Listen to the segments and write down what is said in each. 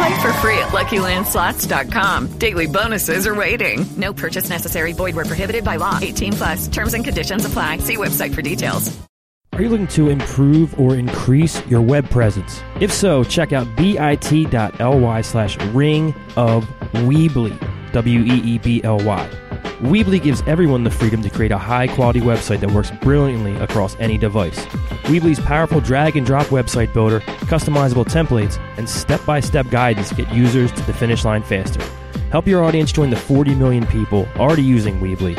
Play for free at LuckyLandSlots.com. Daily bonuses are waiting. No purchase necessary. Void where prohibited by law. 18 plus. Terms and conditions apply. See website for details. Are you looking to improve or increase your web presence? If so, check out bit.ly slash ring of Weebly. W-E-E-B-L-Y. Weebly gives everyone the freedom to create a high quality website that works brilliantly across any device. Weebly's powerful drag and drop website builder, customizable templates, and step by step guidance get users to the finish line faster. Help your audience join the 40 million people already using Weebly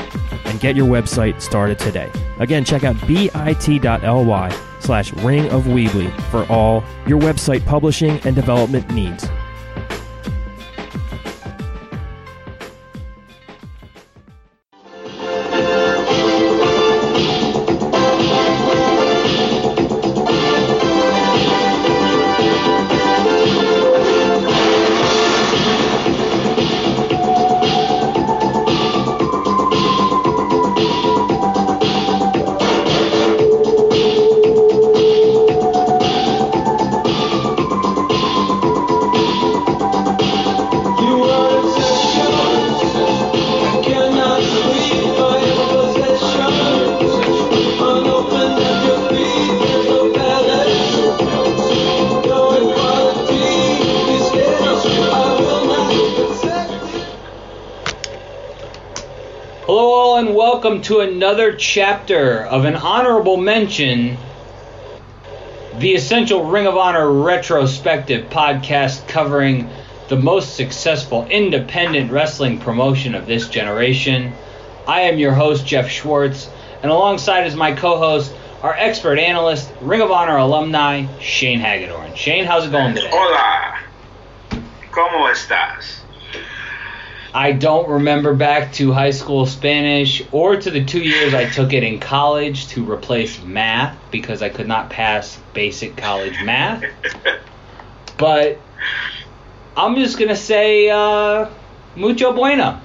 and get your website started today. Again, check out bit.ly slash ring of Weebly for all your website publishing and development needs. To another chapter of an honorable mention, the Essential Ring of Honor retrospective podcast covering the most successful independent wrestling promotion of this generation. I am your host, Jeff Schwartz, and alongside is my co host, our expert analyst, Ring of Honor alumni, Shane Hagadorn. Shane, how's it going today? Hola. ¿Cómo estás? I don't remember back to high school Spanish or to the two years I took it in college to replace math because I could not pass basic college math. But I'm just going to say uh, mucho bueno.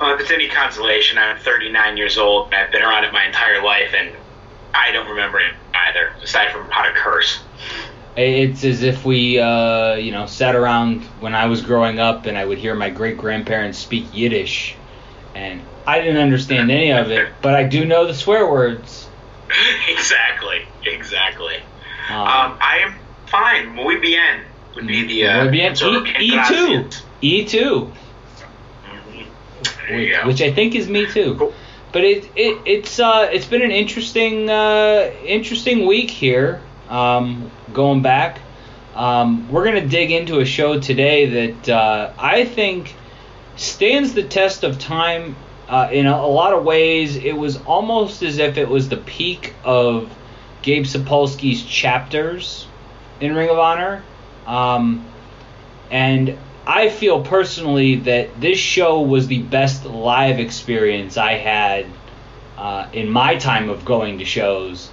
Well, if it's any consolation, I'm 39 years old and I've been around it my entire life, and I don't remember it either, aside from how to curse. It's as if we, uh, you know, sat around when I was growing up and I would hear my great grandparents speak Yiddish, and I didn't understand any of it, but I do know the swear words. exactly, exactly. Um, Um, I am fine. Muy bien would be the uh. E two, E two, There which I think is me too. But it, it it's uh it's been an interesting uh interesting week here. Um, going back, um, we're gonna dig into a show today that uh, I think stands the test of time. Uh, in a, a lot of ways, it was almost as if it was the peak of Gabe Sapolsky's chapters in Ring of Honor. Um, and I feel personally that this show was the best live experience I had uh, in my time of going to shows,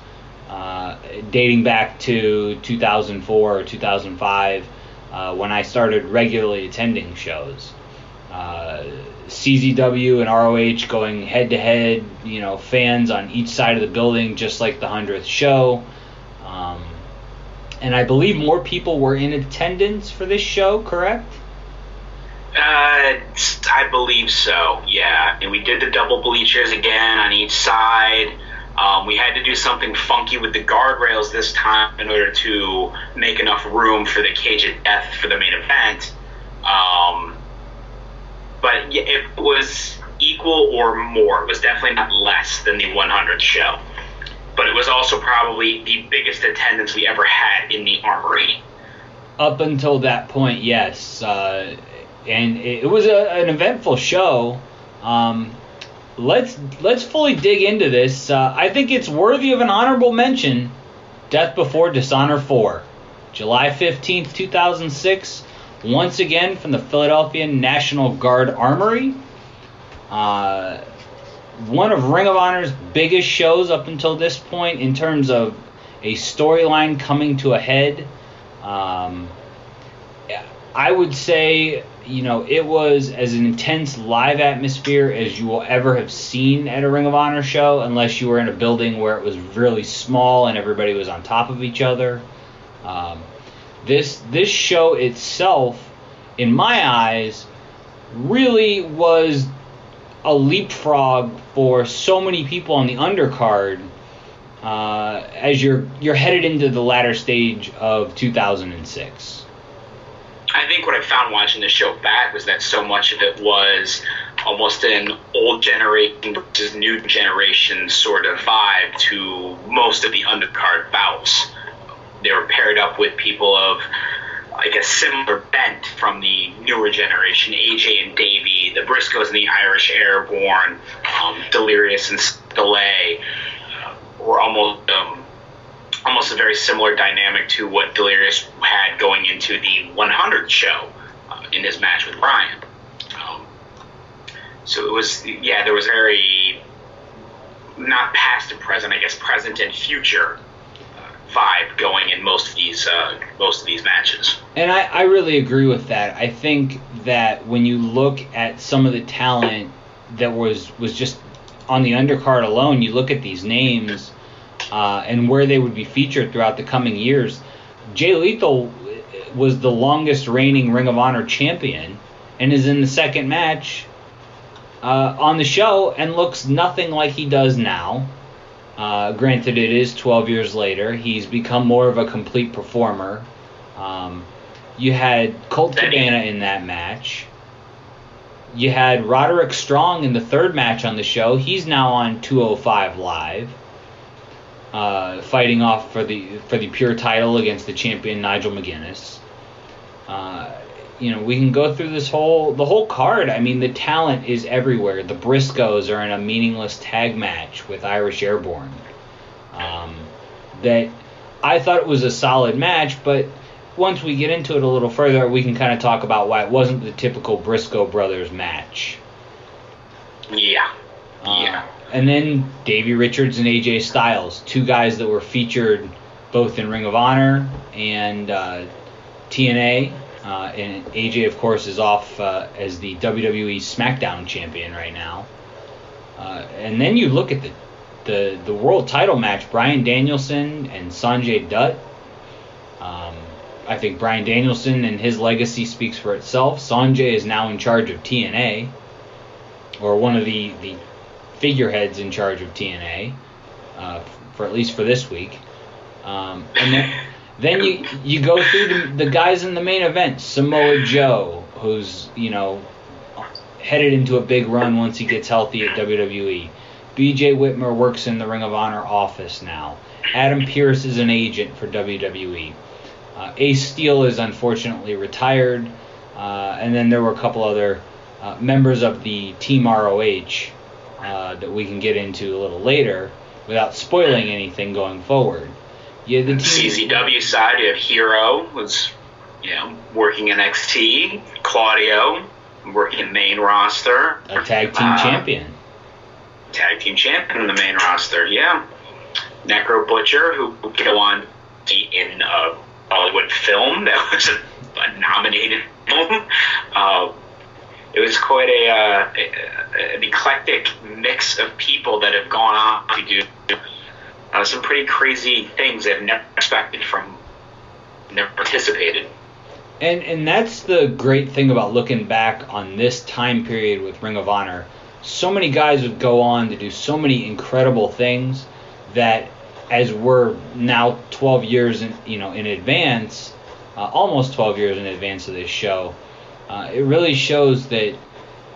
uh, dating back to 2004 or 2005 uh, when I started regularly attending shows. Uh, CZW and ROH going head to head, you know, fans on each side of the building, just like the 100th show. Um, and I believe more people were in attendance for this show, correct? Uh, I believe so. Yeah, and we did the double bleachers again on each side. Um, we had to do something funky with the guardrails this time in order to make enough room for the cage of death for the main event. Um, but it was equal or more. It was definitely not less than the 100th show. But it was also probably the biggest attendance we ever had in the Armory. Up until that point, yes. Uh, and it, was a, an eventful show. Um, let's let's fully dig into this. Uh, I think it's worthy of an honorable mention. Death Before Dishonor 4, July 15th, 2006. Once again from the Philadelphia National Guard Armory. Uh, one of Ring of Honor's biggest shows up until this point in terms of a storyline coming to a head. Um, I would say, you know, it was as an intense live atmosphere as you will ever have seen at a Ring of Honor show, unless you were in a building where it was really small and everybody was on top of each other. Um, this this show itself, in my eyes, really was a leapfrog for so many people on the undercard uh, as you're you're headed into the latter stage of 2006. I think what I found watching the show back was that so much of it was almost an old generation versus new generation sort of vibe to most of the undercard bouts. They were paired up with people of I guess similar bent from the newer generation, AJ and Davey, the Briscoes and the Irish Airborne, um, Delirious and Delay, were almost um, almost a very similar dynamic to what Delirious had going into the 100th show uh, in his match with Bryan. Um, so it was, yeah, there was very not past and present, I guess present and future vibe going in most of these uh, most of these matches. And I, I really agree with that. I think that when you look at some of the talent that was was just on the undercard alone, you look at these names uh, and where they would be featured throughout the coming years. Jay Lethal was the longest reigning Ring of Honor champion and is in the second match uh, on the show and looks nothing like he does now. Uh, granted, it is 12 years later. He's become more of a complete performer. Um, you had Colt Cabana in that match. You had Roderick Strong in the third match on the show. He's now on 205 Live, uh, fighting off for the for the pure title against the champion Nigel McGuinness. Uh, you know, we can go through this whole the whole card. I mean, the talent is everywhere. The Briscoes are in a meaningless tag match with Irish Airborne. Um, that I thought it was a solid match, but once we get into it a little further, we can kind of talk about why it wasn't the typical Briscoe brothers match. Yeah. Yeah. And then Davey Richards and AJ Styles, two guys that were featured both in Ring of Honor and uh, TNA uh, and AJ, of course, is off uh, as the WWE SmackDown champion right now. Uh, and then you look at the, the the world title match: Bryan Danielson and Sanjay Dutt. Um, I think Bryan Danielson and his legacy speaks for itself. Sanjay is now in charge of TNA, or one of the the figureheads in charge of TNA, uh, for at least for this week. Um, and then then you you go through the, the guys in the main event. Samoa Joe, who's you know headed into a big run once he gets healthy at WWE. BJ Whitmer works in the Ring of Honor office now. Adam Pearce is an agent for WWE. Uh, Ace Steel is unfortunately retired, uh, and then there were a couple other uh, members of the Team ROH uh, that we can get into a little later without spoiling anything going forward. Yeah, the CZW side, you have Hero, was you know working in NXT. Claudio working in main roster. A tag team uh, champion. Tag team champion in the main roster. Yeah. Necro Butcher, who would go on the in a Hollywood film that was a, a nominated film. Uh, it was quite a, uh, a, an eclectic mix of people that have gone on to do uh, some pretty crazy things they've never expected from, never participated. And and that's the great thing about looking back on this time period with Ring of Honor. So many guys would go on to do so many incredible things that, as we're now 12 years in you know in advance, uh, almost 12 years in advance of this show, uh, it really shows that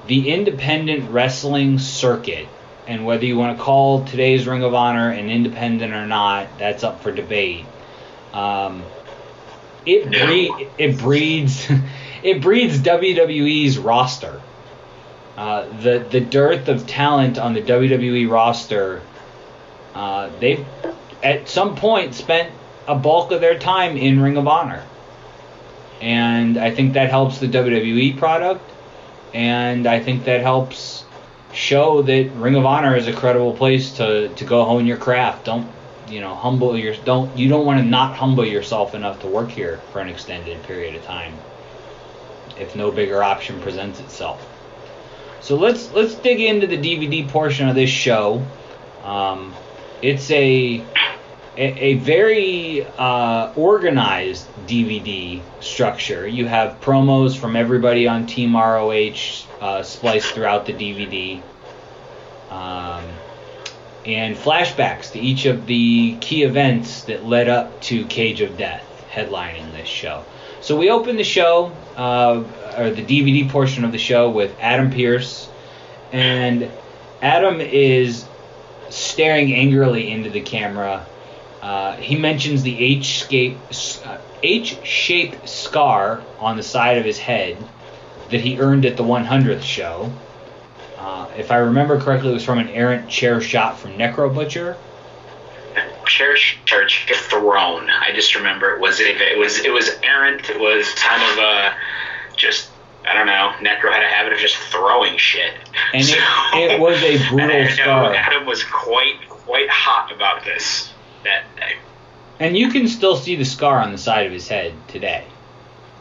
the independent wrestling circuit, and whether you want to call today's Ring of Honor an independent or not, that's up for debate. Um, it bre- it breeds it breeds WWE's roster. Uh, the the dearth of talent on the WWE roster, uh, they've at some point spent a bulk of their time in Ring of Honor, and I think that helps the WWE product, and I think that helps show that Ring of Honor is a credible place to to go hone your craft. Don't you know humble your don't you don't want to not humble yourself enough to work here for an extended period of time if no bigger option presents itself. So let's let's dig into the DVD portion of this show. Um, it's a a, very uh, organized DVD structure. You have promos from everybody on Team ROH uh, spliced throughout the DVD, um, and flashbacks to each of the key events that led up to Cage of Death headlining this show. So we open the show, uh, or the DVD portion of the show, with Adam Pearce, and Adam is staring angrily into the camera. Uh, he mentions the H-shaped, uh, H-shaped scar on the side of his head that he earned at the 100th show. Uh, if I remember correctly, it was from an errant chair shot from Necro Butcher church church throne. I just remember it was it, was it was errant. It was kind of uh just I don't know. Necro had a habit of just throwing shit. And so, it, it, was a brutal and scar. Adam was quite quite hot about this that day. And you can still see the scar on the side of his head today.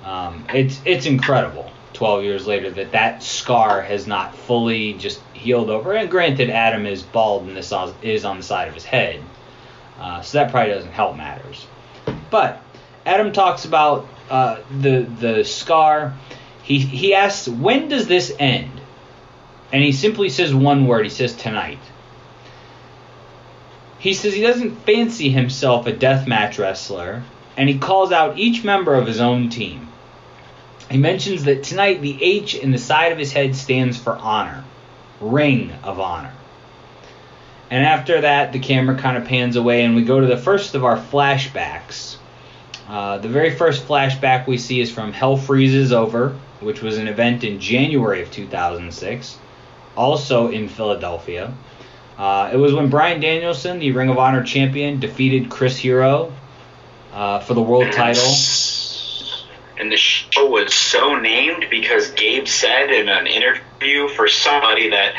Um, it's it's incredible. 12 years later, that that scar has not fully just healed over. And granted, Adam is bald and this is on the side of his head. Uh, so that probably doesn't help matters. But Adam talks about uh, the the scar. He he asks when does this end, and he simply says one word. He says tonight. He says he doesn't fancy himself a deathmatch wrestler, and he calls out each member of his own team. He mentions that tonight the H in the side of his head stands for honor, ring of honor. And after that, the camera kind of pans away, and we go to the first of our flashbacks. Uh, the very first flashback we see is from Hell Freezes Over, which was an event in January of 2006, also in Philadelphia. Uh, it was when Bryan Danielson, the Ring of Honor champion, defeated Chris Hero uh, for the world title. And the show was so named because Gabe said in an interview for somebody that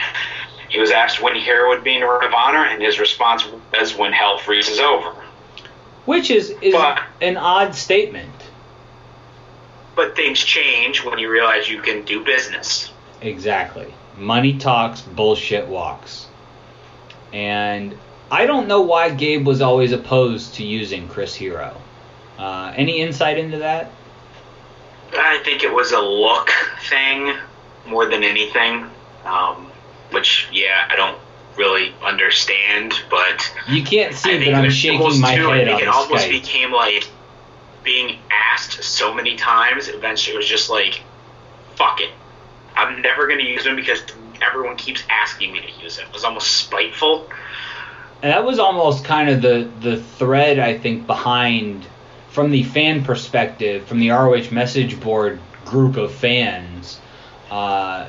he was asked when Hero would be in Ring of Honor, and his response was when Hell freezes over. Which is, is but, an odd statement. But things change when you realize you can do business. Exactly. Money talks, bullshit walks. And I don't know why Gabe was always opposed to using Chris Hero. Uh, any insight into that? I think it was a look thing more than anything. Um, which yeah, I don't really understand, but you can't see that I'm shaking my too, head on It almost Skype. became like being asked so many times. Eventually, it was just like, fuck it, I'm never going to use them because everyone keeps asking me to use it. It was almost spiteful. And that was almost kind of the the thread I think behind from the fan perspective, from the ROH message board group of fans. Uh,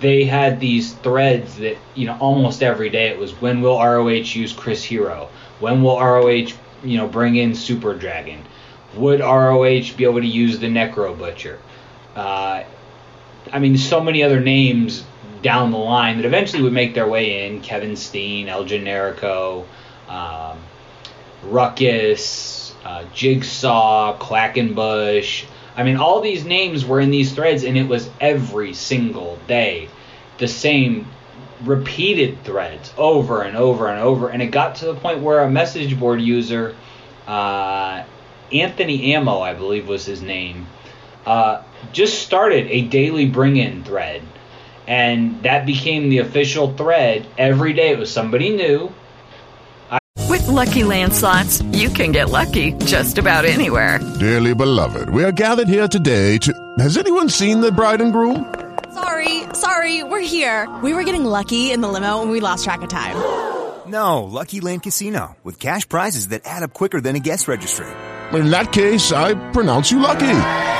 they had these threads that you know almost every day it was when will ROH use Chris Hero? When will ROH you know bring in Super Dragon? Would ROH be able to use the Necro Butcher? Uh, I mean, so many other names down the line that eventually would make their way in: Kevin Steen, El Generico, um, Ruckus, uh, Jigsaw, Quackenbush. I mean, all these names were in these threads, and it was every single day the same repeated threads over and over and over. And it got to the point where a message board user, uh, Anthony Ammo, I believe was his name, uh, just started a daily bring in thread. And that became the official thread. Every day it was somebody new. With Lucky Land slots, you can get lucky just about anywhere. Dearly beloved, we are gathered here today to. Has anyone seen the bride and groom? Sorry Sorry, we're here. We were getting lucky in the limo and we lost track of time. No, Lucky Land Casino, with cash prizes that add up quicker than a guest registry. In that case, I pronounce you lucky.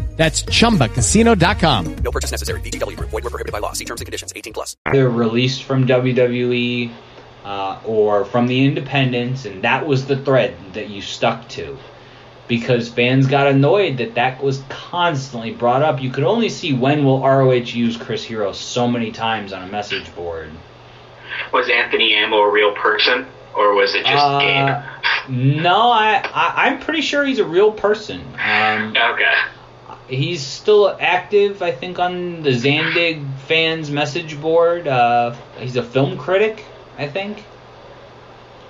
That's chumbacasino.com. No purchase necessary. VGW Group. Void were prohibited by law. See terms and conditions. 18 plus. They're released from WWE uh, or from the independents, and that was the thread that you stuck to. Because fans got annoyed that that was constantly brought up. You could only see when will ROH use Chris Hero so many times on a message board. Was Anthony Ammo a real person, or was it just Uh, Gabe? No, I, I I'm pretty sure he's a real person. Um, Okay. He's still active, I think, on the Zandig fans message board. Uh, he's a film critic, I think.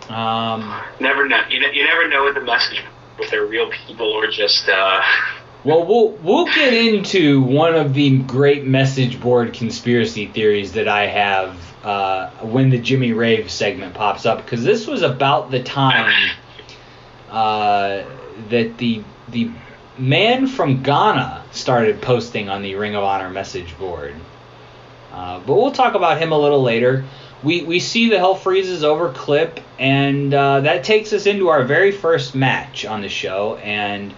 Um, Never know. You, ne- you never know with the message if they're real people or just. Uh, well, we'll we'll get into one of the great message board conspiracy theories that I have uh, when the Jimmy Rave segment pops up, because this was about the time uh, that the the man from Ghana started posting on the Ring of Honor message board. Uh, but we'll talk about him a little later. We, we see the Hell Freezes over clip, and uh, that takes us into our very first match on the show. And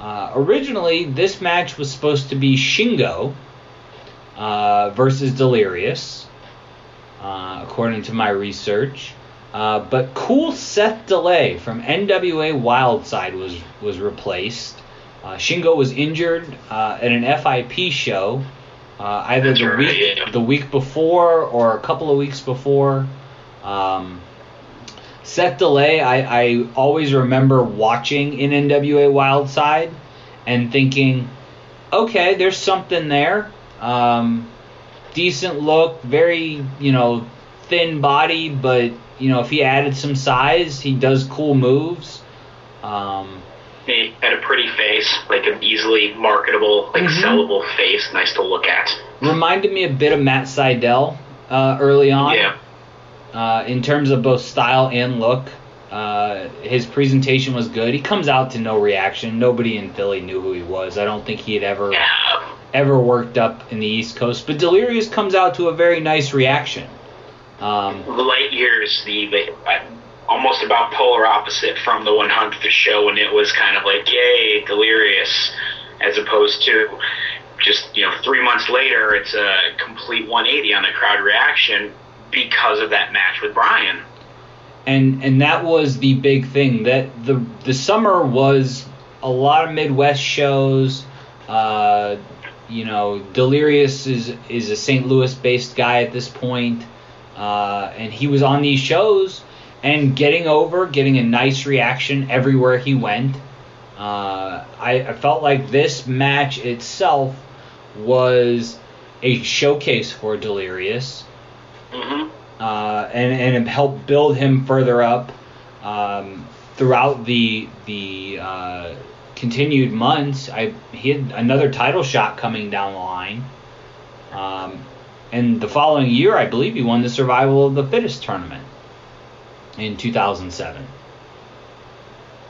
uh, originally, this match was supposed to be Shingo uh, versus Delirious, uh, according to my research. Uh, but Cool Seth Delay from NWA Wildside was was replaced. Uh, Shingo was injured uh, at an FIP show, uh, either That's the right, week yeah. the week before or a couple of weeks before. Um, Seth Delay, I, I always remember watching in NWA Wildside and thinking, okay, there's something there. Um, decent look, very you know thin body, but you know if he added some size, he does cool moves. Um, he had a pretty face, like an easily marketable, like Mhm. sellable face, nice to look at. reminded me a bit of Matt Sydal uh, early on. Yeah. Uh, in terms of both style and look. Uh, his presentation was good. He comes out to no reaction. Nobody in Philly knew who he was. I don't think he had ever Yeah. ever worked up in the East Coast. But Delirious comes out to a very nice reaction. Um, The light years, the, the uh, almost about polar opposite from the 100th show, and it was kind of like, yay, delirious, as opposed to just you know three months later, it's a complete 180 on the crowd reaction because of that match with Brian. and and that was the big thing that the the summer was a lot of Midwest shows. Uh, you know, Delirious is is a St. Louis based guy at this point, uh, and he was on these shows and getting over, getting a nice reaction everywhere he went. Uh, I, I felt like this match itself was a showcase for Delirious hmm uh, and and it helped build him further up um, throughout the the uh, continued months. I he had another title shot coming down the line, um, and the following year, I believe he won the Survival of the Fittest tournament in 2007.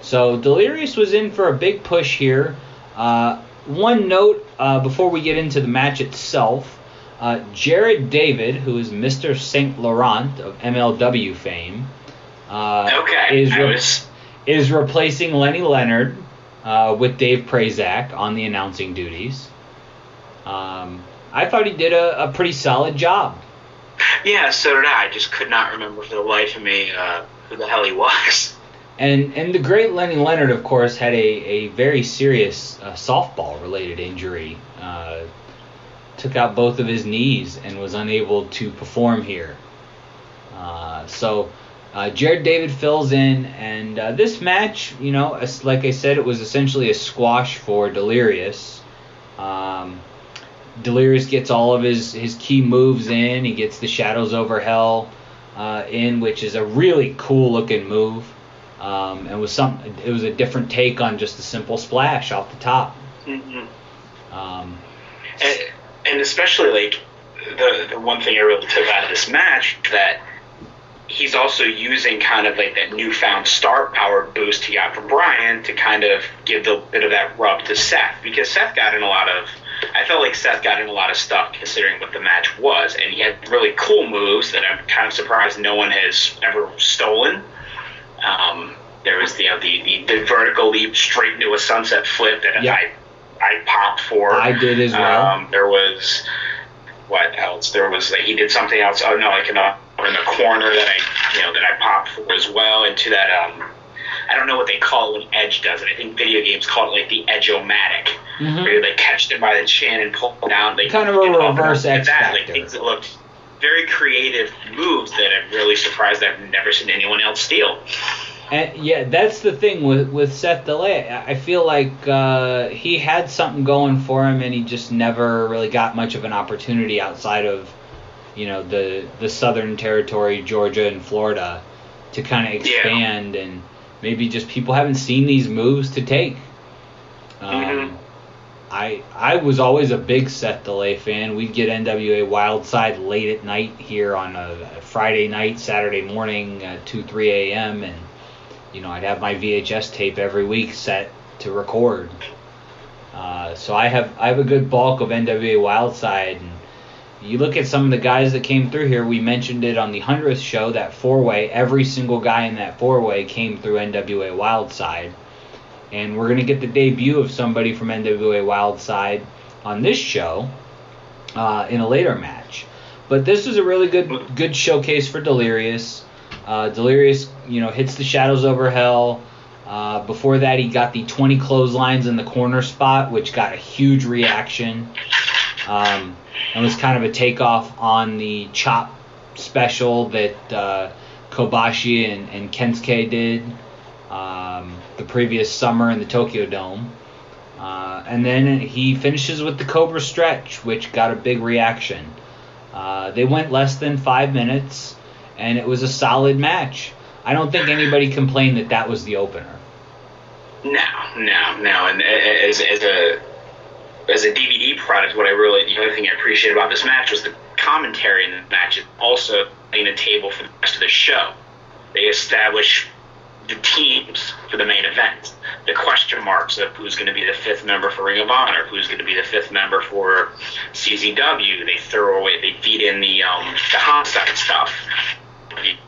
So Delirious was in for a big push here. Uh, one note uh, before we get into the match itself. Uh, Jared David, who is Mr. Saint Laurent of MLW fame, uh, Okay, is, re- was- is replacing Lenny Leonard uh, with Dave Prazak on the announcing duties. Um, I thought he did a, a pretty solid job. Yeah, so did I. I just could not remember for the life of me uh, who the hell he was. And and the great Lenny Leonard, of course, had a, a very serious uh, softball related injury. Uh, took out both of his knees and was unable to perform here. Uh, so Uh, Jared David fills in, and uh, this match, you know, as, like I said, it was essentially a squash for Delirious. Um, Delirious gets all of his, his key moves in. He gets the Shadows over Hell uh, in, which is a really cool looking move. Um, and was some it was a different take on just a simple splash off the top. Mm-hmm. Um, and, and especially like the the one thing I really took out of this match that he's also using kind of like that newfound star power boost he got from Brian to kind of give a bit of that rub to Seth because Seth got in a lot of I felt like Seth got in a lot of stuff considering what the match was and he had really cool moves that I'm kind of surprised no one has ever stolen. Um, there was you know, the, the the vertical leap straight into a sunset flip that Yeah. I I popped for. I did as well. Um, there was what else? There was like, he did something else. Oh no, like in the in the corner that I you know that I popped for as well into that um. I don't know what they call it when Edge does it. I think video games call it like the Edge-O-Matic, Mhm. where they catch it by the chin and pull it down. They Kind of a reverse X that, like things that looked very creative moves that I'm really surprised I've never seen anyone else steal. And yeah, that's the thing with with Seth Delay. I feel like uh, he had something going for him, and he just never really got much of an opportunity outside of, you know, the the Southern Territory, Georgia and Florida, to kind of expand, and maybe just people haven't seen these moves to take. Um, I I was always a big Seth Delay fan. We'd get NWA Wildside late at night here on a, a Friday night, Saturday morning, uh, two three a.m. and you know I'd have my VHS tape every week set to record. Uh, so I have I have a good bulk of NWA Wildside, and you look at some of the guys that came through here. We mentioned it on the hundredth show that four way. Every single guy in that four way came through NWA Wildside and we're gonna get the debut of somebody from NWA Wildside on this show uh, in a later match. But this was a really good good showcase for Delirious. Uh, Delirious, you know, hits the Shadows over Hell. Uh, before that, he got the 20 clotheslines in the corner spot, which got a huge reaction. Um, and was kind of a takeoff on the chop special that uh, Kobashi and, and Kensuke did um, the previous summer in the Tokyo Dome. Uh, and then he finishes with the Cobra Stretch, which got a big reaction. Uh, they went less than five minutes, and it was a solid match. I don't think anybody complained that that was the opener. No, no, no. And as, as a as a DVD product, what I really the other thing I appreciated about this match was the commentary in the match is also laying a table for the rest of the show. They establish the teams for the main event, the question marks of who's going to be the fifth member for Ring of Honor, who's going to be the fifth member for CZW. They throw away, they feed in the um, the homicide stuff.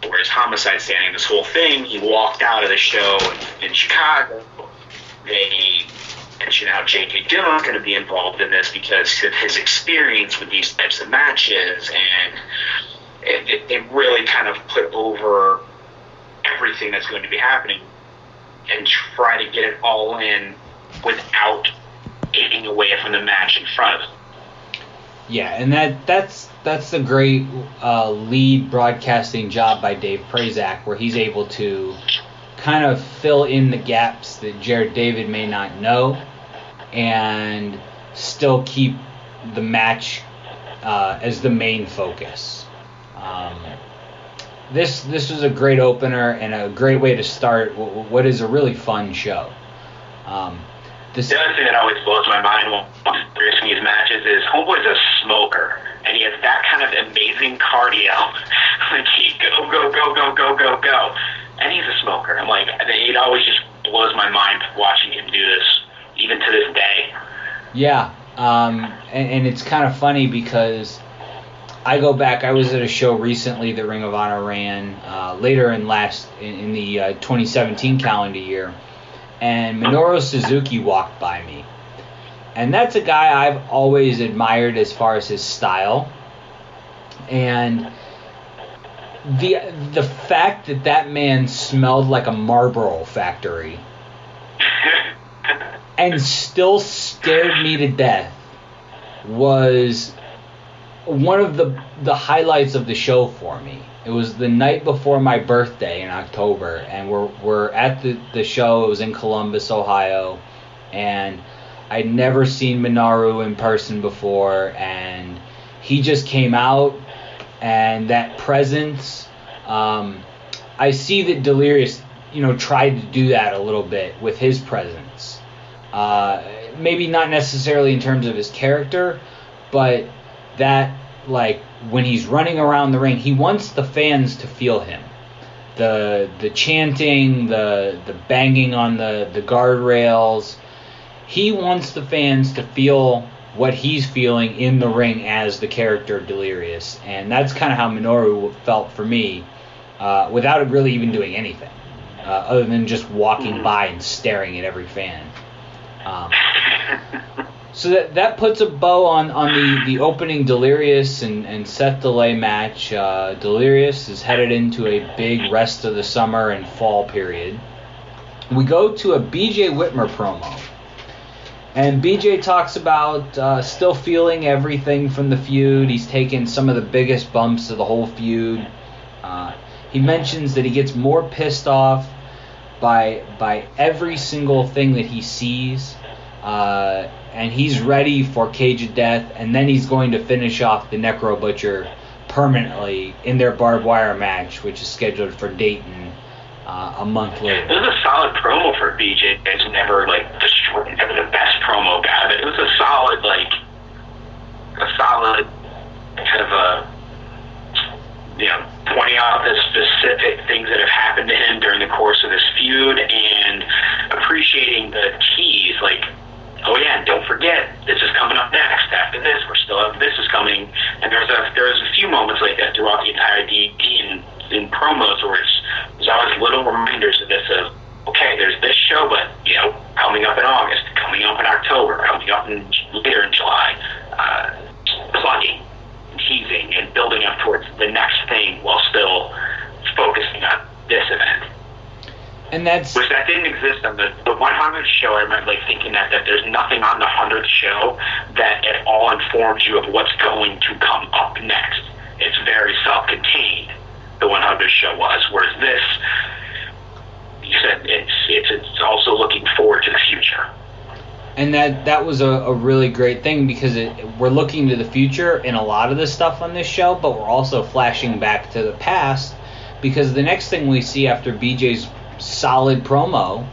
Whereas homicide standing this whole thing, he walked out of the show in, in Chicago. They mention how J.K. Dillon's going to be involved in this because of his experience with these types of matches, and it, it, it really kind of put over everything that's going to be happening and try to get it all in without taking away from the match in front of it. Yeah, and that that's that's a great uh, lead broadcasting job by Dave Prazak, where he's able to kind of fill in the gaps that Jared David may not know, and still keep the match uh, as the main focus. Um, this this was a great opener and a great way to start what is a really fun show. Um, this, The other thing that always blows my mind when watching these matches is Homeboy's a smoker, and he has that kind of amazing cardio. like he go go go go go go go, and he's a smoker. I'm like, it always just blows my mind watching him do this, even to this day. Yeah, um, and, and it's kind of funny because I go back. I was at a show recently that Ring of Honor ran uh, later in last in, in the uh, 2017 calendar year, and Minoru Suzuki walked by me, and that's a guy I've always admired as far as his style, and the the fact that that man smelled like a Marlboro factory and still scared me to death was one of the the highlights of the show for me. It was the night before my birthday in October, and we're we're at the the show. It was in Columbus, Ohio, and I'd never seen Minoru in person before, and he just came out, and that presence. Um, I see that Delirious, you know, tried to do that a little bit with his presence. Uh, maybe not necessarily in terms of his character, but that like when he's running around the ring, he wants the fans to feel him. The the chanting, the the banging on the the guardrails. He wants the fans to feel what he's feeling in the ring as the character Delirious, and that's kind of how Minoru felt for me, uh, without really even doing anything, uh, other than just walking by and staring at every fan. Um, so that that puts a bow on, on the, the opening Delirious and, and Seth Delay match. Uh, Delirious is headed into a big rest of the summer and fall period. We go to a BJ Whitmer promo. And BJ talks about uh, still feeling everything from the feud. He's taken some of the biggest bumps of the whole feud. Uh, he mentions that he gets more pissed off by by every single thing that he sees. Uh, and he's ready for Cage of Death, and then he's going to finish off the Necro Butcher permanently in their barbed wire match, which is scheduled for Dayton uh, a month later. This is a solid promo for BJ. It's never like never the best promo guy, but it was a solid like a solid kind of a you know pointing out the specific things that have happened to him during the course of this feud and appreciating the tease like oh yeah, and don't forget, this is coming up next. After this, we're still have this is coming. And there's a there's a few moments like that throughout the entire DVD in, in promos where it's there's always little reminders of this of okay, there's this show, but you know, coming up in August, coming up in October, coming up in later in July, uh, plugging, teasing, and building up towards the next thing while still focusing on this event. And that's which that didn't exist on the the 100th show. I remember like thinking that that there's nothing on the 100th show that at all informs you of what's going to come up next. It's very self-contained. The 100th show was, whereas this, you said it's it's it's also looking forward to the future. And that that was a, a really great thing because it, we're looking to the future in a lot of the stuff on this show, but we're also flashing back to the past because the next thing we see after BJ's solid promo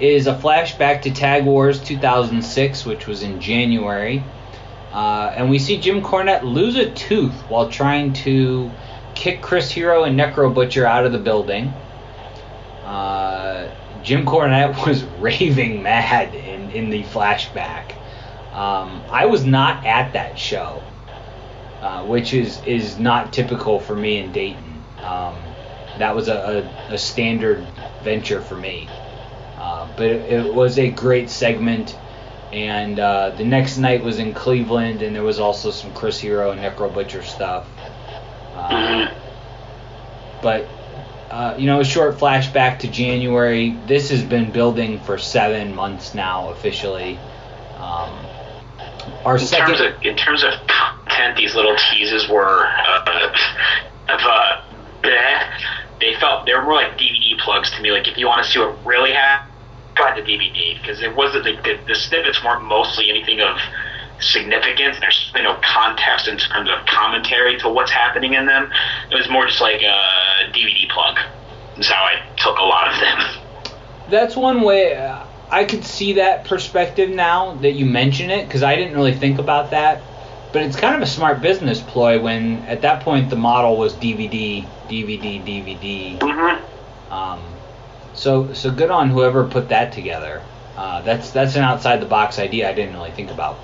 is a flashback to Tag Wars 2006, which was in January. Uh, and we see Jim Cornette lose a tooth while trying to kick Chris Hero and Necro Butcher out of the building. Uh, Jim Cornette was raving mad in, in the flashback. Um, I was not at that show, uh, which is, is not typical for me in Dayton. Um, that was a, a, a standard venture for me. Uh, but it, it, was a great segment. And uh, the next night was in Cleveland, and there was also some Chris Hero and Necro Butcher stuff. Uh, but, uh, you know, a short flashback to January. This has been building for seven months now, officially. Um, our in second. Terms of, in terms of content, these little teases were uh, of uh, bleh they felt they were more like DVD plugs to me. Like if you want to see what really happened, try the DVD because it wasn't the, the, the snippets weren't mostly anything of significance. There's you know context in terms of commentary to what's happening in them. It was more just like a DVD plug. That's how I took a lot of them. That's one way. Uh, I could see that perspective now that you mention it because I didn't really think about that but it's kind of a smart business ploy when at that point the model was DVD, DVD, DVD. Mm-hmm. Um, so so good on whoever put that together. Uh, that's that's an outside the box idea I didn't really think about.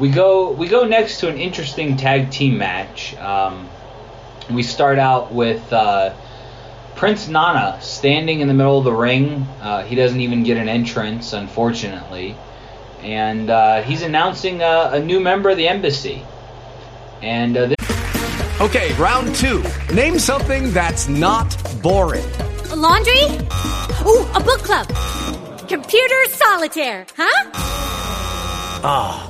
We go we go next to an interesting tag team match. Um, we start out with uh, Prince Nana standing in the middle of the ring. Uh, he doesn't even get an entrance, unfortunately and uh, he's announcing a, a, new member of the embassy. And uh, this- okay, round two. Name something that's not boring. A laundry. Ooh, a book club. Computer solitaire. Huh? Ah.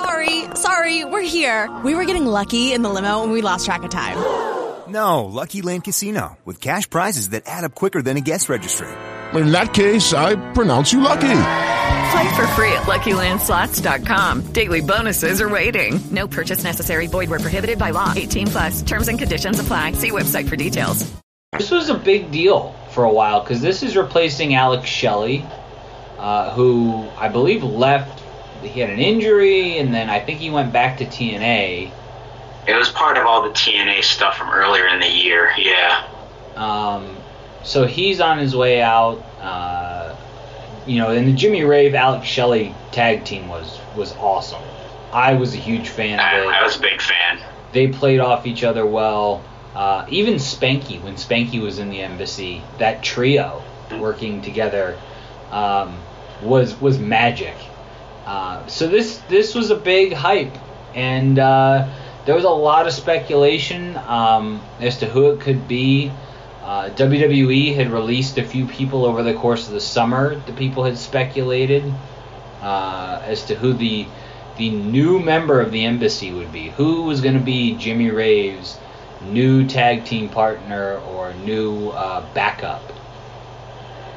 Sorry, sorry, we're here. We were getting lucky in the limo and we lost track of time. No, Lucky Land Casino, with cash prizes that add up quicker than a guest registry. In that case, I pronounce you lucky. Play for free at LuckyLandSlots.com. Daily bonuses are waiting. No purchase necessary. Void where prohibited by law. 18 plus. Terms and conditions apply. See website for details. This was a big deal for a while because this is replacing Alex Shelley, uh, who I believe left. He had an injury, and then I think he went back to TNA. It was part of all the TNA stuff from earlier in the year. Yeah. Um, so he's on his way out. Uh, you know, and the Jimmy Rave Alex Shelley tag team was was awesome. I was a huge fan I, of it. I was a big fan. They played off each other well. Uh, even Spanky, when Spanky was in the embassy, that trio working together um, was was magic. Uh, so this this was a big hype, and uh, there was a lot of speculation um, as to who it could be. Uh, WWE had released a few people over the course of the summer. The people had speculated uh, as to who the the new member of the embassy would be. Who was going to be Jimmy Rave's new tag team partner or new uh, backup?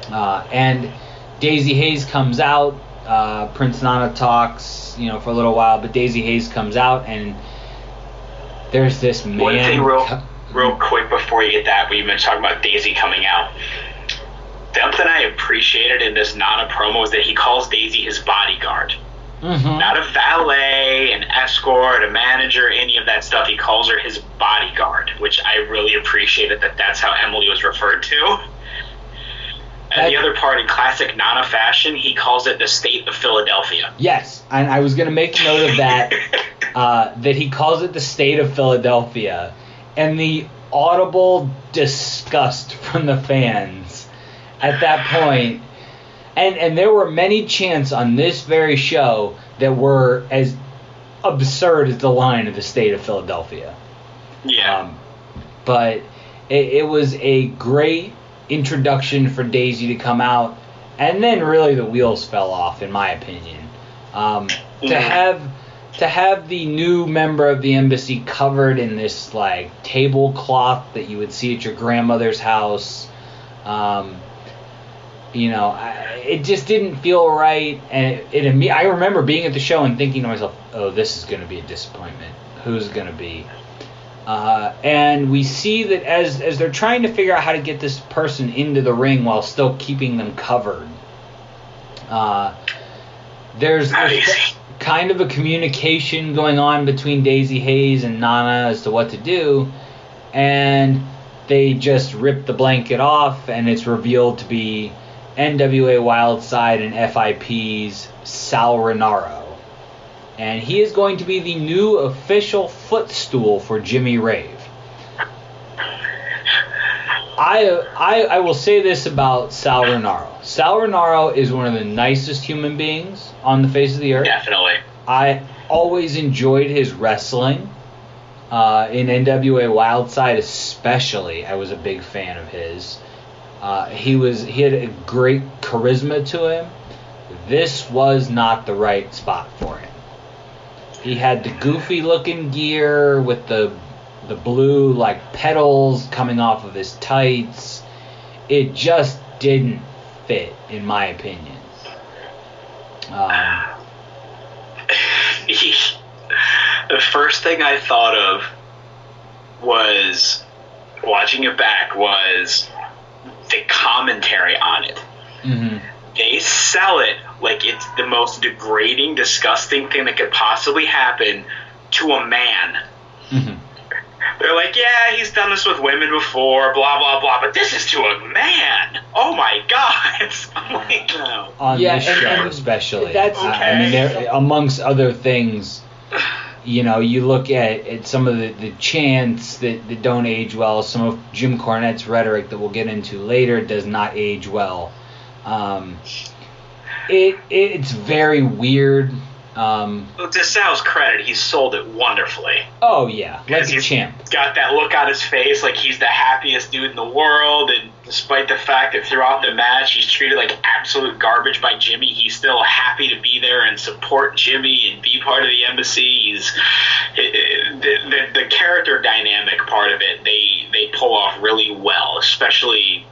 And Daizee Haze comes out. Uh, Prince Nana talks, you know, for a little while, but Daizee Haze comes out, and there's this man. One thing, real, real quick before you get that, we've been talking about Daizee coming out. Something I appreciated in this Nana promo is that he calls Daizee his bodyguard. Mhm. Not a valet, an escort, a manager, any of that stuff. He calls her his bodyguard, which I really appreciated that that's how Emily was referred to. And the other part, in classic Nana fashion, he calls it the state of Philadelphia. Yes, and I was going to make note of that. uh, that he calls it the state of Philadelphia, and the audible disgust from the fans at that point. And and there were many chants on this very show that were as absurd as the line of the state of Philadelphia. Yeah. Um, but it, it was a great introduction for Daizee to come out, and then really the wheels fell off, in my opinion. Um, to Mhm. have to have the new member of the embassy covered in this like tablecloth that you would see at your grandmother's house, um, you know, I, it just didn't feel right, and it, it I remember being at the show and thinking to myself, "Oh, this is going to be a disappointment. Who's going to be?" Uh, and we see that as as they're trying to figure out how to get this person into the ring while still keeping them covered, uh, there's, kind of a communication going on between Daizee Haze and Nana as to what to do, and they just rip the blanket off, and it's revealed to be NWA Wildside and FIP's Sal Rinauro. And he is going to be the new official footstool for Jimmy Rave. I, I I will say this about Sal Rinauro. Sal Rinauro is one of the nicest human beings on the face of the earth. Definitely. I always enjoyed his wrestling. Uh, in NWA Wildside, especially, I was a big fan of his. Uh, he was he had a great charisma to him. This was not the right spot for him. He had the goofy looking gear with the the blue like petals coming off of his tights. It just didn't fit, in my opinion. Um, the first thing I thought of was watching it back was the commentary on it. mhm. They sell it like it's the most degrading, disgusting thing that could possibly happen to a man. Mhm. They're like, yeah, he's done this with women before, blah blah blah, but this is to a man. Oh my god! I'm like, no. on Yeah, this and- show and especially. that's- I- I mean, there, amongst other things, you know, you look at, at some of the, the chants that, that don't age well. Some of Jim Cornette's rhetoric that we'll get into later does not age well. Um, it it's very weird. Um, Well, to Sal's credit, he sold it wonderfully. oh yeah, like a champ. got that look on his face like he's the happiest dude in the world, and despite the fact that throughout the match he's treated like absolute garbage by Jimmy, he's still happy to be there and support Jimmy and be part of the embassy. He's it, it, the, the the character dynamic part of it. They they pull off really well, especially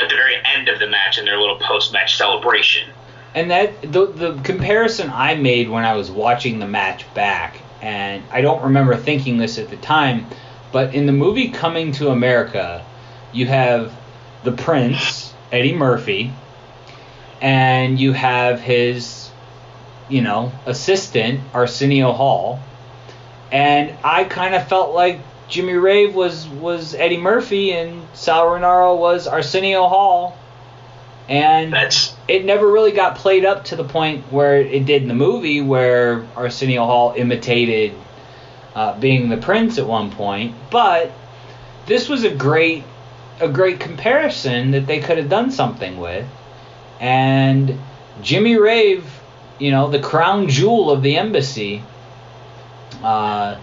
at the very end of the match in their little post match celebration. And that the the comparison I made when I was watching the match back, and I don't remember thinking this at the time, but in the movie Coming to America, you have the Prince Eddie Murphy, and you have his, you know, assistant Arsenio Hall, and I kind of felt like Jimmy Rave was was Eddie Murphy and Sal Rinauro was Arsenio Hall, and it never really got played up to the point where it did in the movie, where Arsenio Hall imitated uh, being the prince at one point. But this was a great a great comparison that they could have done something with, and Jimmy Rave, you know, the crown jewel of the embassy. Uh,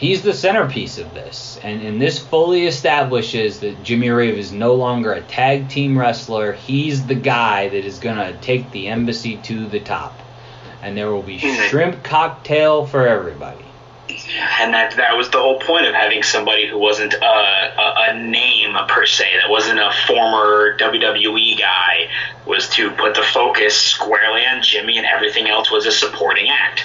he's the centerpiece of this, and, and this fully establishes that Jimmy Rave is no longer a tag team wrestler. He's the guy that is gonna take the embassy to the top, and there will be hmm. shrimp cocktail for everybody. and that that was the whole point of having somebody who wasn't a, a, a name per se, that wasn't a former WWE guy, was to put the focus squarely on Jimmy, and everything else was a supporting act.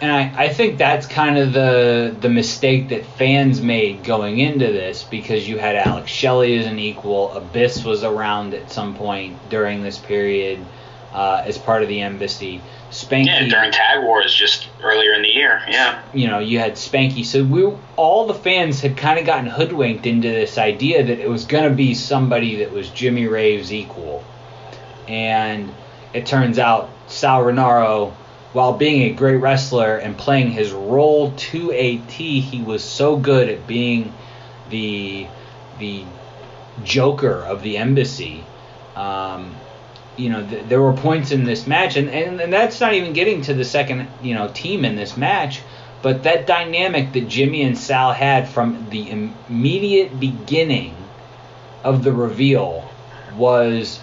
And I, I think that's kind of the the mistake that fans made going into this because you had Alex Shelley as an equal. Abyss was around at some point during this period uh, as part of the embassy. Spanky, Yeah, during Tag Wars just earlier in the year. Yeah. you know, you had Spanky. So we all the fans had kind of gotten hoodwinked into this idea that it was going to be somebody that was Jimmy Rave's equal. And it turns out Sal Rinauro, while being a great wrestler and playing his role to a T, he was so good at being the the Joker of the embassy. Um, you know, th- there were points in this match, and, and, and that's not even getting to the second, you know, team in this match, but that dynamic that Jimmy and Sal had from the immediate beginning of the reveal was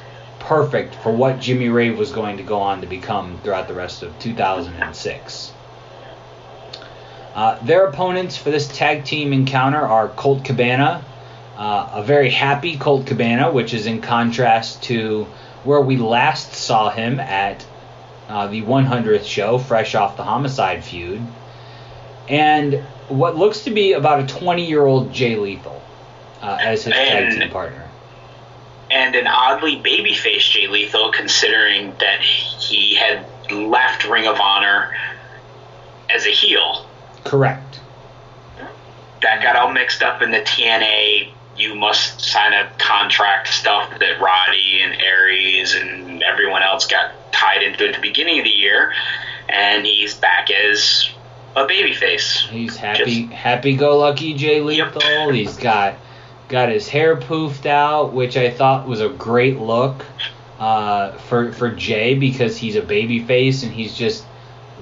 perfect for what Jimmy Rave was going to go on to become throughout the rest of 2006. Uh, their opponents for this tag team encounter are Colt Cabana, uh, a very happy Colt Cabana, which is in contrast to where we last saw him at uh, the 100th show, fresh off the Homicide feud, and what looks to be about a 20 year old Jay Lethal uh, as his tag team partner. And an oddly babyface Jay Lethal, considering that he had left Ring of Honor as a heel. Correct. That got all mixed up in the TNA. You must sign a contract stuff that Roddy and Aries and everyone else got tied into at the beginning of the year, and he's back as a babyface. He's happy, happy-go-lucky Jay Lethal. He's got got his hair poofed out, which I thought was a great look uh, for for Jay because he's a baby face and he's just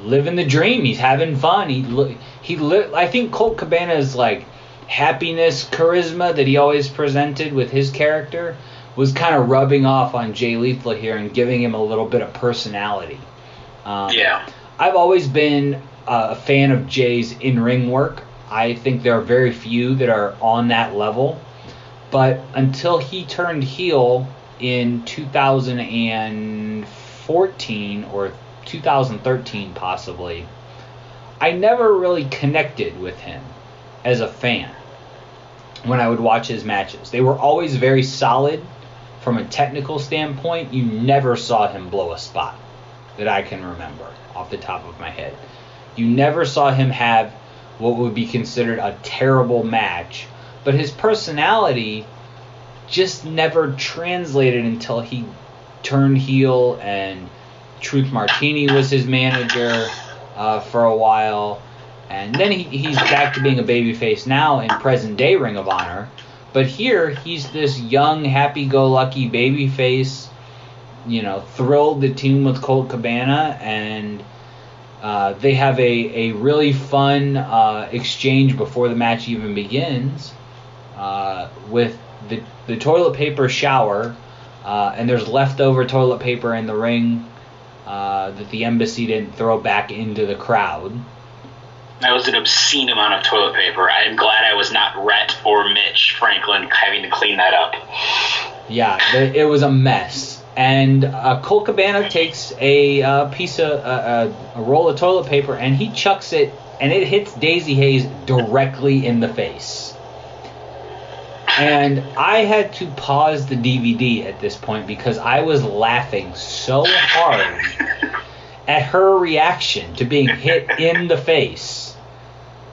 living the dream. He's having fun. He li- he li- I think Colt Cabana's like happiness, charisma that he always presented with his character was kind of rubbing off on Jay Lethal here and giving him a little bit of personality. Um, Yeah. I've always been uh, a fan of Jay's in ring work. I think there are very few that are on that level. But until he turned heel in 2014 or 2013, possibly, I never really connected with him as a fan when I would watch his matches. They were always very solid from a technical standpoint. You never saw him blow a spot that I can remember off the top of my head. You never saw him have what would be considered a terrible match, but his personality just never translated until he turned heel and Truth Martini was his manager uh, for a while, and then he, he's back to being a babyface now in present day Ring of Honor. But here he's this young, happy-go-lucky babyface, you know, thrilled the team with Colt Cabana, and uh, they have a, a really fun uh, exchange before the match even begins uh, with the, the toilet paper shower, uh, and there's leftover toilet paper in the ring uh, that the embassy didn't throw back into the crowd. That was an obscene amount of toilet paper. I am glad I was not Rhett or Mitch Franklin having to clean that up. Yeah, it was a mess. And uh, Colt Cabana takes a uh, piece of uh, a roll of toilet paper and he chucks it, and it hits Daizee Haze directly in the face. And I had to pause the DVD at this point because I was laughing so hard at her reaction to being hit in the face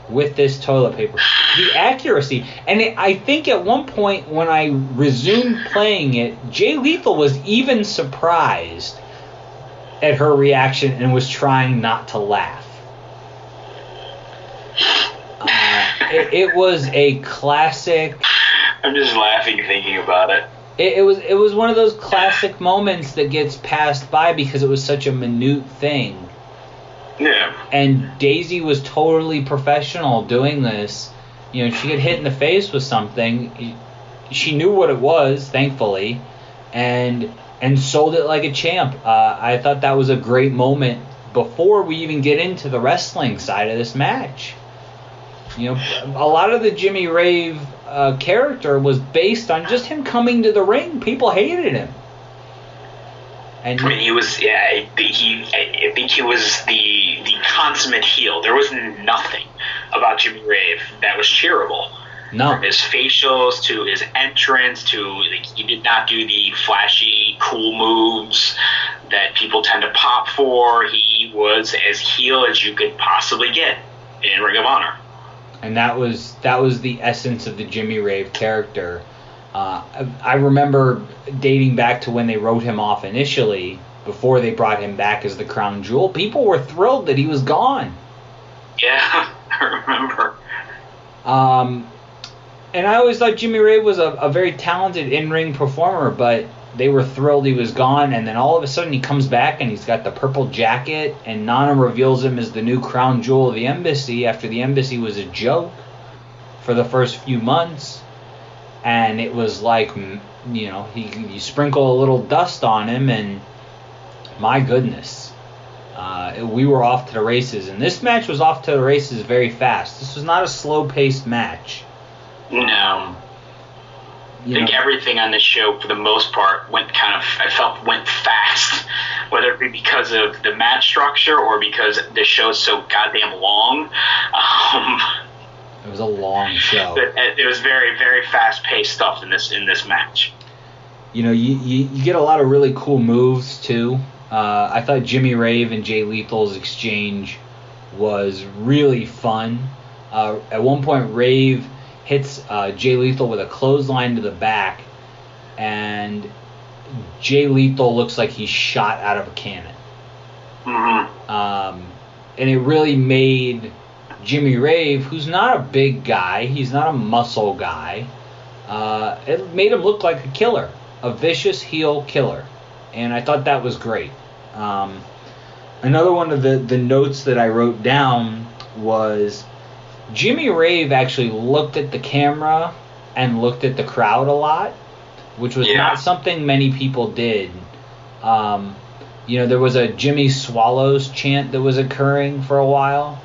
with this toilet paper. The accuracy, and it, I think at one point when I resumed playing it, Jay Lethal was even surprised at her reaction and was trying not to laugh. Uh, it, it, was a classic. I'm just laughing thinking about it. it. It was it was one of those classic moments that gets passed by because it was such a minute thing yeah. And Daizee was totally professional doing this. You know, she get hit in the face with something. She knew what it was, thankfully, and and sold it like a champ. Uh, I thought that was a great moment before we even get into the wrestling side of this match. You know, a lot of the Jimmy Rave uh, character was based on just him coming to the ring. People hated him. And I mean, he was yeah. He I think he was the the consummate heel. There was nothing about Jimmy Rave that was cheerable. No. From his facials to his entrance to like, he did not do the flashy, cool moves that people tend to pop for. He was as heel as you could possibly get in Ring of Honor. And that was that was the essence of the Jimmy Rave character. Uh, I remember dating back to when they wrote him off initially, before they brought him back as the crown jewel. People were thrilled that he was gone. Yeah, I remember. Um, and I always thought Jimmy Rave was a, a very talented in-ring performer, but they were thrilled he was gone. And then all of a sudden he comes back and he's got the purple jacket, and Nana reveals him as the new crown jewel of the embassy after the embassy was a joke for the first few months. And it was like you know he you sprinkle a little dust on him and my goodness uh, we were off to the races. And this match was off to the races very fast. This was not a slow paced match. No I think know, everything on this show, for the most part, went kind of. I felt went fast, whether it be because of the match structure or because the show is so goddamn long. Um, it was a long show. But it was very, very fast paced stuff in this in this match. You know, you, you, you get a lot of really cool moves too. Uh, I thought Jimmy Rave and Jay Lethal's exchange was really fun. Uh, at one point, Rave hits uh, Jay Lethal with a clothesline to the back, and Jay Lethal looks like he's shot out of a cannon. Mm-hmm. Um, and it really made Jimmy Rave, who's not a big guy, he's not a muscle guy. Uh, it made him look like a killer, a vicious heel killer, and I thought that was great. Um, another one of the, the notes that I wrote down was Jimmy Rave actually looked at the camera and looked at the crowd a lot, which was yeah. not something many people did. Um, you know, there was a Jimmy Swallows chant that was occurring for a while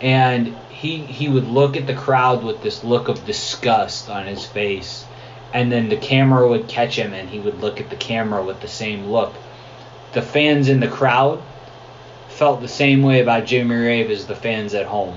and he he would look at the crowd with this look of disgust on his face and then the camera would catch him and he would look at the camera with the same look the fans in the crowd felt the same way about Jimmy Rave as the fans at home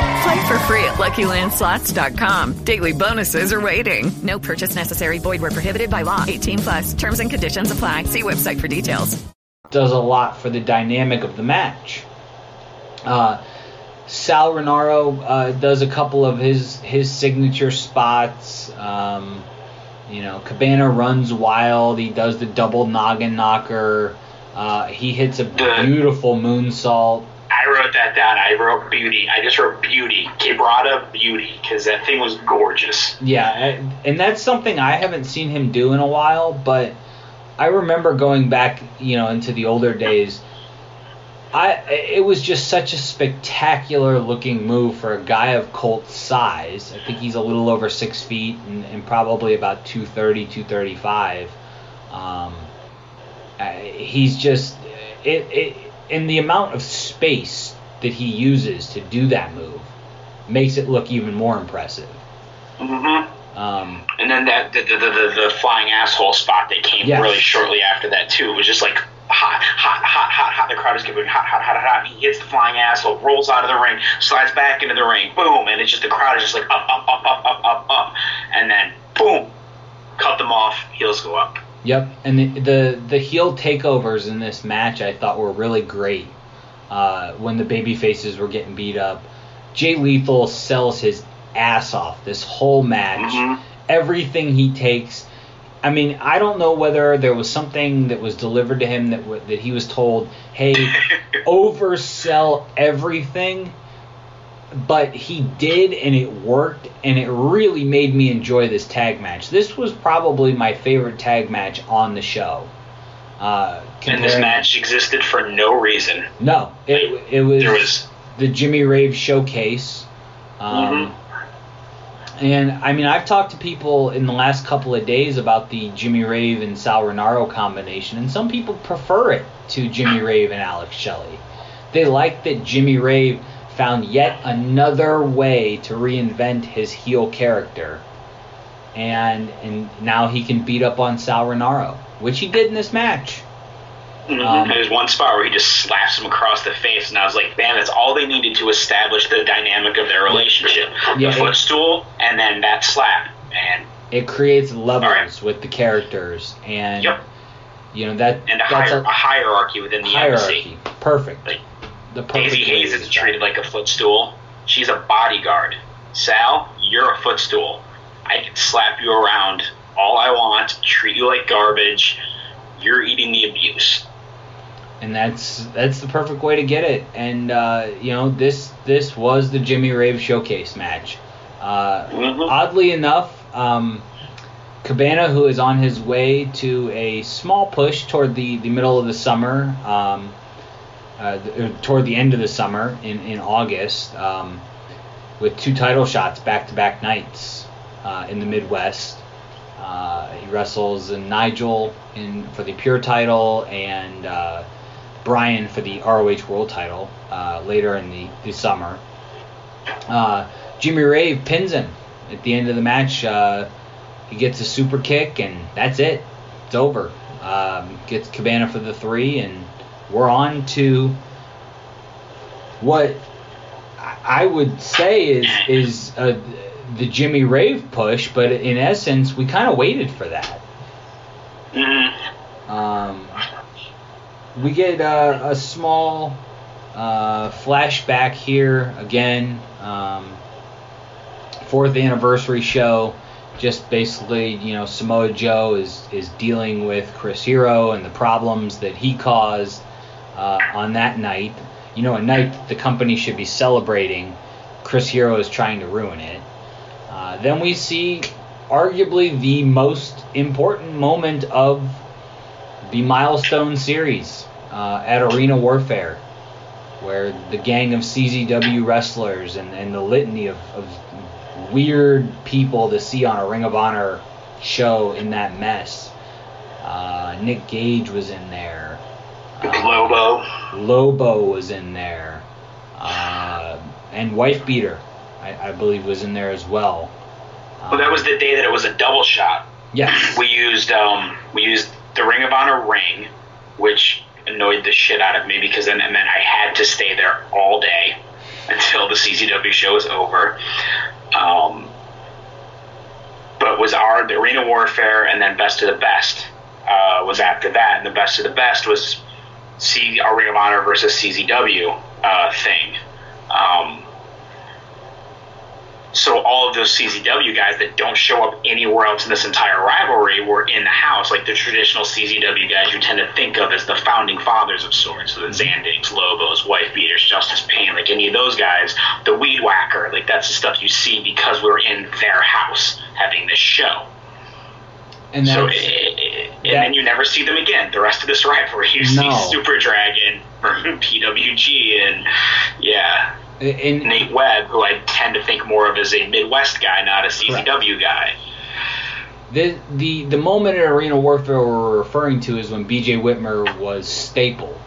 Play for free at LuckyLandSlots.com. Daily bonuses are waiting. No purchase necessary. Void where prohibited by law. 18 plus. Terms and conditions apply. See website for details. Does a lot for the dynamic of the match. Uh, Sal Rinauro uh, does a couple of his his signature spots. Um, you know, Cabana runs wild. He does the double noggin knocker. Uh, he hits a beautiful moonsault. I wrote that down. I wrote beauty. I just wrote beauty. Quebrada beauty because that thing was gorgeous. Yeah, and- that's something I haven't seen him do in a while. But I remember going back, you know, into the older days. I it was just such a spectacular looking move for a guy of Colt's size. I think he's a little over six feet and, and probably about 230, 235. Um, he's just it, it and the amount of space that he uses to do that move makes it look even more impressive. Mm-hmm. Um, And then that the, the, the, the flying asshole spot that came Yes. really shortly after that too was just like hot, hot, hot, hot, hot. The crowd is giving hot, hot, hot, hot, hot. He hits the flying asshole, rolls out of the ring, slides back into the ring, boom, and it's just the crowd is just like up, up, up, up, up, up, up, and then boom, cut them off. Heels go up. Yep, and the, the the heel takeovers in this match I thought were really great. Uh, when the baby faces were getting beat up, Jay Lethal sells his ass off this whole match. Everything he takes. I mean, I don't know whether there was something that was delivered to him that w- that he was told, "Hey, oversell everything." But he did and it worked and it really made me enjoy this tag match. This was probably my favorite tag match on the show. Uh, And this match existed for no reason. no it, it was, There was- the jimmy rave showcase. Um, and i mean i've talked to people in the last couple of days about the jimmy rave and sal rinauro combination and some people prefer it to jimmy rave and alex shelley. They like that jimmy rave found yet another way to reinvent his heel character and and now he can beat up on sal rinauro which he did in this match Mhm. Um, There's one spot where he just slaps him across the face, and I was like, "Man, that's all they needed to establish the dynamic of their relationship: Yeah, the footstool and then that slap." And it creates levels with the characters and you know that and a, hier- a a hierarchy within the hierarchy embassy. perfect Like, the Daizee Haze is treated like a footstool. She's a bodyguard. Sal, you're a footstool. I can slap you around all I want, treat you like garbage. You're eating the abuse. and that's that's the perfect way to get it. And uh, you know this this was the Jimmy Rave showcase match. Uh, Oddly enough, um, Cabana, who is on his way to a small push toward the, the middle of the summer, um, uh, uh, toward the end of the summer in in August, um, with two title shots back to back nights uh, in the Midwest. Uh, he wrestles in Nigel in for the Pure title and uh, Brian for the ROH World title uh, later in the, the summer. Jimmy Rave pins him at the end of the match. He gets a super kick and that's it. It's over. Um, gets Cabana for the three and we're on to what I would say is is uh, the Jimmy Rave push, but in essence, we kind of waited for that. Um, we get uh, a small uh, flashback here again. Um, fourth anniversary show. Just basically, you know, Samoa Joe is is dealing with Chris Hero and the problems that he caused uh, on that night. You know, a night the company should be celebrating. Chris Hero is trying to ruin it. Uh, then we see arguably the most important moment of the milestone series uh, at Arena Warfare, where the gang of CZW wrestlers and, and the litany of, of weird people to see on a Ring of Honor show in that mess. Uh, Nick Gage was in there. Lobo. Lobo was in there. Uh, and Wife Beater, I, I believe, was in there as well. Well, that was the day that it was a double shot. Yes. We used um, we used the Ring of Honor ring, which annoyed the shit out of me because then it meant I had to stay there all day until the CZW show was over. Um, but was our the Arena Warfare and then Best of the Best uh, was after that, and the Best of the Best was C our Ring of Honor versus CZW uh, thing. Um, so all of those CZW guys that don't show up anywhere else in this entire rivalry were in the house, like the traditional CZW guys you tend to think of as the founding fathers of sorts. So the Zandigs, Lobos, Wife Beaters, Justice Pain, like any of those guys, the Weed Whacker, like that's the stuff you see because we were in their house having this show. And so, that's- eh, and then you never see them again. The rest of this rivalry, you No. see Super Dragon from PWG, and yeah, and Nate Webb, who I tend to think more of as a Midwest guy, not a CZW guy. The, the the moment in Arena Warfare we're referring to is when B.J. Whitmer was staple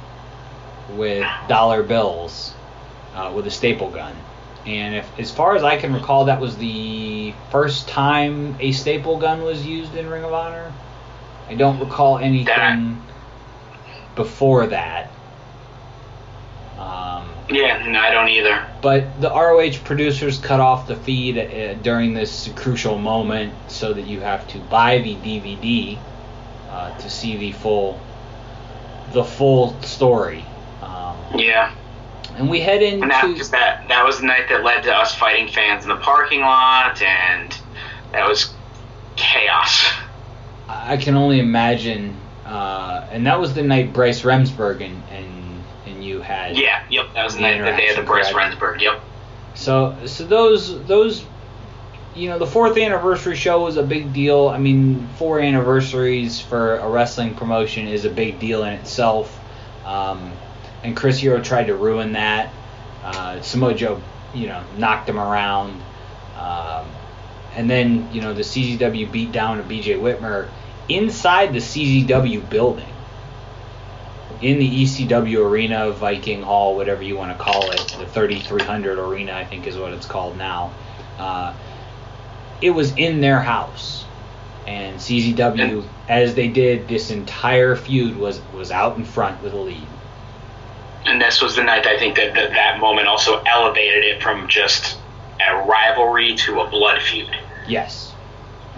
with dollar bills uh, with a staple gun, and if, as far as I can recall, that was the first time a staple gun was used in Ring of Honor. I don't recall anything before that. Um, Yeah, no, I don't either. but the ROH producers cut off the feed uh, during this crucial moment so that you have to buy the DVD uh, to see the full the full story. Um, Yeah. And we head into And that, 'cause that that was the night that led to us fighting fans in the parking lot, and that was chaos. I can only imagine, uh, and that was the night Bryce Remsburg and and, and you had Yeah, yep, that was the night that they had the Bryce correct. Remsburg. Yep. So so those those you know the fourth anniversary show was a big deal. I mean, four anniversaries for a wrestling promotion is a big deal in itself. Um, and Chris Hero tried to ruin that. Uh, Samoa Joe, you know, knocked him around. Um, and then you know the CZW beat down to BJ Whitmer inside the CZW building in the ECW arena, Viking Hall, whatever you want to call it, the 3300 arena, I think is what it's called now. Uh, it was in their house, and CZW, as they did this entire feud, was was out in front with a lead. And this was the night I think that that, that moment also elevated it from just a rivalry to a blood feud. Yes.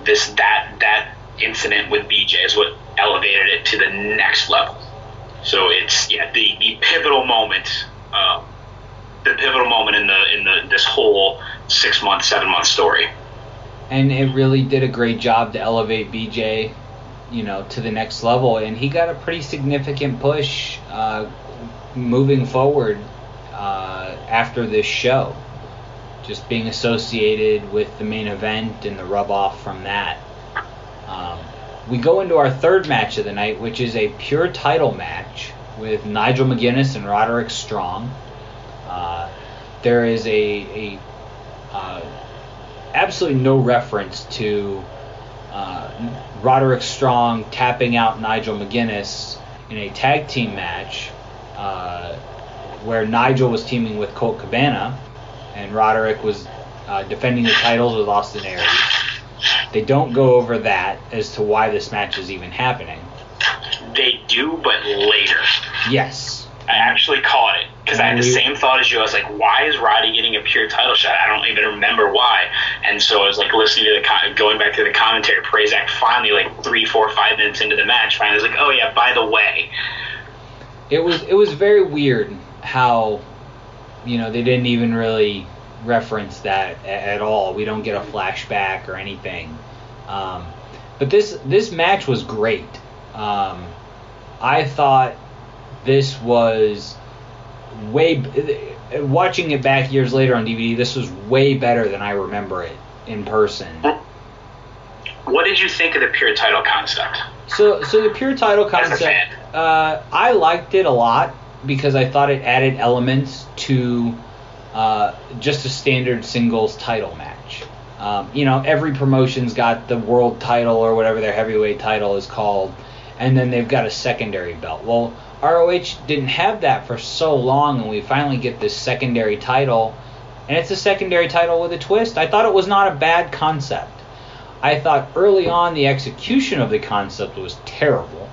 This that that incident with BJ is what elevated it to the next level. So it's yeah the, the pivotal moment, uh, the pivotal moment in the in the this whole six month seven month story. and it really did a great job to elevate BJ, you know, to the next level. And he got a pretty significant push uh, moving forward uh, after this show, just being associated with the main event and the rub off from that. Um, we go into our third match of the night, which is a pure title match with Nigel McGuinness and Roderick Strong. Uh, there is a, a uh, absolutely no reference to uh, Roderick Strong tapping out Nigel McGuinness in a tag team match uh, where Nigel was teaming with Colt Cabana and Roderick was uh, defending the titles with Austin Aries. They don't go over that as to why this match is even happening. They do, but later. Yes. I actually caught it because I had the same thought as you. I was like, "Why is Roddy getting a pure title shot?" I don't even remember why. And so I was like listening to the co- going back to the commentary. Prazak finally, like three, four, five minutes into the match, finally was like, "Oh yeah, by the way." It was it was very weird how you know they didn't even really reference that at all. We don't get a flashback or anything. Um, but this this match was great. Um, I thought this was way watching it back years later on DVD. This was way better than I remember it in person. what did you think of the pure title concept? So, so the pure title concept, uh, I liked it a lot because I thought it added elements to uh, just a standard singles title match. Um, you know, every promotion's got the world title or whatever their heavyweight title is called, and then they've got a secondary belt. Well, ROH didn't have that for so long, and we finally get this secondary title, and it's a secondary title with a twist. I thought it was not a bad concept. I thought early on the execution of the concept was terrible.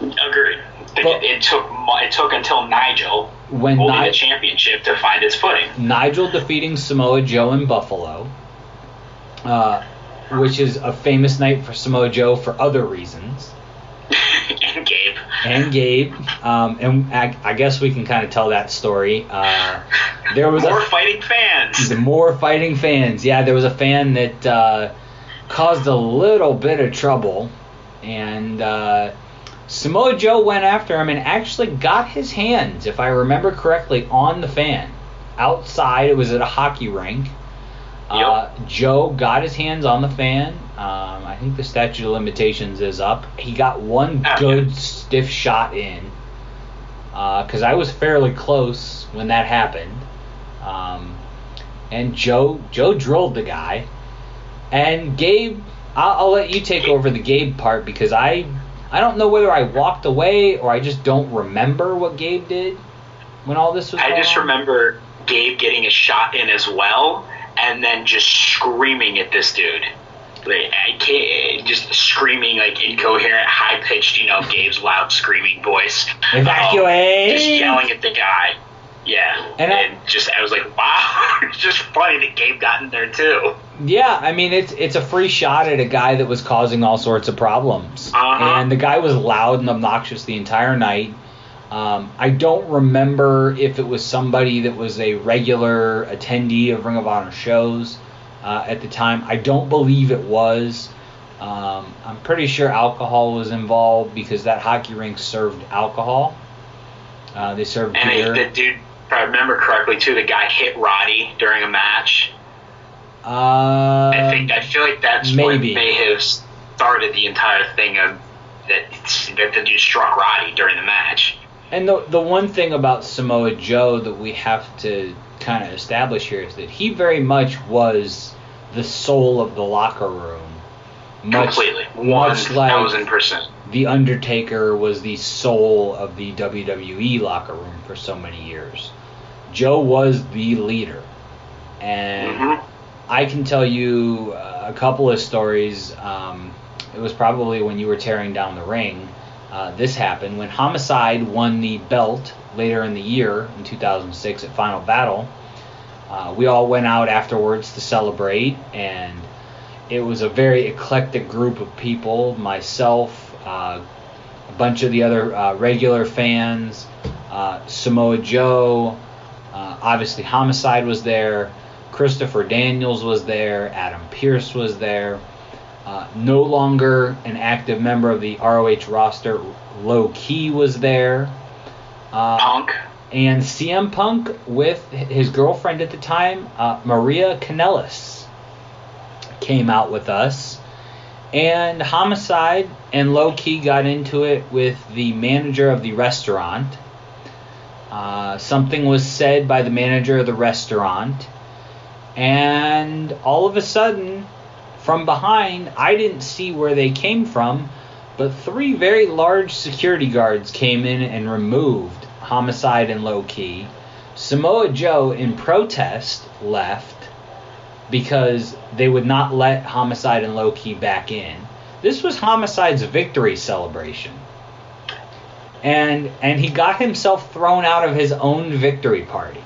Agreed. It, it took it took until Nigel When holding Ni- the championship to find its footing. Nigel defeating Samoa Joe in Buffalo, uh, which is a famous night for Samoa Joe for other reasons. and Gabe. And Gabe, um, and I, I guess we can kind of tell that story. Uh, there was More a, fighting fans. more fighting fans. Yeah, there was a fan that uh, caused a little bit of trouble, and uh, Samoa Joe went after him and actually got his hands, if I remember correctly, on the fan outside. It was at a hockey rink. Uh, Joe got his hands on the fan. Um, I think the statute of limitations is up. He got one good stiff shot in because I was fairly close when that happened. Um, and Joe Joe drilled the guy, and Gabe. I'll, I'll let you take over the Gabe part because I I don't know whether I walked away or I just don't remember what Gabe did when all this was. I just on. remember Gabe getting a shot in as well, and then just screaming at this dude. Like, I can't, just screaming like incoherent, high pitched, you know, Gabe's loud screaming voice. Evacuate! Um, just yelling at the guy. Yeah, And and, I- just I was like, it's just funny that Gabe got in there too. Yeah, I mean it's it's a free shot at a guy that was causing all sorts of problems, Uh-huh. and the guy was loud and obnoxious the entire night. Um, I don't remember if it was somebody that was a regular attendee of Ring of Honor shows uh, at the time. I don't believe it was. Um, I'm pretty sure alcohol was involved because that hockey rink served alcohol. Uh, they served And beer. I, the dude, if I remember correctly too, the guy hit Roddy during a match. uh, I think I feel like that's maybe. what may have started the entire thing of that that the dude struck Roddy during the match. And the the one thing about Samoa Joe that we have to kind of establish here is that he very much was the soul of the locker room. Much, Completely, one much like thousand percent. The Undertaker was the soul of the WWE locker room for so many years. Joe was the leader, and Mm-hmm. I can tell you uh, a couple of stories. Um, it was probably when you were tearing down the ring. Uh, this happened when Homicide won the belt later in the year in 2006 at Final Battle. Uh, we all went out afterwards to celebrate, and it was a very eclectic group of people. Myself, a bunch of the other uh, regular fans, uh, Samoa Joe, uh, obviously Homicide was there, Christopher Daniels was there, Adam Pearce was there. Uh, no longer an active member of the ROH roster, Low Ki was there. Uh, Punk. And CM Punk with his girlfriend at the time, uh, Maria Kanellis, came out with us. And Homicide and Low Ki got into it with the manager of the restaurant. Uh, something was said by the manager of the restaurant. And all of a sudden, from behind, I didn't see where they came from, but three very large security guards came in and removed Homicide and Low Ki. Samoa Joe, in protest, left because they would not let Homicide and Low Ki back in. This was Homicide's victory celebration. And and he got himself thrown out of his own victory party.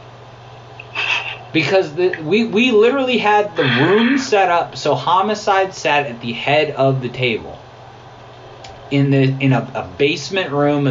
Because the, we we literally had the room set up so Homicide sat at the head of the table in the in a, a basement room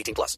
18 plus.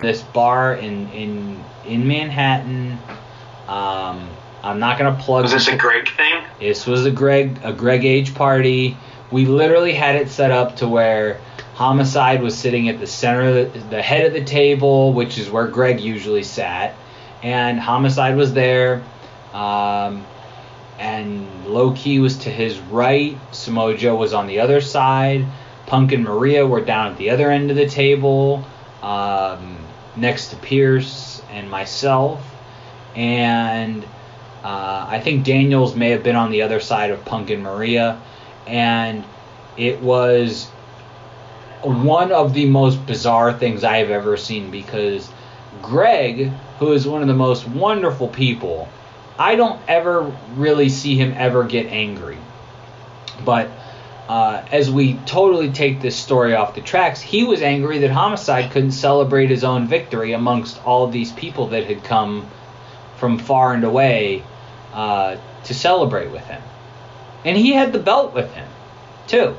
This bar in in in Manhattan. Um, I'm not gonna plug. Was this a Greg thing? This was a Greg a Greg Age party. We literally had it set up to where Homicide was sitting at the center of the, the head of the table, which is where Greg usually sat, and Homicide was there. Um, and Low Ki was to his right. Samoa Joe was on the other side. Punk and Maria were down at the other end of the table, um, next to Pearce and myself. And uh, I think Daniels may have been on the other side of Punk and Maria. And it was one of the most bizarre things I have ever seen because Greg, who is one of the most wonderful people, I don't ever really see him ever get angry. But uh, as we totally take this story off the tracks, he was angry that Homicide couldn't celebrate his own victory amongst all of these people that had come from far and away uh, to celebrate with him. And he had the belt with him, too.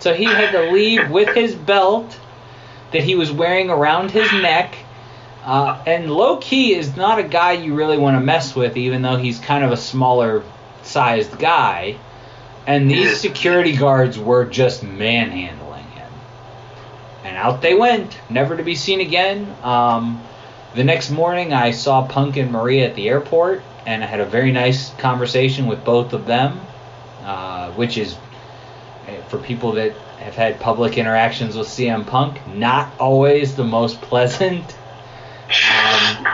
So he had to leave with his belt that he was wearing around his neck. Uh, and Low Ki is not a guy you really want to mess with, even though he's kind of a smaller sized guy. And these security guards were just manhandling him. And out they went, never to be seen again. Um, the next morning, I saw Punk and Maria at the airport, and I had a very nice conversation with both of them, uh, which is for people that have had public interactions with CM Punk, not always the most pleasant. Um,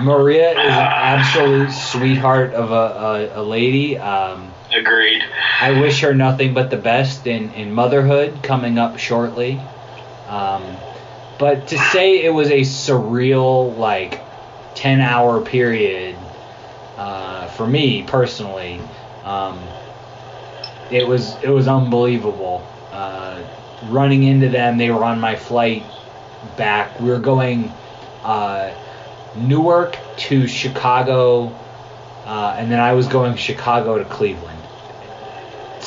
Maria is an absolute sweetheart of a, a, a lady. Um, Agreed. I wish her nothing but the best in, in motherhood coming up shortly. Um, but to say it was a surreal, like, 10 hour period uh, for me personally, um, it was it was unbelievable. Uh, running into them, they were on my flight back. We were going uh, Newark to Chicago, uh, and then I was going Chicago to Cleveland.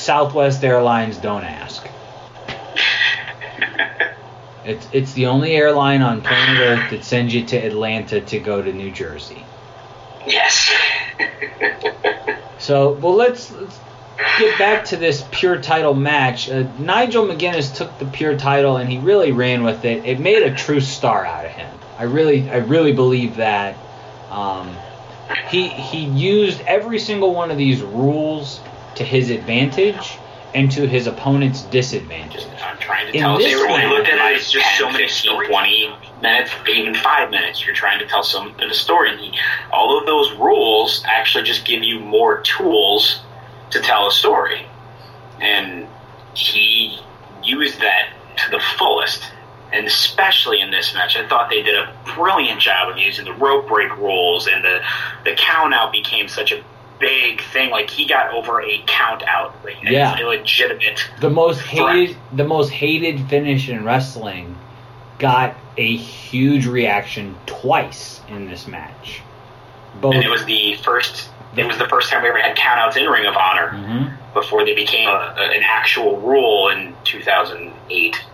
Southwest Airlines, don't ask. It's it's the only airline on planet Earth that sends you to Atlanta to go to New Jersey. Yes. So, well, let's, let's get back to this pure title match. Uh, Nigel McGuinness took the pure title and he really ran with it. It made a true star out of him. I really, I really believe that. Um, he he used every single one of these rules to his advantage and to his opponent's disadvantage. I'm trying to In tell this one- you look at it, it's just so many 15, 20 minutes, even five minutes. You're trying to tell some of the story. And all of those rules actually just give you more tools to tell a story. And he used that to the fullest. And especially in this match, I thought they did a brilliant job of using the rope break rules, and the the count out became such a big thing. Like he got over a count out, like Yeah. a legitimate The most hated, the most hated finish in wrestling, got a huge reaction twice in this match. Both and it was the first. It was the first time we ever had countouts in Ring of Honor Mm-hmm. before they became a, an actual rule in 2008.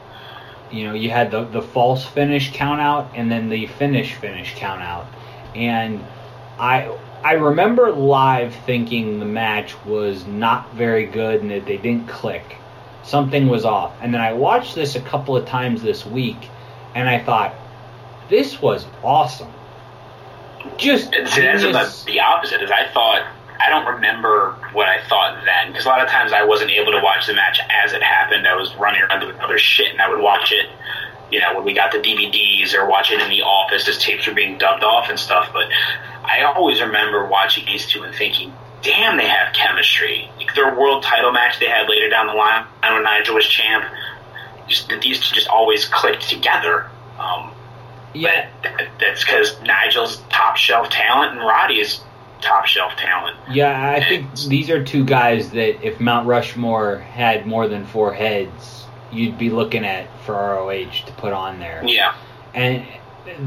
you know, you had the, the false finish count out and then the finish finish count out. And I I remember live thinking the match was not very good and that they didn't click. Something was off. And then I watched this a couple of times this week and I thought, This was awesome. Just See, that's genius. the, the opposite. Is I thought I don't remember what I thought then because a lot of times I wasn't able to watch the match as it happened. I was running around doing other shit, and I would watch it. You know, when we got the DVDs or watch it in the office as tapes were being dubbed off and stuff. But I always remember watching these two and thinking, "Damn, they have chemistry." Like their world title match they had later down the line when Nigel was champ. Just these two just always clicked together. Um, yeah, that's because Nigel's top shelf talent and Roddy is top shelf talent. Yeah, I think these are two guys that if Mount Rushmore had more than four heads, you'd be looking at for ROH to put on there. Yeah. And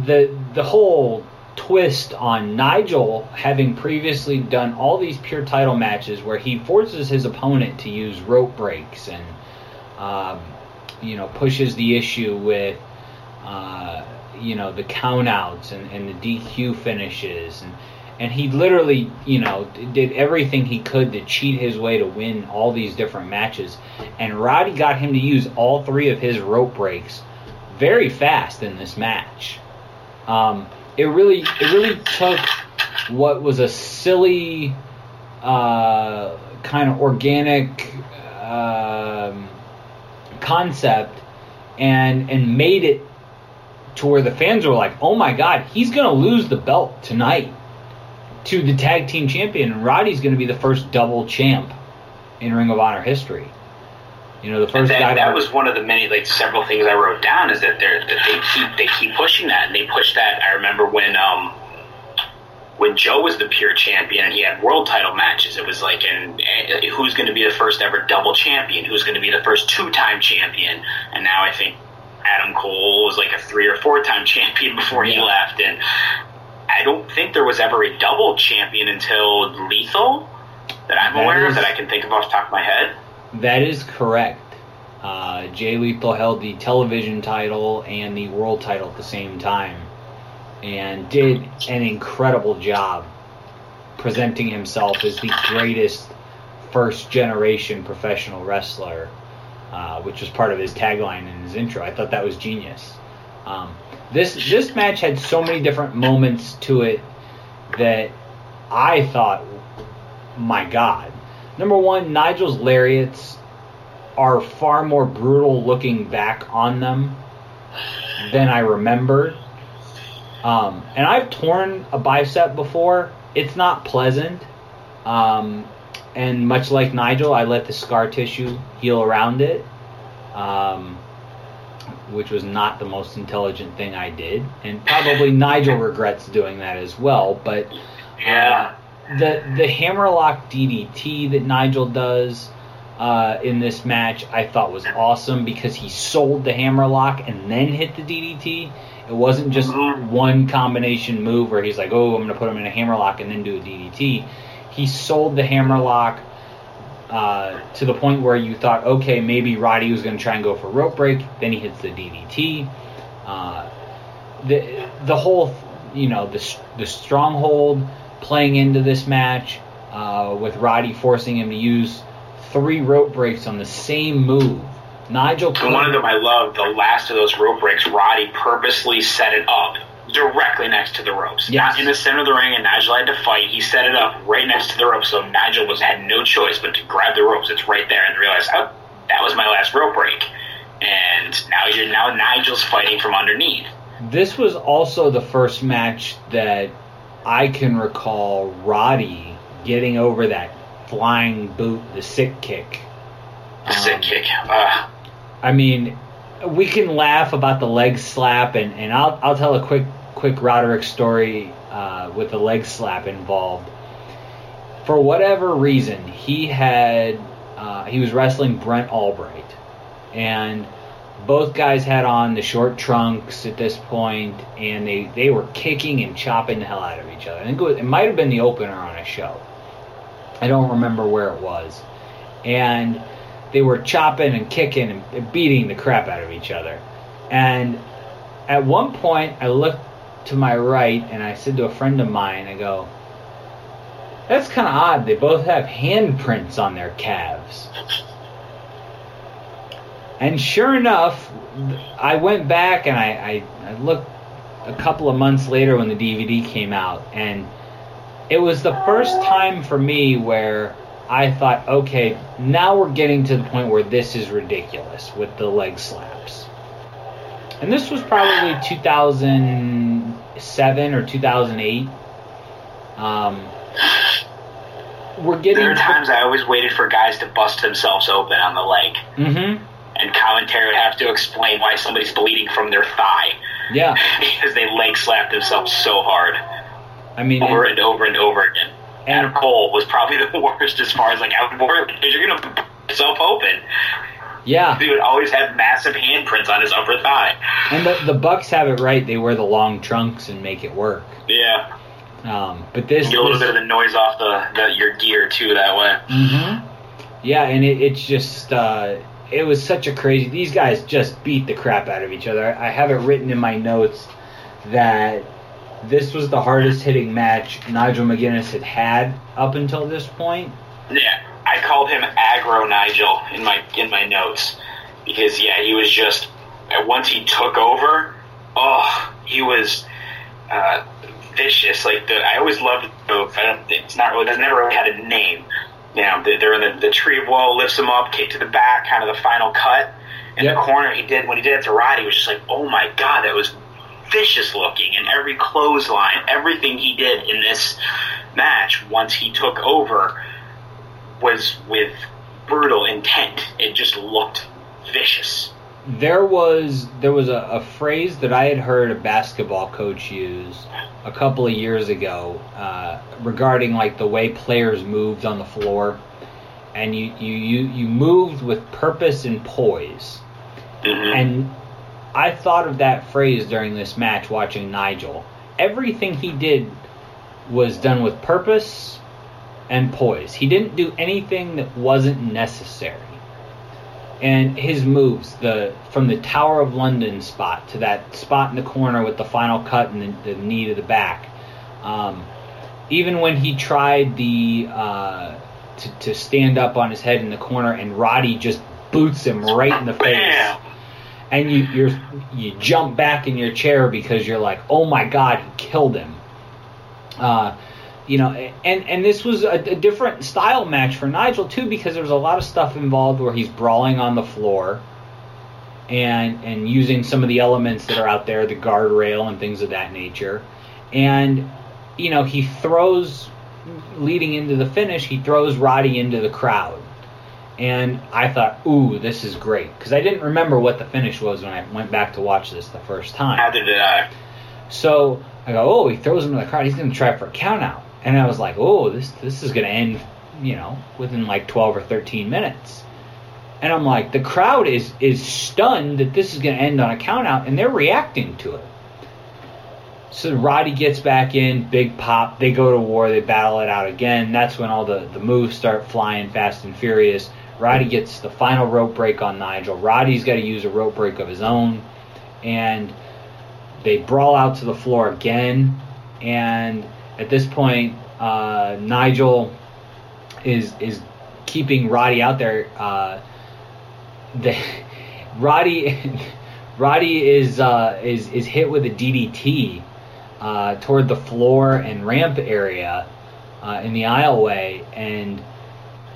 the the whole twist on Nigel having previously done all these pure title matches where he forces his opponent to use rope breaks and um, you know pushes the issue with uh, you know the countouts and, and the DQ finishes and and he literally you know did everything he could to cheat his way to win all these different matches. And Roddy got him to use all three of his rope breaks very fast in this match. Um, it really it really took what was a silly uh, kind of organic um, concept and and made it to where the fans were like, "Oh my God, he's to lose the belt tonight to the tag team champion, and Roddy's going to be the first double champ in Ring of Honor history." You know, the first that, guy. That was one of the many, like several things I wrote down. Is that they're that they keep they keep pushing that, and they push that. I remember when um when Joe was the pure champion and he had world title matches. It was like, and, and who's going to be the first ever double champion? Who's going to be the first two time champion? And now I think Adam Cole was like a three or four time champion before he left, and I don't think there was ever a double champion until Lethal that I'm That aware is- of that I can think of off the top of my head. That is correct. Uh, Jay Lethal held the television title and the world title at the same time, and did an incredible job presenting himself as the greatest first generation professional wrestler, uh, which was part of his tagline in his intro. I thought that was genius. Um, this this match had so many different moments to it that I thought, my God. Number one, Nigel's lariats are far more brutal looking back on them than I remembered. Um, and I've torn a bicep before. It's not pleasant. Um, and much like Nigel, I let the scar tissue heal around it, um, which was not the most intelligent thing I did. And probably Nigel regrets doing that as well. But Yeah. the the hammerlock DDT that Nigel does uh, in this match, I thought was awesome because he sold the hammerlock and then hit the DDT. It wasn't just one combination move where he's like, "Oh, I'm going to put him in a hammerlock and then do a DDT." He sold the hammerlock uh, to the point where you thought, okay, maybe Roddy was going to try and go for rope break. Then he hits the DDT. Uh, the the whole, you know, the the stronghold playing into this match uh, with Roddy forcing him to use three rope breaks on the same move. Nigel. And one of them I love, the last of those rope breaks, Roddy purposely set it up directly next to the ropes. Not in the center of the ring and Nigel had to fight. He set it up right next to the ropes, so Nigel was had no choice but to grab the ropes. It's right there and realize, oh, that was my last rope break. And now you're now Nigel's fighting from underneath. This was also the first match that I can recall Roddy getting over that flying boot, the sick kick. The sick kick. Uh, I mean, we can laugh about the leg slap, and, and I'll I'll tell a quick quick Roderick story uh, with the leg slap involved. For whatever reason, he had uh, he was wrestling Brent Albright, and both guys had on the short trunks at this point, and they, they were kicking and chopping the hell out of each other. I think it, it might have been the opener on a show. I don't remember where it was, and they were chopping and kicking and beating the crap out of each other. And at one point, I looked to my right and I said to a friend of mine, I go, that's kind of odd. They both have handprints on their calves. And sure enough, I went back and I, I, I looked a couple of months later when the DVD came out, and it was the first time for me where I thought, okay, now we're getting to the point where this is ridiculous with the leg slaps. And this was probably 2007 or 2008. Um, we're getting. There are times I always waited for guys to bust themselves open on the leg. Mm-hmm. And commentary would have to explain why somebody's bleeding from their thigh. Yeah. because they leg slapped themselves so hard. I mean, over and, and over and over again. Adam Cole was probably the worst as far as like out because you're gonna bust yourself open. Yeah. He would always have massive handprints on his upper thigh. And the, the Bucks have it right. They wear the long trunks and make it work. Yeah. Um, but this you get a little this, bit of the noise off the, the your gear too that way. Mm-hmm. Yeah, and it, it's just uh, it was such a crazy. These guys just beat the crap out of each other. I have it written in my notes that this was the hardest hitting match Nigel McGuinness had had up until this point. Yeah, I called him aggro Nigel in my in my notes because yeah, he was just once he took over, oh, he was uh, vicious. Like the I always loved the. I don't, it's not really. It's never really had a name. You know, they're in the, the tree of woe, lifts him up, kick to the back, kind of the final cut in yep. the corner. He did when he did it to Rod. He Was just like, oh my god, that was vicious looking. And every clothesline, everything he did in this match once he took over was with brutal intent. It just looked vicious. There was there was a, a phrase that I had heard a basketball coach use a couple of years ago uh, regarding like the way players moved on the floor, and you you you, you moved with purpose and poise, mm-hmm. and I thought of that phrase during this match watching Nigel. Everything he did was done with purpose and poise. He didn't do anything that wasn't necessary. And his moves, the from the Tower of London spot to that spot in the corner with the final cut and the, the knee to the back, um, even when he tried the uh, to, to stand up on his head in the corner and Roddy just boots him right in the face, and you you you jump back in your chair because you're like, oh my god, he killed him. Uh, you know, and and this was a, a, different style match for Nigel too because there was a lot of stuff involved where he's brawling on the floor, and and using some of the elements that are out there, the guardrail and things of that nature, and you know he throws, leading into the finish, he throws Roddy into the crowd, and I thought, ooh, this is great because I didn't remember what the finish was when I went back to watch this the first time. How did I? So I go, oh, he throws him in the crowd. He's going to try for a count out. And I was like, oh, this this is to end, you know, within like 12 or 13 minutes. And I'm like, the crowd is is stunned that this is to end on a count out, and they're reacting to it. So Roddy gets back in, big pop. They go to war. They battle it out again. That's when all the, the moves start flying fast and furious. Roddy gets the final rope break on Nigel. Roddy's got to use a rope break of his own. And they brawl out to the floor again. And at this point, uh, Nigel is is keeping Roddy out there. Uh, the Roddy Roddy is uh, is is hit with a DDT uh, toward the floor and ramp area uh, in the aisleway, and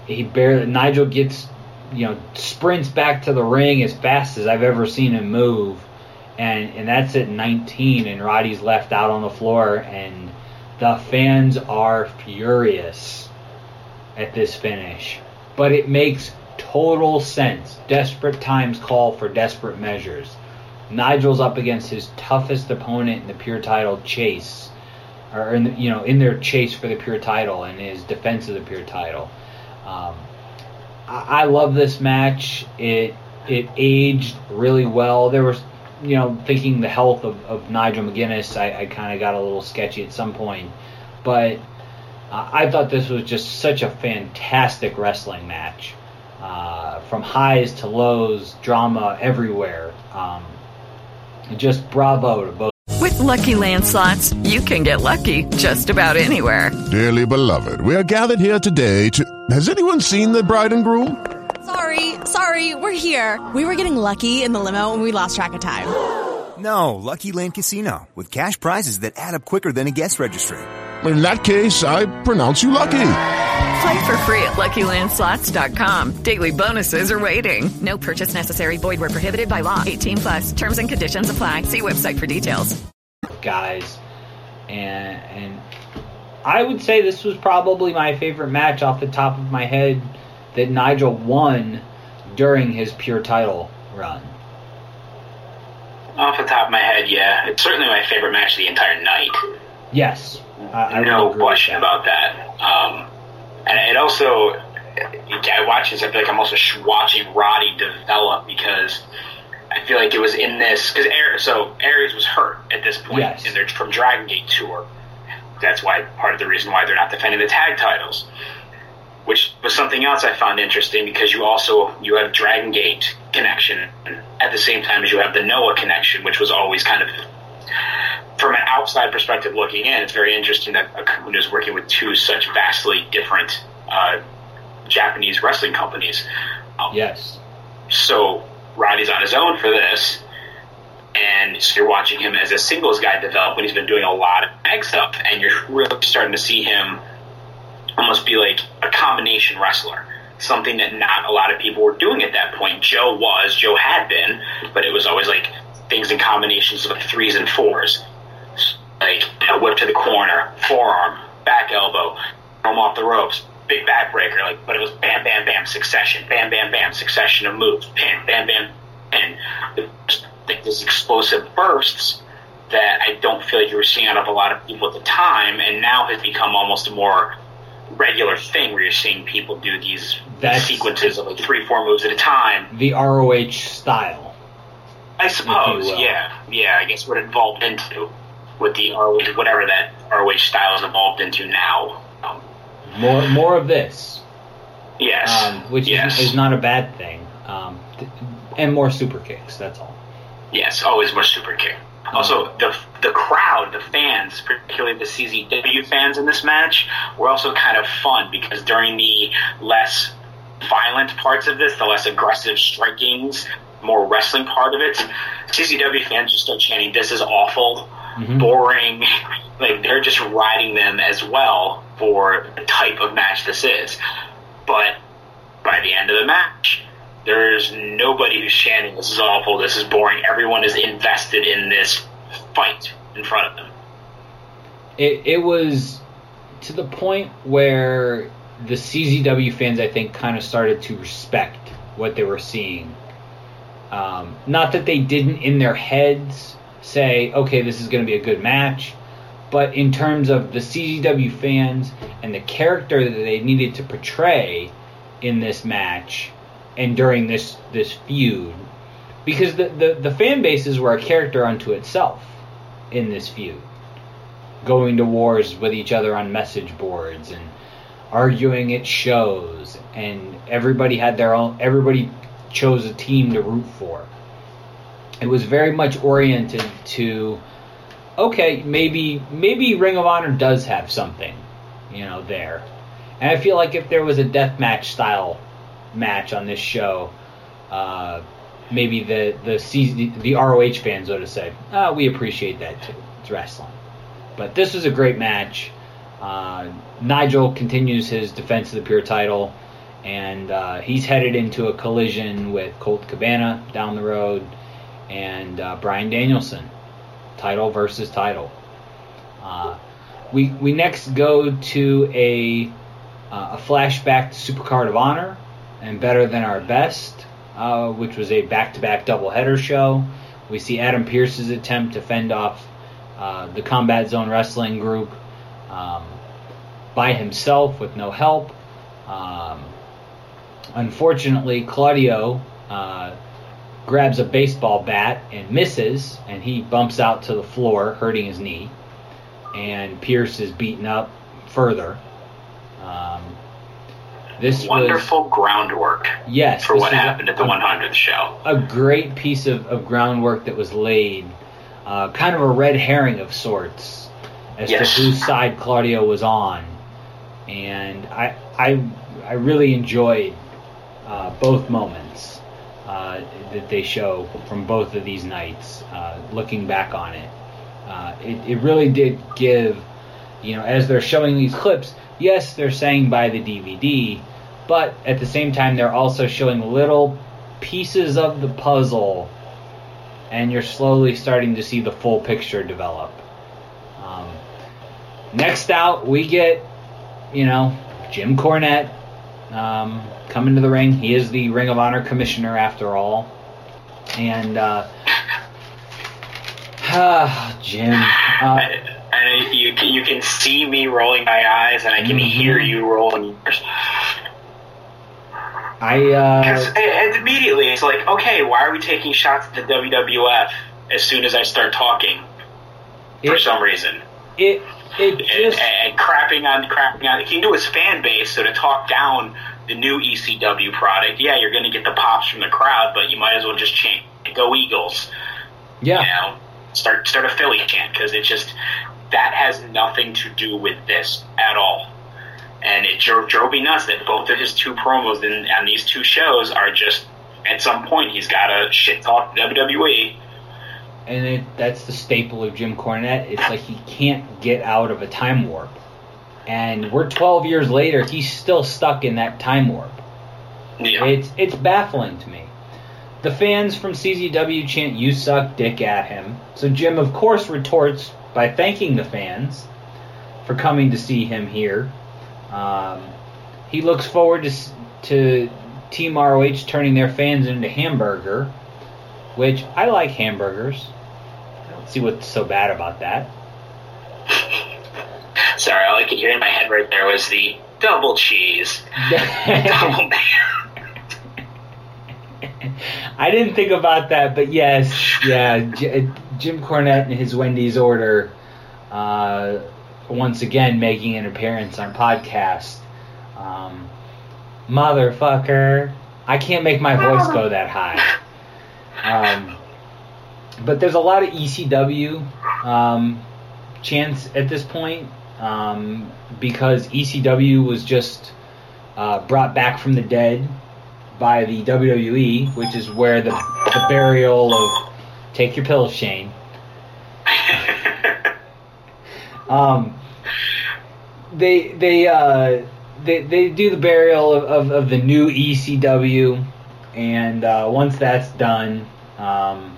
he barely Nigel gets you know sprints back to the ring as fast as I've ever seen him move, and and that's at 19, and Roddy's left out on the floor and the fans are furious at this finish, but it makes total sense. Desperate times call for desperate measures. Nigel's up against his toughest opponent in the pure title chase, or in the, you know in their chase for the pure title and his defense of the pure title. Um, I, I love this match. It it aged really well. There was you know, thinking the health of, of Nigel McGuinness, I, I kind of got a little sketchy at some point. But uh, I thought this was just such a fantastic wrestling match. Uh, from highs to lows, drama everywhere. Um, just bravo to both. With Lucky Land slots, you can get lucky just about anywhere. Dearly beloved, we are gathered here today to. Has anyone seen the bride and groom? Sorry, sorry, we're here. We were getting lucky in the limo and we lost track of time. No, Lucky Land Casino, with cash prizes that add up quicker than a guest registry. In that case, I pronounce you lucky. Play for free at LuckyLandSlots.com. Daily bonuses are waiting. No purchase necessary. Void where prohibited by law. 18 plus. Terms and conditions apply. See website for details. Guys, and and I would say this was probably my favorite match off the top of my head that Nigel won during his pure title run. Off the top of my head, yeah, it's certainly my favorite match of the entire night. Yes, I, I no question about that. Um, and it also, I watch this. I feel like I'm also sh- watching Roddy develop because I feel like it was in this because so Aries was hurt at this point Yes. in their from Dragon Gate tour. That's why part of the reason why they're not defending the tag titles, which was something else I found interesting because you also you have Dragon Gate connection at the same time as you have the Noah connection, which was always kind of from an outside perspective looking in, it's very interesting that Akuna is working with two such vastly different uh, Japanese wrestling companies. Um, yes. So Roddy's on his own for this, and so you're watching him as a singles guy develop when he's been doing a lot of tag stuff, and you're really starting to see him almost be like a combination wrestler. Something that not a lot of people were doing at that point. Joe was, Joe had been, but it was always like things in combinations of threes and fours like you know, whip to the corner, forearm, back elbow, him off the ropes, big backbreaker, like but it was bam bam bam succession, bam bam bam succession of moves, bam bam bam and like this explosive bursts that I don't feel like you were seeing out of a lot of people at the time and now has become almost a more regular thing where you're seeing people do these That's- sequences of like three, four moves at a time. The ROH style. I suppose, yeah, yeah. I guess what it evolved into with the ROH, whatever that ROH style has evolved into now. Um, More more of this. yes, um, which yes, is, is not a bad thing. Um, and more super kicks. That's all. yes. Always more super kick. Also, the the crowd, the fans, particularly the CZW fans in this match, were also kind of fun because during the less violent parts of this, the less aggressive strikings, more wrestling part of it, CZW fans just start chanting, "This is awful." Mm-hmm. boring. Like they're just riding them as well for the type of match this is. But by the end of the match, there's nobody who's chanting, "This is awful. This is boring." Everyone is invested in this fight in front of them. It it was to the point where the CZW fans, I think, kind of started to respect what they were seeing. Um, not that they didn't in their heads say, "Okay, this is going to be a good match," but in terms of the CZW fans and the character that they needed to portray in this match and during this this feud, because the the, the fan bases were a character unto itself in this feud. Going to wars with each other on message boards and arguing at shows and everybody had their own everybody chose a team to root for. It was very much oriented to okay maybe maybe ring of honor does have something you know there. And i feel like if there was a death match style match on this show uh, maybe the the C, the roh fans would have said ah, we appreciate that too it's wrestling but this was a great match. Uh, Nigel continues his defense of the pure title, and uh, he's headed into a collision with Colt Cabana down the road, and uh, Bryan Danielson, title versus title. Uh, we we next go to a uh, a flashback to Supercard of Honor and Better Than Our Best, uh, which was a back-to-back doubleheader show. We see Adam Pearce's attempt to fend off uh, the Combat Zone Wrestling Group um, by himself with no help. Um, unfortunately, Claudio uh, grabs a baseball bat and misses, and he bumps out to the floor, hurting his knee. And Pierce is beaten up further. Um, this was Wonderful groundwork yes for what was a- happened at the 100th show. a great piece of, of groundwork that was laid, uh, kind of a red herring of sorts, as Yes. to whose side Claudio was on, and I I I really enjoyed uh, both moments. uh, that they show from both of these nights. Uh, looking back on it, uh, it, it really did give, you know, as they're showing these clips. Yes, they're saying buy the DVD, but at the same time, they're also showing little pieces of the puzzle, and you're slowly starting to see the full picture develop. Um, next out, we get, you know, Jim Cornette um, coming to the ring. He is the Ring of Honor commissioner after all. And, uh, Jim. Uh, and you, you can see me rolling my eyes, and I can Mhm. hear you rolling yours. I, uh, and- and immediately, it's like, okay, why are we taking shots at the WWF as soon as I start talking? For some reason. it, it and, just. and crapping on crapping on he knew his fan base so to talk down the new ECW product yeah you're going to get the pops from the crowd but you might as well just chant go Eagles Yeah. you know start start a Philly chant because it just that has nothing to do with this at all and it drove, drove me nuts that both of his two promos in, on these two shows are just at some point he's got to shit talk WWE and it, that's the staple of Jim Cornette. It's like he can't get out of a time warp. And we're 12 years later, he's still stuck in that time warp. Yeah. It's it's baffling to me. The fans from CZW chant "You suck, dick" at him. So Jim, of course, retorts by thanking the fans for coming to see him here. Um, he looks forward to to Team ROH turning their fans into hamburger, which I like hamburgers. I don't see what's so bad about that. sorry all I could hear in my head right there was the double cheese double I didn't think about that, but yes, yeah, Jim Cornette and his Wendy's order, uh, once again making an appearance on podcast. Um, motherfucker, I can't make my voice go that high. Um, but there's a lot of ECW um, chants at this point um, because ECW was just uh, brought back from the dead by the WWE, which is where the, the burial of take your pills, Shane. um, they they uh, they they do the burial of, of, of the new ECW, and uh, once that's done, um,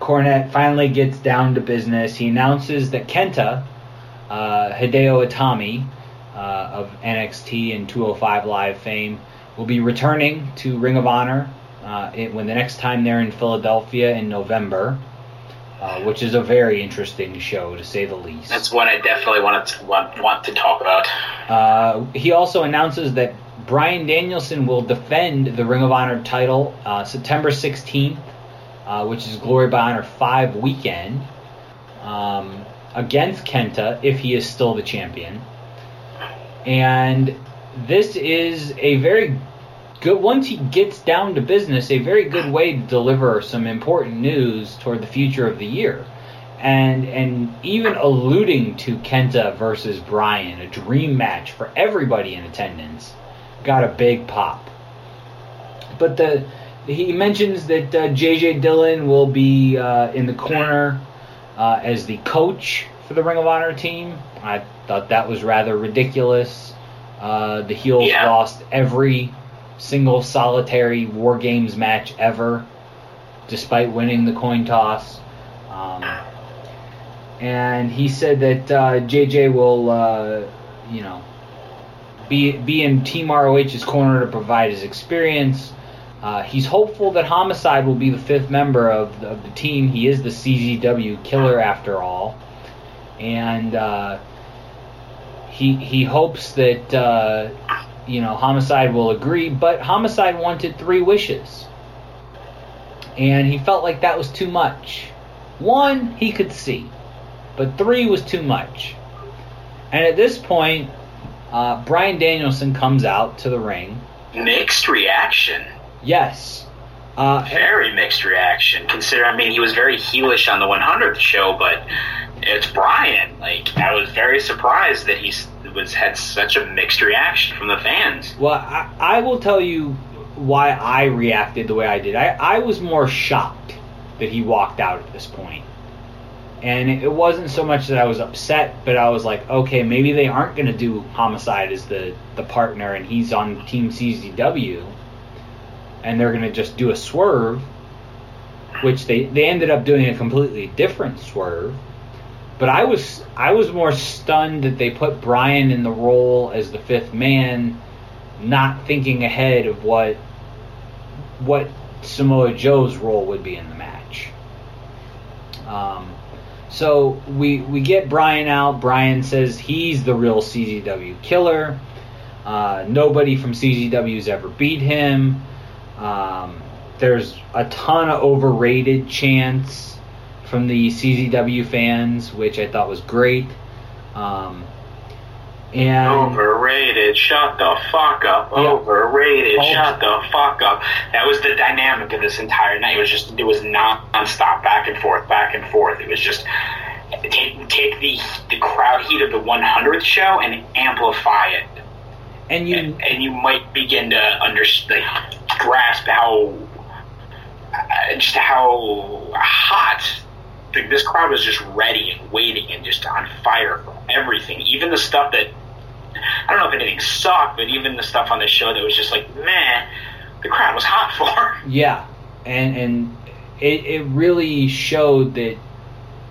Cornette finally gets down to business. He announces that Kenta, uh, Hideo Itami, uh, of NXT and 205 Live fame, will be returning to Ring of Honor uh, it, when the next time they're in Philadelphia in November, uh, which is a very interesting show to say the least. That's one I definitely want to want, want to talk about. Uh, he also announces that Bryan Danielson will defend the Ring of Honor title uh, September 16th, uh, which is Glory by Honor 5 weekend, um, against Kenta if he is still the champion. And this is a very good, once he gets down to business, a very good way to deliver some important news toward the future of the year and and even alluding to Kenta versus Bryan, a dream match for everybody in attendance, got a big pop. But the he mentions that uh, JJ Dillon will be uh, in the corner uh, as the coach for the Ring of Honor team. I thought that was rather ridiculous. Uh, the heels Yeah. lost every single solitary War Games match ever, despite winning the coin toss. Um, and he said that uh, JJ will, uh, you know, be be in Team ROH's corner to provide his experience. Uh, he's hopeful that Homicide will be the fifth member of the, of the team. He is the CZW killer after all, and uh, he he hopes that uh, you know Homicide will agree. But Homicide wanted three wishes, and he felt like that was too much. One he could see, but three was too much. And at this point, uh, Bryan Danielson comes out to the ring. Mixed reaction. Yes. Uh, Very mixed reaction. Consider, I mean, he was very heelish on the 100th show, but it's Bryan. Like, I was very surprised that he s- was had such a mixed reaction from the fans. Well, I, I will tell you why I reacted the way I did. I, I was more shocked that he walked out at this point. And it wasn't so much that I was upset, but I was like, okay, maybe they aren't going to do Homicide as the, the partner and he's on Team CZW. And they're going to just do a swerve, which they, they ended up doing a completely different swerve. But I was I was more stunned that they put Bryan in the role as the fifth man, not thinking ahead of what what Samoa Joe's role would be in the match. Um, so we we get Bryan out. Bryan says he's the real CZW killer. Uh, nobody from CZW's ever beat him. Um, there's a ton of overrated chants from the CZW fans, which I thought was great. Um, and overrated, shut the fuck up. Yeah. Overrated, Oh. shut the fuck up. That was the dynamic of this entire night. It was just, it was non-stop, back and forth, back and forth. It was just take take the the crowd heat of the 100th show and amplify it. And you and, you might begin to understand, like, grasp how uh, just how hot this crowd was just ready and waiting and just on fire for everything. Even the stuff that I don't know if anything sucked, but even the stuff on the show that was just like, meh, the crowd was hot for. Yeah, and and it it really showed that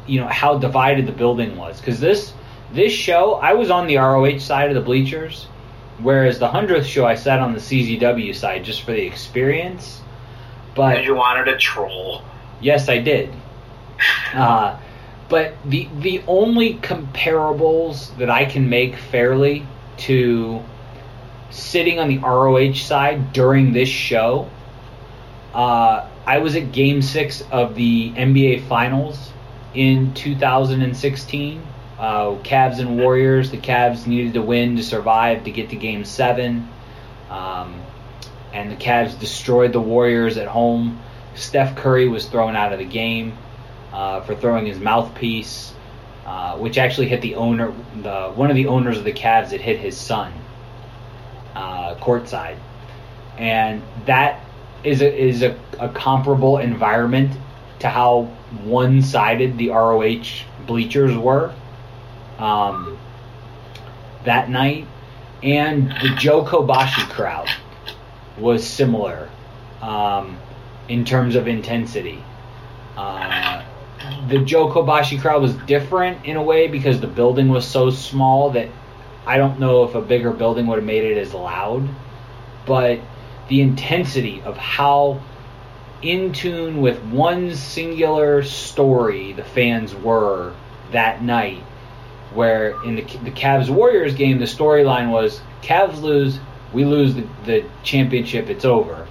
you know how divided the building was because this this show I was on the ROH side of the bleachers, whereas the hundredth show I sat on the CZW side just for the experience. But you wanted a troll. Yes, I did. Uh, but the the only comparables that I can make fairly to sitting on the ROH side during this show, uh, I was at Game Six of the NBA Finals in 2016. Uh, Cavs and Warriors. The Cavs needed to win to survive to get to Game Seven. Um, and the Cavs destroyed the Warriors at home. Steph Curry was thrown out of the game uh, for throwing his mouthpiece, uh, which actually hit the owner, the one of the owners of the Cavs. It hit his son, uh, courtside, and that is a, is a, a comparable environment to how one-sided the ROH bleachers were um, that night, and the Joe Kobashi crowd was similar um, in terms of intensity. Uh, the Joe Kobashi crowd was different in a way because the building was so small that I don't know if a bigger building would have made it as loud. But the intensity of how in tune with one singular story the fans were that night, where in the, the Cavs Warriors game, the storyline was Cavs lose, we lose the, the championship, it's over.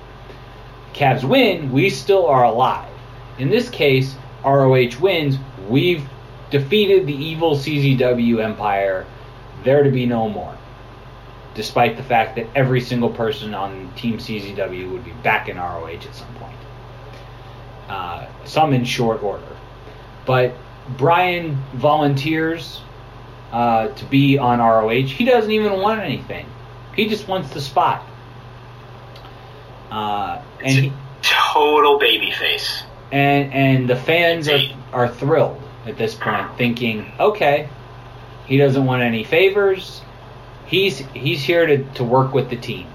Cavs win, we still are alive. In this case, ROH wins, we've defeated the evil CZW empire, there to be no more. Despite the fact that every single person on Team CZW would be back in ROH at some point. Uh, some in short order. But Bryan volunteers uh, to be on ROH. He doesn't even want anything. He just wants the spot. Uh, and he, Total babyface. And and the fans are, are thrilled at this point, thinking, okay, he doesn't want any favors. He's he's here to, to work with the team.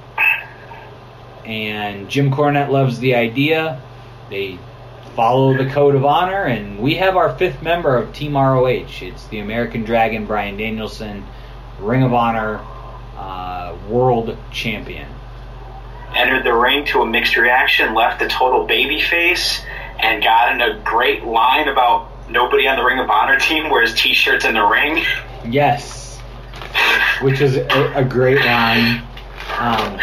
And Jim Cornette loves the idea. They follow the code of honor, and we have our fifth member of Team ROH. It's the American Dragon, Bryan Danielson, Ring of Honor uh, World Champion. Entered the ring to a mixed reaction, left a total babyface, and got in a great line about nobody on the Ring of Honor team wears t-shirts in the ring. Yes, which is a, a great line. Um,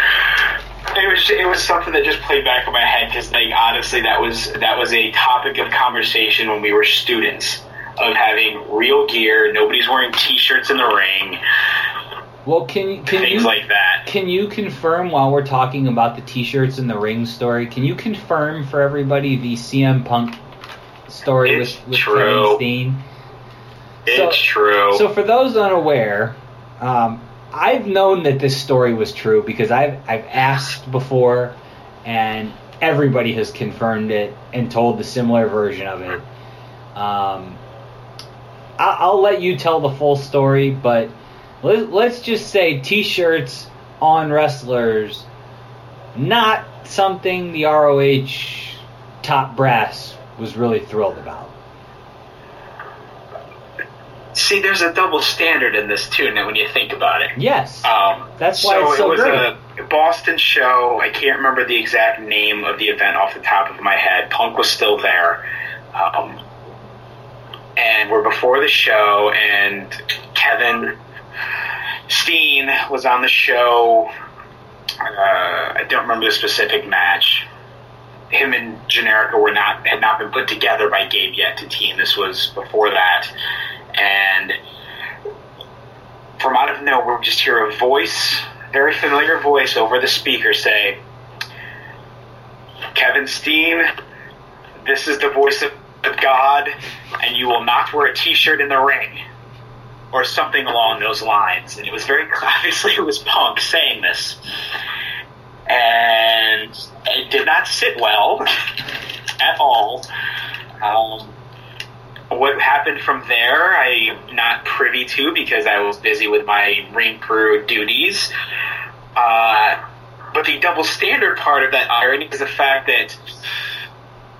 It was it was something that just played back in my head because like honestly that was that was a topic of conversation when we were students of having real gear. Nobody's wearing t-shirts in the ring. Well, can can things you like that? Can you confirm while we're talking about the T-shirts and the ring story? Can you confirm for everybody the CM Punk story It's with with true. Kevin Steen? It's true. So for those unaware, um, I've known that this story was true because I've I've asked before, and everybody has confirmed it and told the similar version of it. Um, I- I'll let you tell the full story, but let- let's just say T-shirts on wrestlers, not something the ROH top brass was really thrilled about. See, there's a double standard in this too. Now, when you think about it, Yes, um, that's why so it's so it was great. a Boston show. I can't remember the exact name of the event off the top of my head. Punk was still there, um, and we're before the show, and Kevin Steen was on the show. Uh, I don't remember the specific match. Him and Generico were not had not been put together by Gabe yet to team. This was before that, and from out of nowhere, we just hear a voice, very familiar voice over the speaker say, Kevin Steen, this is the voice of God, and you will not wear a t shirt in the ring. Or something along those lines. And it was very obviously it was Punk saying this. And it did not sit well at all. Um, what happened from there, I'm not privy to because I was busy with my ring crew duties. Uh, but the double standard part of that irony is the fact that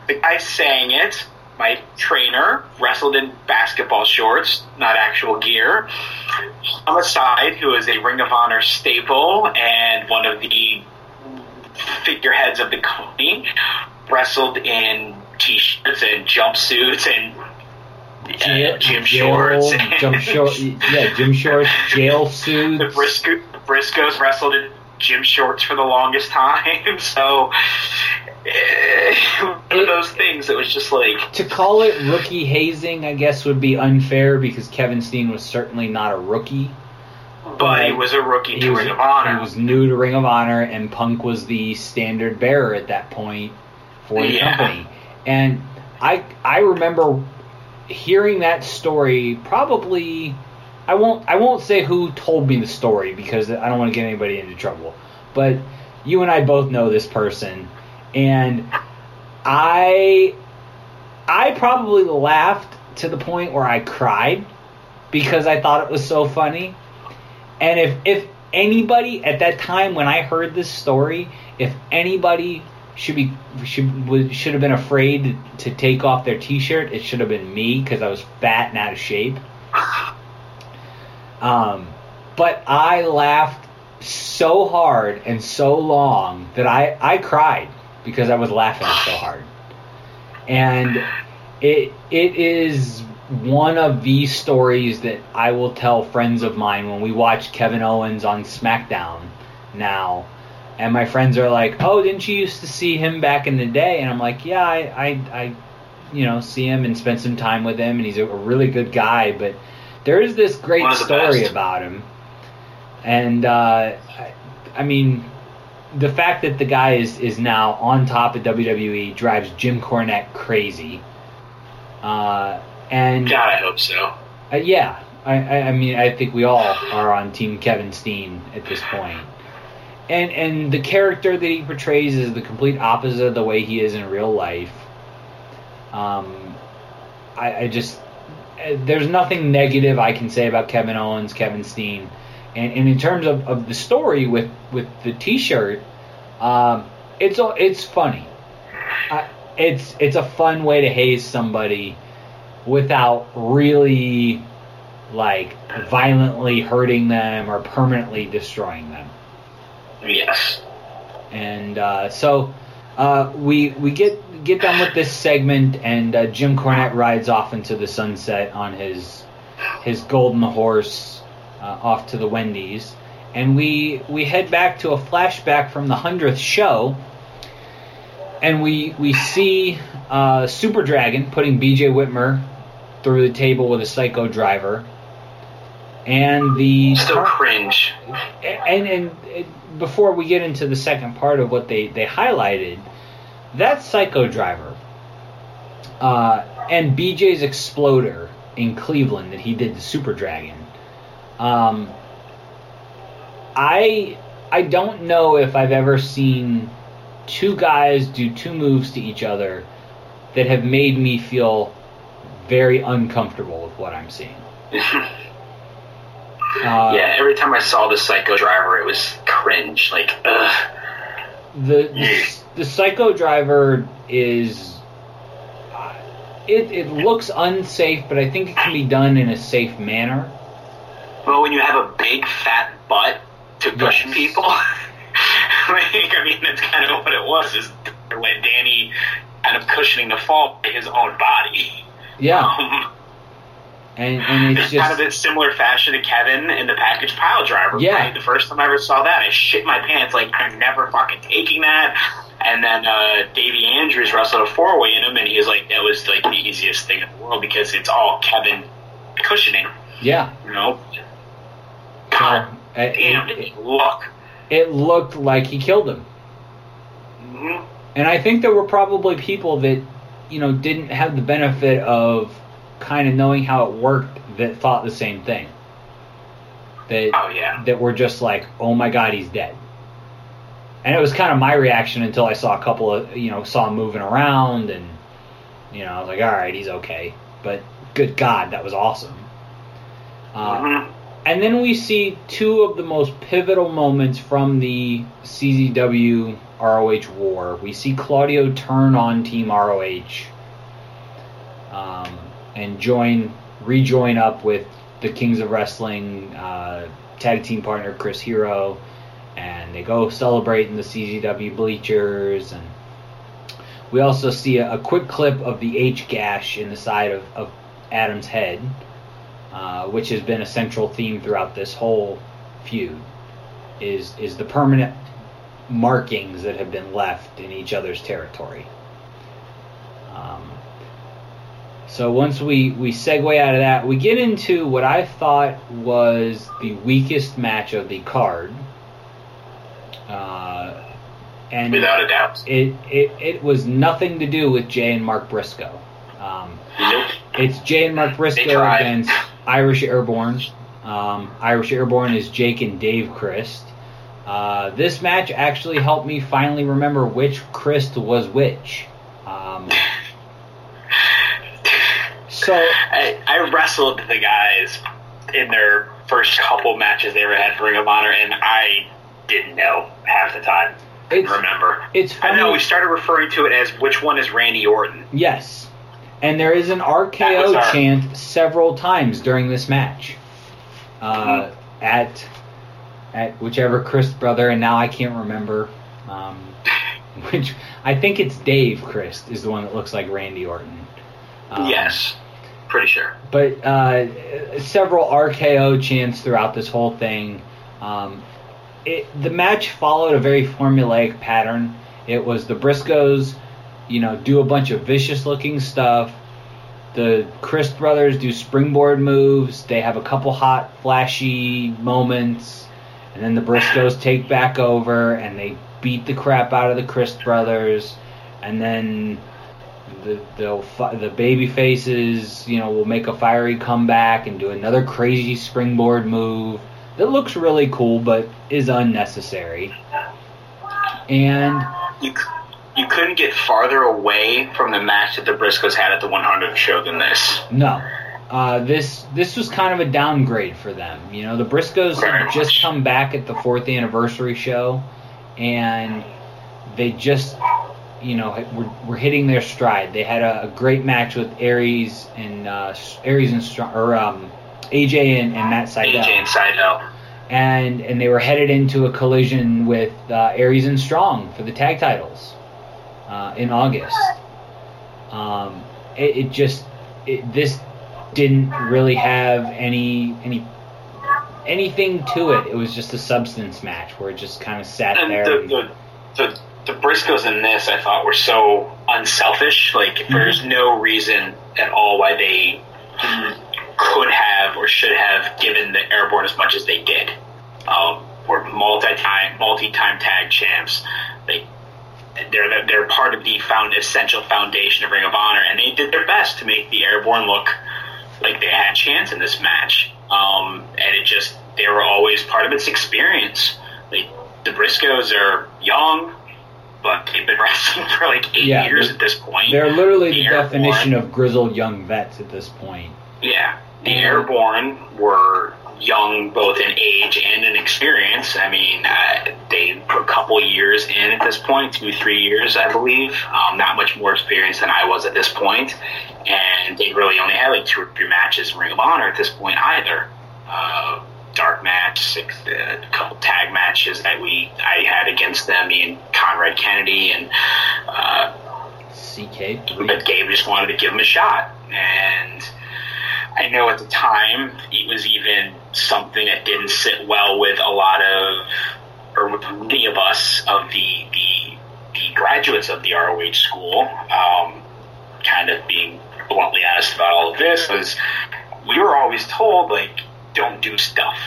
the guy saying it, my trainer, wrestled in basketball shorts, not actual gear. Homicide, who is a Ring of Honor staple and one of the figureheads of the company, wrestled in t-shirts and jumpsuits and uh, gym shorts. jump short, yeah, gym shorts, jail suits. the. Brisco- Briscoes wrestled in gym shorts for the longest time. So eh, one of those things that was just like To call it rookie hazing, I guess, would be unfair because Kevin Steen was certainly not a rookie. but he was a rookie to was, Ring of Honor. he was new to Ring of Honor, and Punk was the standard bearer at that point for the Yeah. company. And I I remember hearing that story. Probably, I won't I won't say who told me the story because I don't want to get anybody into trouble. But you and I both know this person, and I I probably laughed to the point where I cried because I thought it was so funny. And if if anybody at that time when I heard this story, if anybody should be should should have been afraid to take off their t-shirt, it should have been me because I was fat and out of shape. Um, but I laughed so hard and so long that I I cried because I was laughing so hard. And it it is one of these stories that I will tell friends of mine when we watch Kevin Owens on SmackDown now. And my friends are like, "Oh, didn't you used to see him back in the day?" And I'm like, "Yeah, I, I, I you know, see him and spend some time with him, and he's a really good guy." But there is this great One of the story best. about him, and uh, I, I mean, the fact that the guy is is now on top of WWE drives Jim Cornette crazy. Uh, and God, I hope so. uh, yeah, I, I, I mean, I think we all are on Team Kevin Steen at this point. And and the character that he portrays is the complete opposite of the way he is in real life. Um, I, I just there's nothing negative I can say about Kevin Owens, Kevin Steen, and, and in terms of, of the story with with the T-shirt, um, it's it's funny. I, it's it's a fun way to haze somebody without really like violently hurting them or permanently destroying them. Yes. And uh, so uh, we we get get done with this segment, and uh, Jim Cornette rides off into the sunset on his his golden horse uh, off to the Wendy's, and we we head back to a flashback from the hundredth show, and we we see uh, Super Dragon putting B.J. Whitmer through the table with a psycho driver. And the Still cringe. and and it, before we get into the second part of what they they highlighted, that Psycho Driver, uh, and BJ's Exploder in Cleveland that he did to Super Dragon. Um, I I don't know if I've ever seen two guys do two moves to each other that have made me feel very uncomfortable with what I'm seeing. Uh, yeah, every time I saw the Psycho Driver, it was cringe. Like, ugh. the the, the Psycho Driver is uh, it it looks unsafe, but I think it can be done in a safe manner. Well, when you have a big fat butt to cushion people, like, I mean, that's kind of what it was. Is when Danny kind of cushioning the fall by his own body. Yeah. Um, and and it's kind just of a similar fashion to Kevin in the package pile driver. Yeah. right? The first time I ever saw that, I shit my pants. Like I'm never fucking taking that. And then uh, Davey Andrews wrestled a four way in him, and he was like, that was like the easiest thing in the world because it's all Kevin cushioning. yeah. You know, God, damn, did he look? it looked like he killed him. Mhm. And I think there were probably people that, you know, didn't have the benefit of kind of knowing how it worked that thought the same thing. That Oh yeah. that were just like, "Oh my god, he's dead." And it was kind of my reaction until I saw a couple of, you know, saw him moving around and you know, I was like, "All right, he's okay." But good god, that was awesome. Uh, Mhm. and then we see two of the most pivotal moments from the CZW ROH war. We see Claudio turn on Team ROH um, and join, rejoin up with the Kings of Wrestling uh, tag team partner Chris Hero, and they go celebrate in the CZW bleachers. And we also see a, a quick clip of the H gash in the side of, of Adam's head uh, which has been a central theme throughout this whole feud, is is the permanent markings that have been left in each other's territory. Um, so once we we segue out of that, we get into what I thought was the weakest match of the card. Uh, and Without a doubt. it, it it was nothing to do with Jay and Mark Briscoe. Um, it's Jay and Mark Briscoe against Irish Airborne. Um, Irish Airborne is Jake and Dave Crist. Uh, this match actually helped me finally remember which Crist was which. Um, so I, I wrestled the guys in their first couple matches they ever had for Ring of Honor, and I didn't know half the time. I It's- remember. it's I know we started referring to it as which one is Randy Orton. Yes. And there is an RKO our- chant several times during this match. Uh, at at whichever Chris brother, and now I can't remember. Um, which I think it's Dave Crist is the one that looks like Randy Orton. Um, yes, pretty sure. but uh, several RKO chants throughout this whole thing. Um, it, the match followed a very formulaic pattern. It was the Briscoes, you know, do a bunch of vicious looking stuff. The Crist brothers do springboard moves. They have a couple hot, flashy moments, and then the Briscoes take back over and they beat the crap out of the Crist brothers, and then the they'll fi- the baby faces, you know, will make a fiery comeback and do another crazy springboard move that looks really cool but is unnecessary. And You c- you couldn't get farther away from the match that the Briscoes had at the 100 show than this. no, uh, this this was kind of a downgrade for them. You know, the Briscoes had just come back at the fourth anniversary show, and they just, you know, were, were hitting their stride. They had a, a great match with Aries and uh, Aries and Strong, or um, AJ and, and Matt Sydal. AJ and Sydal. and and they were headed into a collision with uh, Aries and Strong for the tag titles uh, in August. Um, it, it just it, this didn't really have any any anything to it. It was just a substance match where it just kind of sat And there. the, and- the, the, the Briscoes in this, I thought, were so unselfish. Like, Mm-hmm. there's no reason at all why they could have or should have given the Airborne as much as they did. Um, we're multi-time, multi-time tag champs. They, they're they're part of the found essential foundation of Ring of Honor, and they did their best to make the Airborne look like they had a chance in this match. Um, and it just they were always part of its experience. Like the Briscoes are young, but they've been wrestling for like eight Yeah, years at this point. They're literally the Airborne- definition of grizzled young vets at this point. Yeah, the Airborne were young both in age and in experience. I mean, uh, they put a couple years in at this point, two, three years, I believe. Um, not much more experience than I was at this point, and they really only had like two or three matches in Ring of Honor at this point either. Uh, dark match, six, uh, a couple tag matches that we I had against them, me and Conrad Kennedy, and uh, CK. But Gabe just wanted to give him a shot, and I know at the time it was even something that didn't sit well with a lot of, or with many of us of the the, the graduates of the ROH school. Um, kind of being bluntly honest about all of this was we were always told like don't do stuff.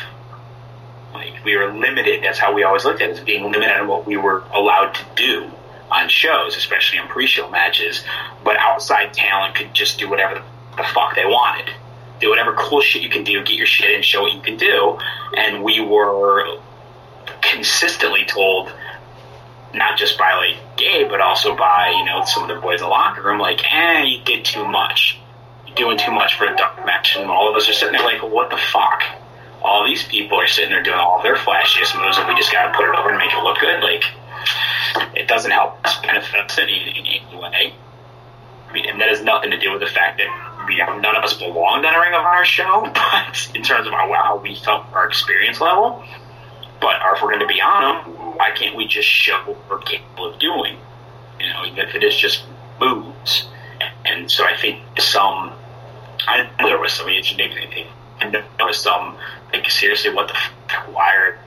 Like we were limited. That's how we always looked at it as being limited on what we were allowed to do on shows, especially on pre-show matches. But outside talent could just do whatever the fuck they wanted. Do whatever cool shit you can do, get your shit in, show what you can do. And we were consistently told, not just by like Gabe, but also by you know some of the boys in the locker room, like, eh, you did too much. Doing too much for a dark match, and all of us are sitting there like, what the fuck? All these people are sitting there doing all their flashiest moves, and we just gotta put it over and make it look good. Like, it doesn't help us benefit us in, any way. I mean, and that has nothing to do with the fact that we have, none of us belonged on a Ring of Honor show, but in terms of how, how we felt our experience level. But if we're going to be on them, why can't we just show what we're capable of doing? You know, even if it is just moves. And so I think some, I know there was some ingenuity. I know there was some, like, seriously, what the f- why are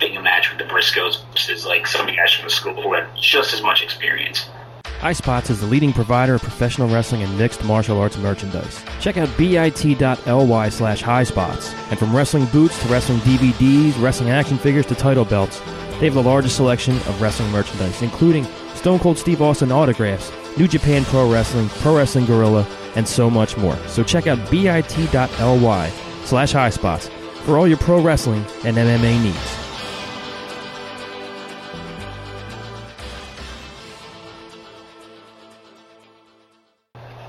you a match with the Briscoes versus, like, some guys from the school who had just as much experience? Highspots is the leading provider of professional wrestling and mixed martial arts merchandise. Check out bit.ly slash highspots. And from wrestling boots to wrestling DVDs, wrestling action figures to title belts, they have the largest selection of wrestling merchandise, including Stone Cold Steve Austin autographs, New Japan Pro Wrestling, Pro Wrestling Guerrilla, and so much more. So check out bit.ly slash highspots for all your pro wrestling and MMA needs.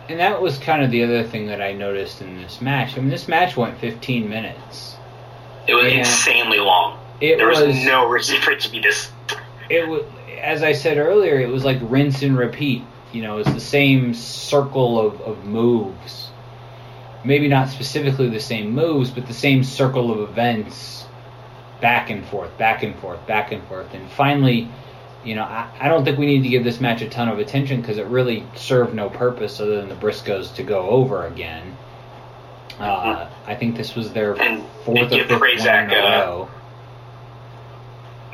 And that was kind of the other thing that I noticed in this match. I mean, this match went 15 minutes. It was Yeah. insanely long. It there was, was- no reason for it to be this. It was, as I said earlier, it was like rinse and repeat. You know, it's the same circle of, of moves. Maybe not specifically the same moves, but the same circle of events back and forth, back and forth, back and forth. And finally, you know, I, I don't think we need to give this match a ton of attention because it really served no purpose other than the Briscoes to go over again. Uh, I think this was their fourth or fifth one in a row.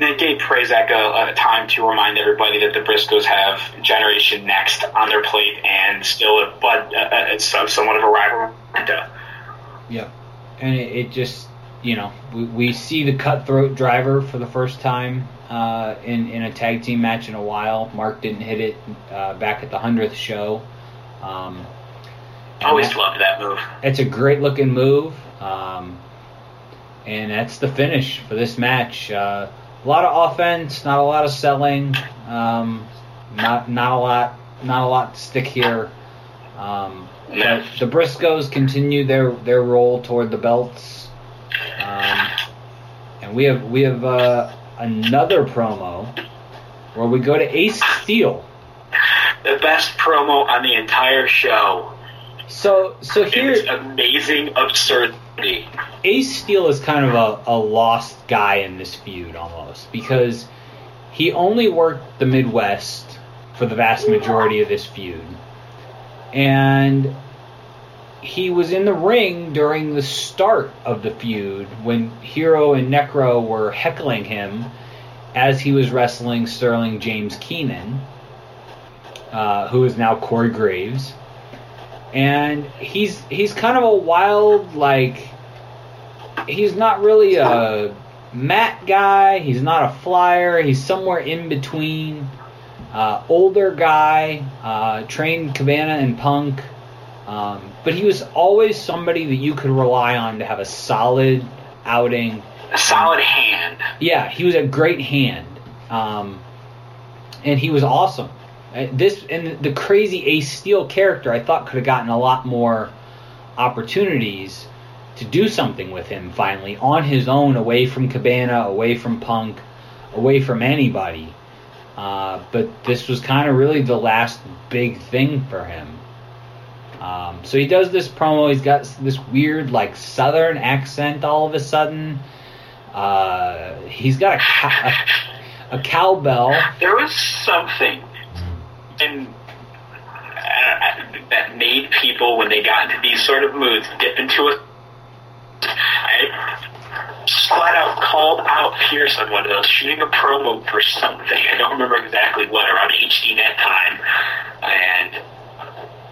They gave Prazak a, a time to remind everybody that the Briscoes have Generation Next on their plate and still, a, but uh, uh, it's somewhat of a rival. Yeah, And it, it just, you know, we, we see the cutthroat driver for the first time uh, in, in a tag team match in a while. Mark didn't hit it uh, back at the 100th show. Um, Always that- loved that move. It's a great looking move. Um, and that's the finish for this match. Uh, a lot of offense, not a lot of selling. Um, not not a lot, not a lot to stick here. Um, but the Briscoes continue their their roll toward the belts, um, and we have we have uh, another promo where we go to Ace Steel. The best promo on the entire show. So so here, amazing absurdity. Ace Steel is kind of a, a lost guy in this feud almost because he only worked the Midwest for the vast majority of this feud. And he was in the ring during the start of the feud when Hero and Necro were heckling him as he was wrestling Sterling James Keenan, uh, who is now Corey Graves. And he's he's kind of a wild like he's not really a mat guy. He's not a flyer. He's somewhere in between. Uh, older guy, uh, trained Cabana and Punk, um, but he was always somebody that you could rely on to have a solid outing. A solid hand. Yeah, he was a great hand. Um, and he was awesome. Uh, This and the crazy Ace Steel character, I thought could have gotten a lot more opportunities to do something with him finally on his own, away from Cabana, away from Punk, away from anybody. Uh, but this was kind of really the last big thing for him. Um, so he does this promo. He's got this weird, like, southern accent all of a sudden. Uh, he's got a, a, a cowbell. There was something in uh, that made people, when they got into these sort of moods, dip into a. I flat out called out Pearce on one of those, shooting a promo for something. I don't remember exactly what, around HDNet time. And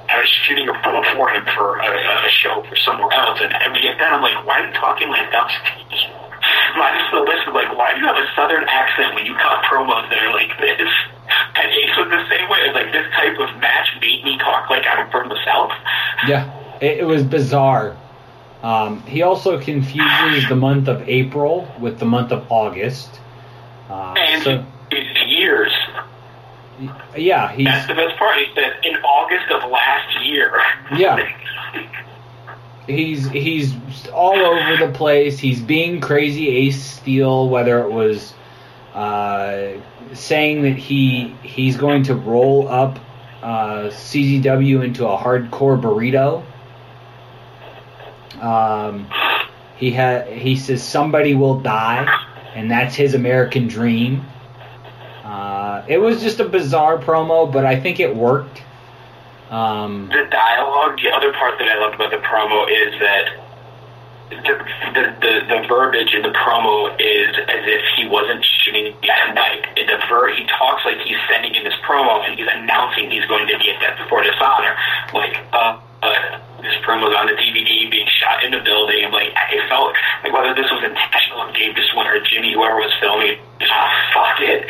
I was shooting a promo for him for a, a show for somewhere else. And every then I'm like, why are you talking like Dusty? I just still listen, like, why do you have a southern accent when you cut promos that are like this? And Ace was the same way. It's like this type of match made me talk like I'm from the South. Yeah, it, it was bizarre. Um, he also confuses the month of April with the month of August. Uh, And so, it's years. yeah, he's That's the best part. He said in August of last year. Yeah. he's he's all over the place. He's being crazy Ace Steel, whether it was uh, saying that he he's going to roll up uh, CZW into a hardcore burrito. Um, he ha- he says somebody will die, and that's his American dream. Uh, it was just a bizarre promo, but I think it worked. Um, the dialogue, the other part that I loved about the promo is that the, the, the, the verbiage in the promo is as if he wasn't shooting at night. The ver- he talks like he's sending in this promo and he's announcing he's going to be at Death Before Dishonor. Like, uh, uh, this promo's on the DVD being shot in the building. I'm like, it felt like whether this was intentional Gabe just went or Jimmy, whoever was filming, just, oh, fuck it.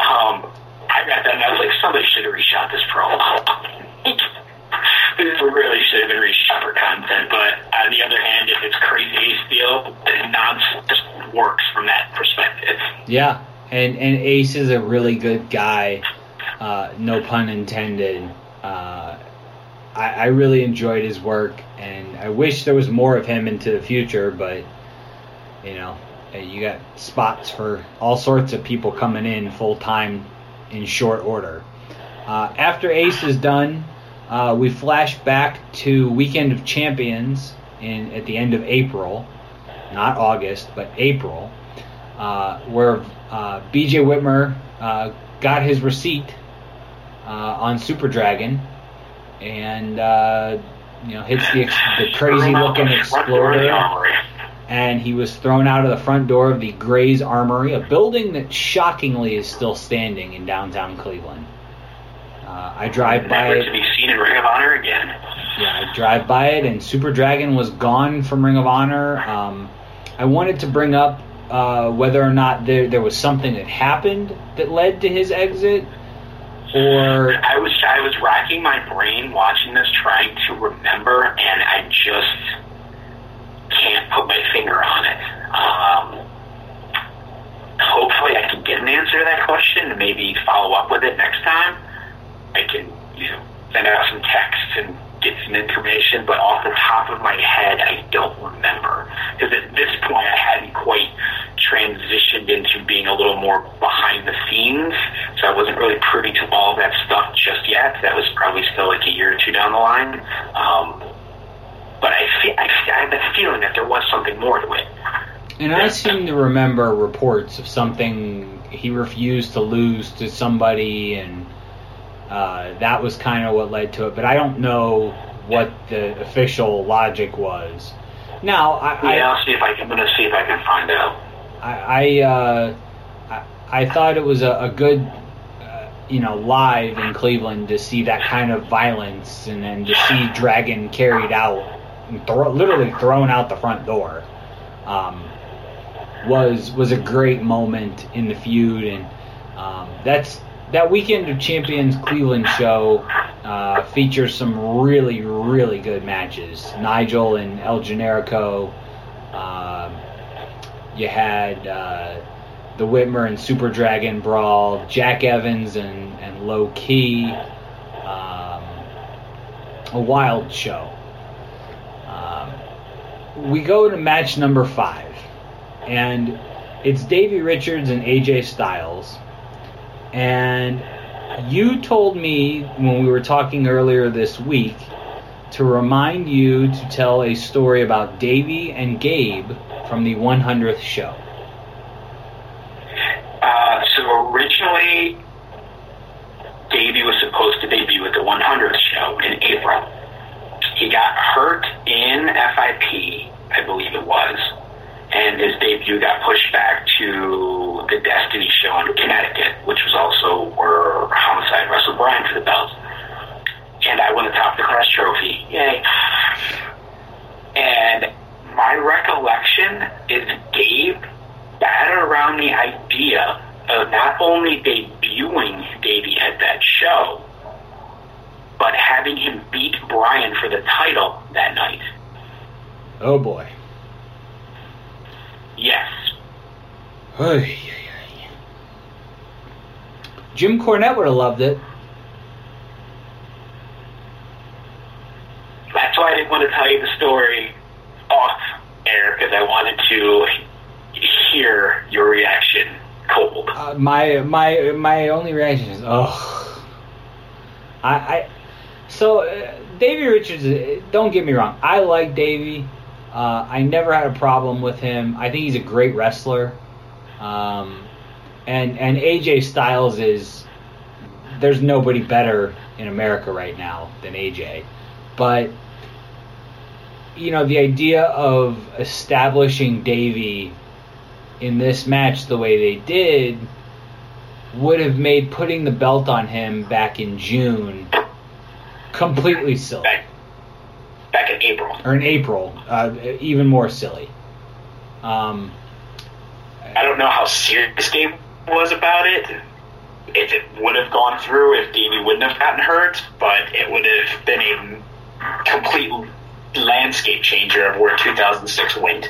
Um, I got that and I was like, somebody should have reshot this promo. this really should have been for content. But on the other hand, if it's crazy Steel, the nonsense works from that perspective. Yeah, and and Ace is a really good guy. Uh, no pun intended. Uh, I, I really enjoyed his work, and I wish there was more of him into the future. But you know, uh, you got spots for all sorts of people coming in full time in short order. Uh, after Ace is done, uh, we flash back to Weekend of Champions in at the end of April, not August, but April, uh, where uh, B.J. Whitmer uh, got his receipt uh, on Super Dragon, and you know hits the, ex- the crazy looking exploder, and he was thrown out of the front door of the Gray's Armory, a building that shockingly is still standing in downtown Cleveland. Uh, I drive by Never it. to be seen in Ring of Honor again. Yeah, I drive by it, and Super Dragon was gone from Ring of Honor. Um, I wanted to bring up uh, whether or not there there was something that happened that led to his exit, or I was I was racking my brain watching this, trying to remember, and I just can't put my finger on it. Um, hopefully, I can get an answer to that question and maybe follow up with it next time. I can, you know, send out some text and get some information, but off the top of my head, I don't remember. Because at this point, I hadn't quite transitioned into being a little more behind the scenes, so I wasn't really privy to all that stuff just yet. That was probably still like a year or two down the line. Um, but I, feel, I, I have the feeling that there was something more to it. and I seem to remember reports of something he refused to lose to somebody, and uh, that was kind of what led to it. But I don't know what the official logic was. Now, I, Yeah, I I'll see if I can. I'm gonna see if I can find out. I I, uh, I, I thought it was a, a good, uh, you know, live in Cleveland to see that kind of violence and then to see Dragon carried out, and throw, literally thrown out the front door, um, was was a great moment in the feud, and um, that's that weekend of champions Cleveland show uh, features some really really good matches. Nigel and El Generico. Um, you had uh, the Whitmer and Super Dragon brawl, Jack Evans and, and Low Ki. Um, a wild show. Um, we go to match number five, and it's Davey Richards and AJ Styles. And you told me when we were talking earlier this week to remind you to tell a story about Davey and Gabe from the 100th show. Uh, so originally, Davey was supposed to debut at the 100th show in April. He got hurt in FIP, I believe it was, and his debut got pushed back to the Destiny show in Connecticut, which was also where Homicide wrestled Bryan for the belt. And I won the top of the class trophy. Yay. And my recollection is Gabe batted around the idea of not only debuting Davey at that show, but having him beat Bryan for the title that night. Oh boy. Yes. Hey. Jim Cornette would have loved it. That's why I didn't want to tell you the story off air because I wanted to hear your reaction cold. Uh, my my my only reaction is oh. I I so uh, Davey Richards. uh, Don't get me wrong. I like Davey. Uh, I never had a problem with him. I think he's a great wrestler. Um, and and AJ Styles is there's nobody better in America right now than AJ. But you know the idea of establishing Davey in this match the way they did would have made putting the belt on him back in June completely silly. Back, in April. Or in April, uh, even more silly. Um, I don't know how serious Gabe was about it. If it would have gone through, if Davey wouldn't have gotten hurt, but it would have been a complete landscape changer of where 2006 went.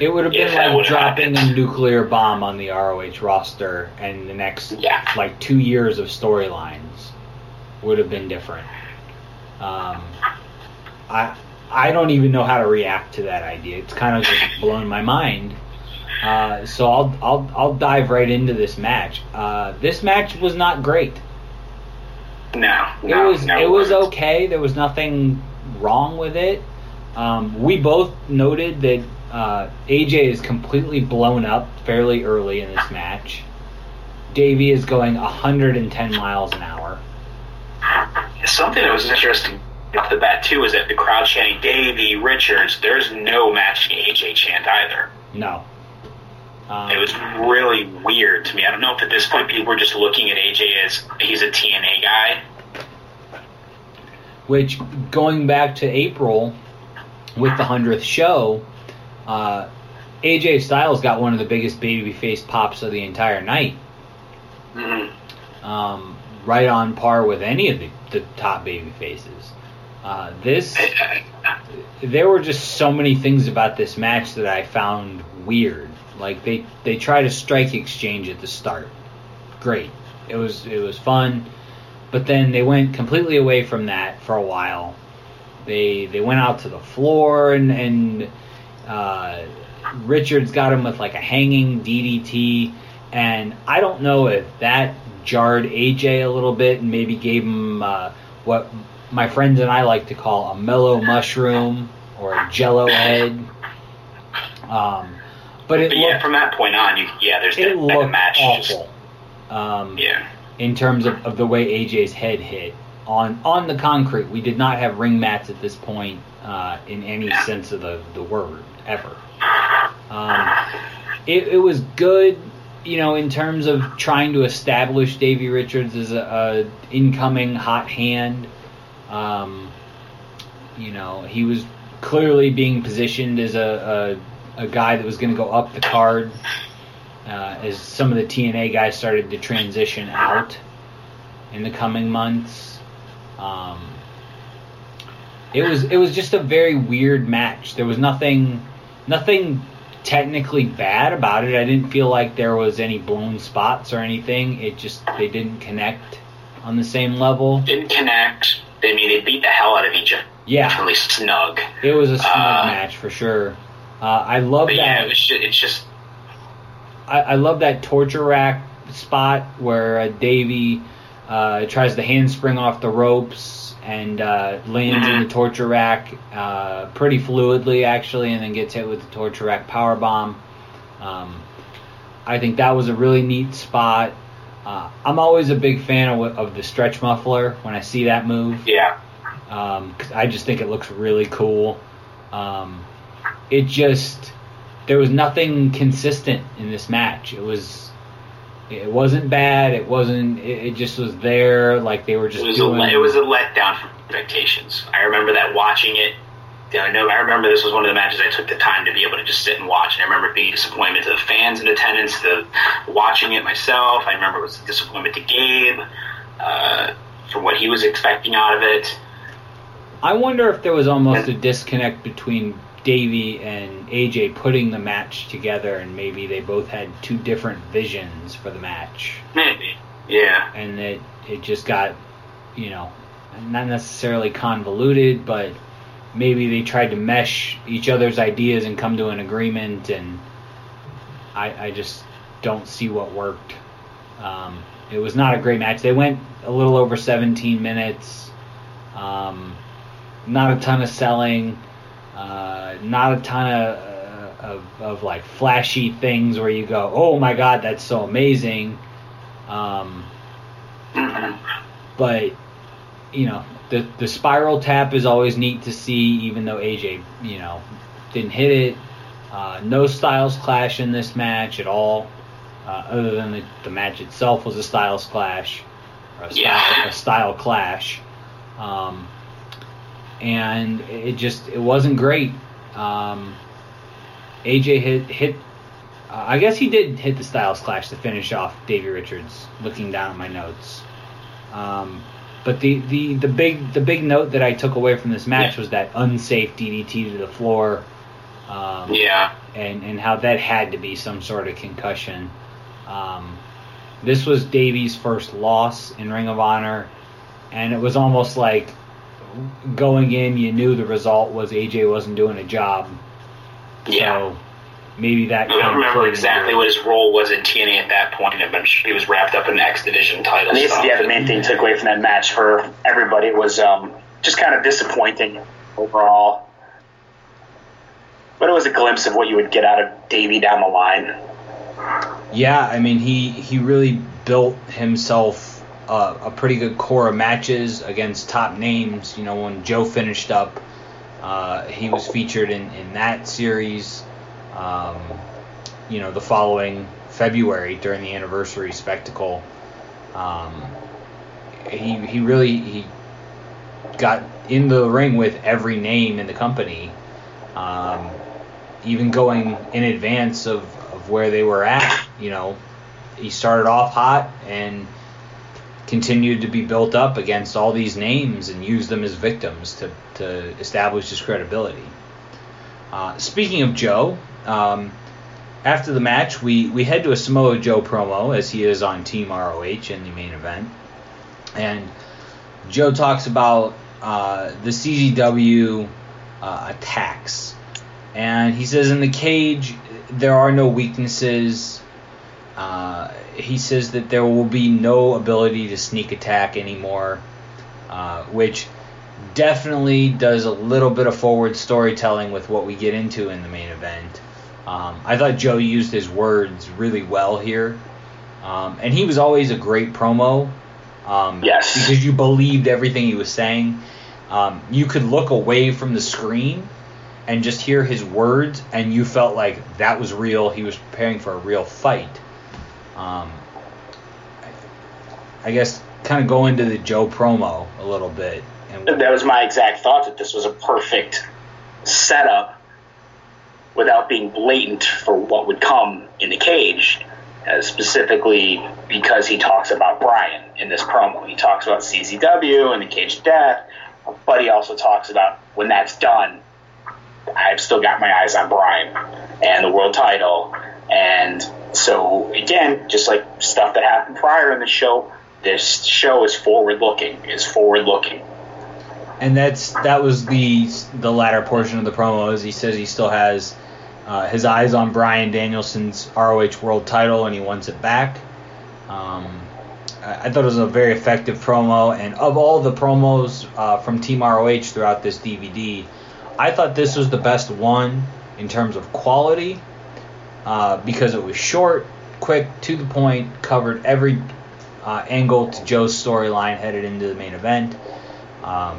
it would have been If like dropping a nuclear bomb on the ROH roster, and the next like two years of storylines would have been different. Um, I I don't even know how to react to that idea. It's kind of just blown my mind. Uh, so I'll I'll I'll dive right into this match. Uh, this match was not great. No, It was no, it was wasn't. okay. There was nothing wrong with it. Um, we both noted that uh, AJ is completely blown up fairly early in this match. Davey is going 110 miles an hour. Something that was interesting off the bat too is that the crowd chanting Davey Richards. There's no matching AJ chant either. No. Um, It was really weird to me. I don't know if at this point people were just looking at AJ as he's a TNA guy. which going back to April with the hundredth show, uh, AJ Styles got one of the biggest babyface pops of the entire night. Um, right on par with any of the, the top baby faces. Uh, this, there were just so many things about this match that I found weird. Like they they try to strike exchange at the start, great. It was it was fun, but then they went completely away from that for a while. They they went out to the floor and and uh, Richards got him with like a hanging DDT, and I don't know if that jarred AJ a little bit and maybe gave him uh, what my friends and I like to call a mellow mushroom or a jello head. Um, but it But yeah, looked, from that point on, you yeah, there's it that, that looked match. just- awful. Um, yeah. in terms of, of the way AJ's head hit on on the concrete. We did not have ring mats at this point uh, in any sense of the, the word ever. Um, it, it was good, you know, in terms of trying to establish Davey Richards as a, a incoming hot hand. Um, you know, he was clearly being positioned as a, a, a guy that was going to go up the card uh, as some of the TNA guys started to transition out in the coming months. Um, it was it was just a very weird match. There was nothing nothing technically bad about it. I didn't feel like there was any blown spots or anything. It just they didn't connect on the same level. Didn't connect. I mean, they beat the hell out of each other. Yeah. Really snug. It was a snug Uh, match for sure. Uh, I love that. yeah, it was just, it's just I, I love that torture rack spot where uh, Davey uh, tries to handspring off the ropes and uh, lands in the torture rack uh, pretty fluidly, actually, and then gets hit with the torture rack power bomb. Um, I think that was a really neat spot. Uh, I'm always a big fan of, of the stretch muffler when I see that move. Yeah. Um, 'cause I just think it looks really cool. Um, it just there was nothing consistent in this match. It was it wasn't bad. It wasn't. It, it just was there. Like they were just it was a doing. le- it was a letdown from expectations. I remember that watching it. Yeah, I know. I remember this was one of the matches I took the time to be able to just sit and watch, and I remember being a disappointment to the fans in attendance, to watching it myself. I remember it was a disappointment to Gabe uh, for what he was expecting out of it. I wonder if there was almost a disconnect between Davey and AJ putting the match together, and maybe they both had two different visions for the match. Maybe, yeah. and it it just got you know not necessarily convoluted but maybe they tried to mesh each other's ideas and come to an agreement and i i just don't see what worked. Um, it was not a great match. They went a little over 17 minutes. Um, not a ton of selling uh, not a ton of, uh, of of like flashy things where you go oh my god that's so amazing. Um, but you know, the the spiral tap is always neat to see, even though AJ, you know, didn't hit it. Uh, no styles clash in this match at all, uh, other than the, the match itself was a styles clash, or a style, Yeah. a style clash. Um, and it just it wasn't great. Um, AJ hit hit. Uh, I guess he did hit the Styles Clash to finish off Davey Richards. Looking down at my notes, um, but the, the, the big the big note that I took away from this match was that unsafe DDT to the floor. Um, Yeah. and and how that had to be some sort of concussion. Um, this was Davey's first loss in Ring of Honor, and it was almost like going in, you knew the result was AJ wasn't doing a job. Yeah. So maybe that I don't remember exactly what his role was in TNA at that point, but I'm sure he was wrapped up in the X Division title I think stuff. yeah, the main thing took away from that match for everybody was um, just kind of disappointing overall. But it was a glimpse of what you would get out of Davey down the line. Yeah, I mean he he really built himself uh, a pretty good core of matches against top names. You know, when Joe finished up, uh, he was featured in in that series. Um, you know, the following February during the anniversary spectacle, um, he he really he got in the ring with every name in the company. Um, even going in advance of, of where they were at. You know, he started off hot and continued to be built up against all these names and used them as victims to, to establish his credibility. Uh, speaking of Joe, um, after the match, we, we head to a Samoa Joe promo as he is on Team ROH in the main event. And Joe talks about uh, the CZW uh, attacks. And he says in the cage, there are no weaknesses. Uh, he says that there will be no ability to sneak attack anymore, uh, which definitely does a little bit of forward storytelling with what we get into in the main event. Um, I thought Joe used his words really well here. Um, and he was always a great promo. Um, yes. Because you believed everything he was saying. Um, you could look away from the screen and just hear his words, and you felt like that was real. He was preparing for a real fight. Um, I guess kind of go into the Joe promo a little bit. And That was my exact thought that this was a perfect setup without being blatant for what would come in the cage. Uh, specifically because he talks about Bryan in this promo. He talks about CZW and the cage death, but he also talks about when that's done, I've still got my eyes on Bryan. and the world title. And so, again, just like stuff that happened prior in the show, this show is forward looking, is forward looking. And that's that was the the latter portion of the promos. He says he still has uh, his eyes on Bryan Danielson's ROH World Title, and he wants it back. Um, I, thought it was a very effective promo, and of all the promos uh, from Team ROH throughout this DVD, I thought this was the best one in terms of quality uh, because it was short, quick, to the point, covered every uh, angle to Joe's storyline headed into the main event. Um,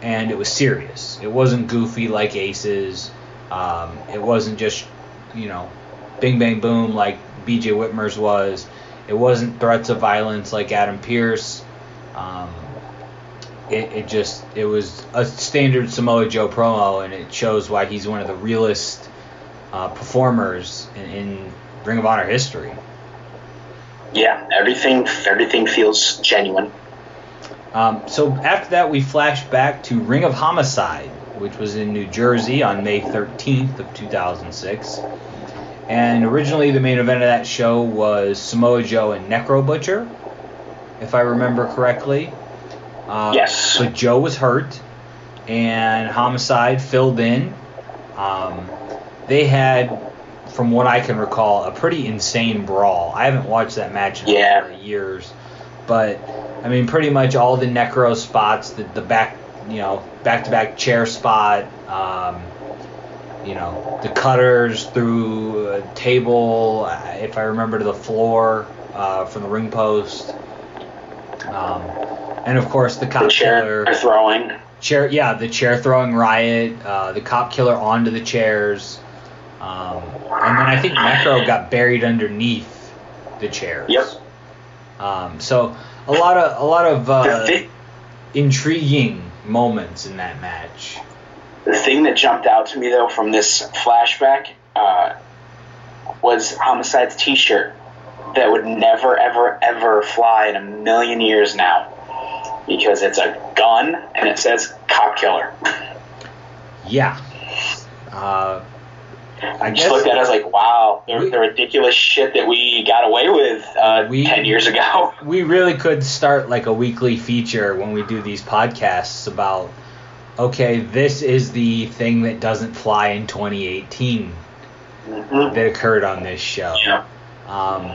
and it was serious. It wasn't goofy like Aces. Um, it wasn't just, you know, bing bang boom like BJ Whitmer's was. It wasn't threats of violence like Adam Pearce. Um, it, it just it was a standard Samoa Joe promo, and it shows why he's one of the realest uh, performers in, in Ring of Honor history. Yeah, everything everything feels genuine. Um, so after that, we flash back to Ring of Homicide, which was in New Jersey on May 13th of 2006. And originally, the main event of that show was Samoa Joe and Necro Butcher, if I remember correctly. Uh, yes. But Joe was hurt, and Homicide filled in. Um, they had, from what I can recall, a pretty insane brawl. I haven't watched that match in yeah. years, but I mean, pretty much all the necro spots, the, the back, you know, back to back chair spot, um, you know, the cutters through a table, if I remember, to the floor uh, from the ring post. Um, and of course, the cop the chair killer. throwing. Chair, yeah, the chair throwing riot, uh, the cop killer onto the chairs. Um, and then I think Necro got buried underneath the chairs. Yep. Um, so a lot of a lot of uh, intriguing moments in that match. The thing that jumped out to me though from this flashback uh, was Homicide's T-shirt that would never, ever, ever fly in a million years now because it's a gun and it says "cop killer." Yeah. Uh, I just looked at it, I was like, wow, the, the ridiculous shit that we got away with uh, we, 10 years ago. We really could start like a weekly feature when we do these podcasts about, okay, this is the thing that doesn't fly in 2018 mm-hmm. that occurred on this show. Yeah. Um,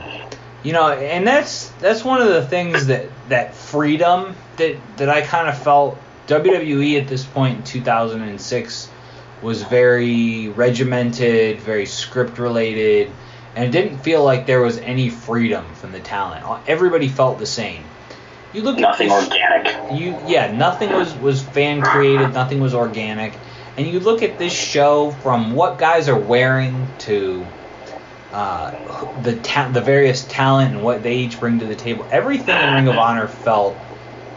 you know, and that's that's one of the things that that freedom that that I kind of felt WWE at this point in 2006 was very regimented, very script related, and it didn't feel like there was any freedom from the talent. Everybody felt the same. You look nothing at this, organic. You yeah, nothing was was fan created, nothing was organic. And you look at this show from what guys are wearing to uh, the ta- the various talent and what they each bring to the table. Everything in Ring of Honor felt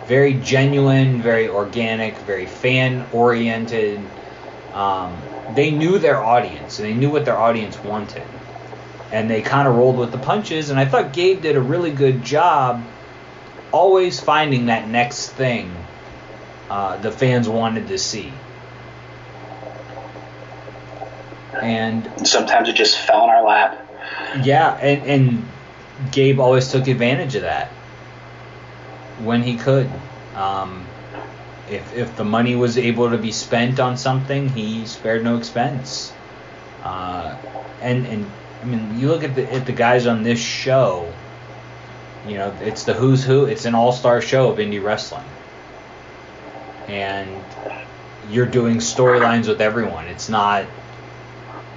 very genuine, very organic, very fan oriented. Um, they knew their audience and they knew what their audience wanted, and they kind of rolled with the punches. And I thought Gabe did a really good job, always finding that next thing uh, the fans wanted to see. And sometimes it just fell in our lap. Yeah, and, and Gabe always took advantage of that when he could. Um, if if the money was able to be spent on something, he spared no expense. Uh, and and I mean, you look at the at the guys on this show. You know, it's the who's who. It's an all-star show of indie wrestling, and you're doing storylines with everyone. It's not.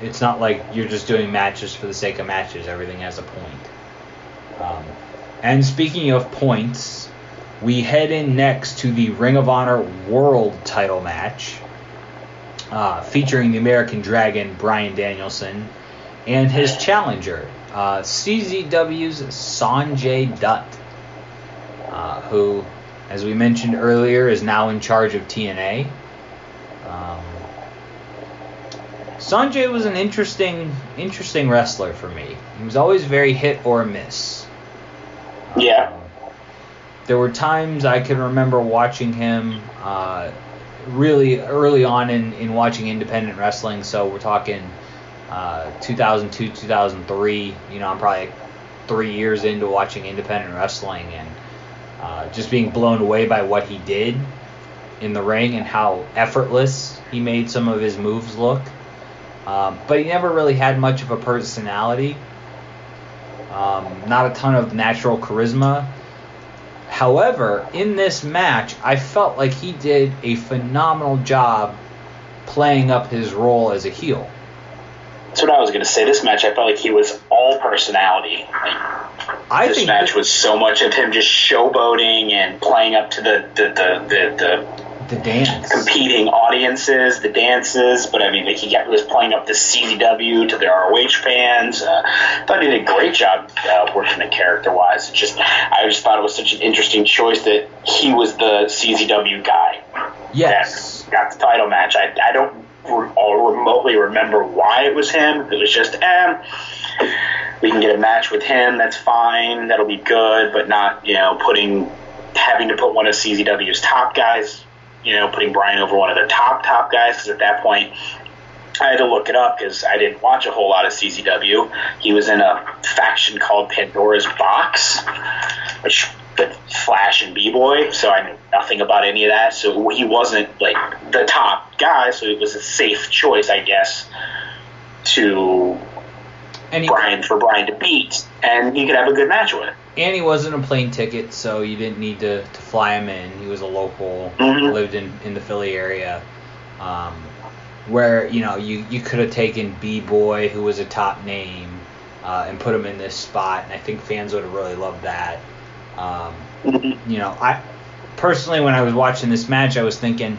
It's not like you're just doing matches for the sake of matches. Everything has a point. Um, and speaking of points, we head in next to the Ring of Honor World Title match, uh, featuring the American Dragon Bryan Danielson and his challenger, uh, CZW's Sonjay Dutt, uh, who, as we mentioned earlier, is now in charge of TNA. Um, Sonjay was an interesting, interesting wrestler for me. He was always very hit or miss. Yeah. There were times I can remember watching him uh, really early on in, in watching independent wrestling. So we're talking uh, 2002, 2003. You know, I'm probably three years into watching independent wrestling and uh, just being blown away by what he did in the ring and how effortless he made some of his moves look. Um, but he never really had much of a personality. Um, not a ton of natural charisma. However, in this match, I felt like he did a phenomenal job playing up his role as a heel. That's what I was going to say. This match, I felt like he was all personality. Like, I this match was so much of him just showboating and playing up to the the the the, the the dance, competing audiences, the dances. But I mean, he got, was playing up the CZW to the ROH fans. Uh, I thought he did a great job uh, working the character wise. Just I just thought it was such an interesting choice that he was the CZW guy. Yes. That got the title match. I I don't re- remotely remember why it was him. It was just, eh, we can get a match with him. That's fine. That'll be good, but not, you know, putting, having to put one of CZW's top guys, you know, putting Bryan over one of their top, top guys, because at that point, I had to look it up because I didn't watch a whole lot of CZW. He was in a faction called Pandora's Box, which the Flash and B Boy, so I knew nothing about any of that. So he wasn't like the top guy, so it was a safe choice, I guess, to Bryan for Bryan to beat, and he could have a good match with. And he wasn't a plane ticket, so you didn't need to, to fly him in. He was a local, Mhm. lived in, in the Philly area. Um, where, you know, you, you could have taken B Boy, who was a top name, uh, and put him in this spot, and I think fans would have really loved that. Um, you know, I personally, when I was watching this match, I was thinking,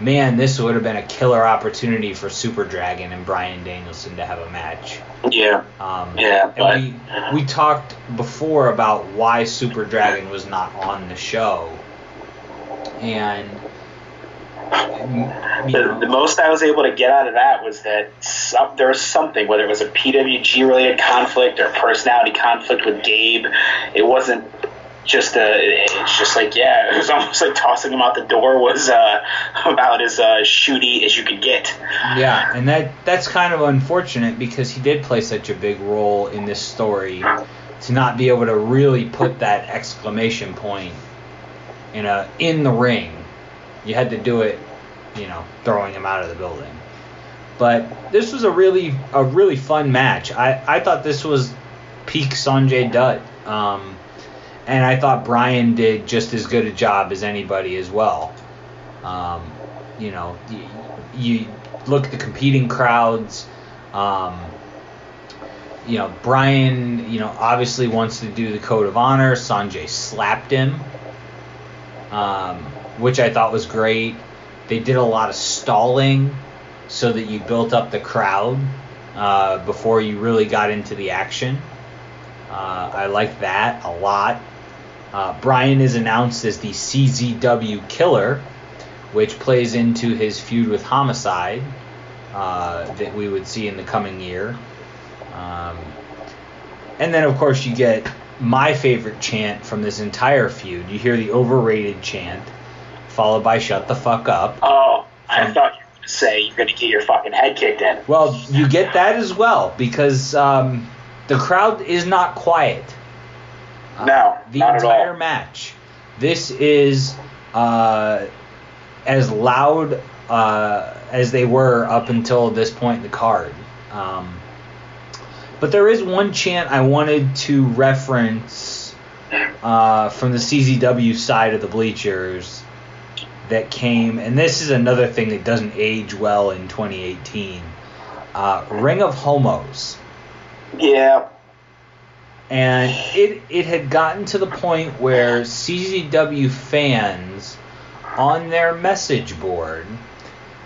man, this would have been a killer opportunity for Super Dragon and Bryan Danielson to have a match. Yeah. Um, Yeah, but- we we talked before about why Super Dragon was not on the show, and The, the most I was able to get out of that was that some, there was something, whether it was a PWG related conflict or personality conflict with Gabe. It wasn't just a. It's just like yeah, it was almost like tossing him out the door was uh, about as uh, shooty as you could get. yeah, and that that's kind of unfortunate because he did play such a big role in this story to not be able to really put that exclamation point in a in the ring. You had to do it, you know, throwing him out of the building. But this was a really a really fun match. I, I thought this was peak Sonjay Dutt. Um, and I thought Bryan did just as good a job as anybody as well. Um, you know, you, you look at the competing crowds. Um, you know, Bryan, you know, obviously wants to do the code of honor. Sonjay slapped him, um, which I thought was great. They did a lot of stalling so that you built up the crowd uh, before you really got into the action. Uh, I like that a lot. Uh, Bryan is announced as the CZW Killer, which plays into his feud with Homicide uh, that we would see in the coming year. Um, and then, of course, you get my favorite chant from this entire feud. You hear the overrated chant, followed by "Shut the fuck up." Oh, I thought you were going to say you're going to get your fucking head kicked in. Well, you get that as well because um, the crowd is not quiet. No, the not at all. entire match. This is uh, as loud uh, as they were up until this point in the card. Um, but there is one chant I wanted to reference uh, from the CZW side of the bleachers that came, and this is another thing that doesn't age well in 2018. Uh, Ring of Homos Yeah. And it it had gotten to the point where CZW fans on their message board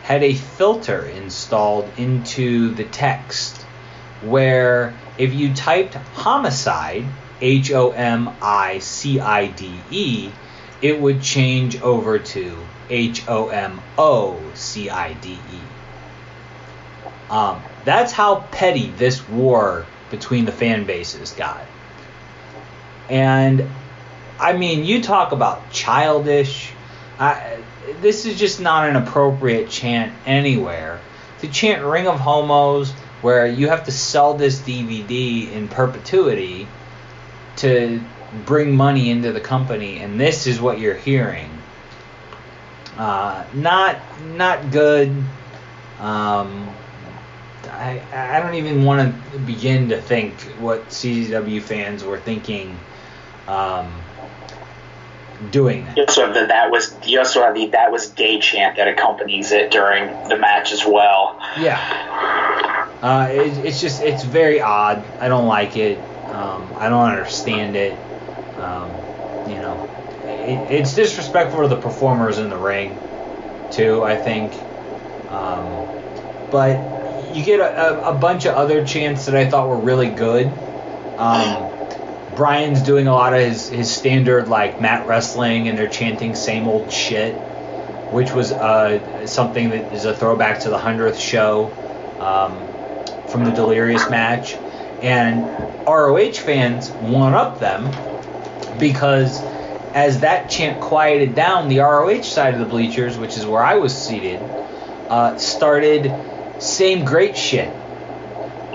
had a filter installed into the text where if you typed homicide H O M I C I D E it would change over to H O M O C I D E um, that's how petty this war between the fan bases got. And I mean, you talk about childish. I, this is just not an appropriate chant anywhere. To chant "Ring of Homos," where you have to sell this DVD in perpetuity to bring money into the company, and this is what you're hearing. Uh, not not good. Um, I I don't even want to begin to think what CZW fans were thinking. Um, doing that. You also have the that was you also have the that was day chant that accompanies it during the match as well. Yeah. Uh, it, it's just it's very odd. I don't like it. Um, I don't understand it. Um, you know, it, it's disrespectful to the performers in the ring, too. I think. Um, but you get a, a, a, bunch of other chants that I thought were really good. Um, Bryan's doing a lot of his, his standard like mat wrestling, and they're chanting same old shit, which was uh, something that is a throwback to the hundredth show um, from the Delirious match, and ROH fans one up them because as that chant quieted down, the ROH side of the bleachers, which is where I was seated, uh, started same great shit.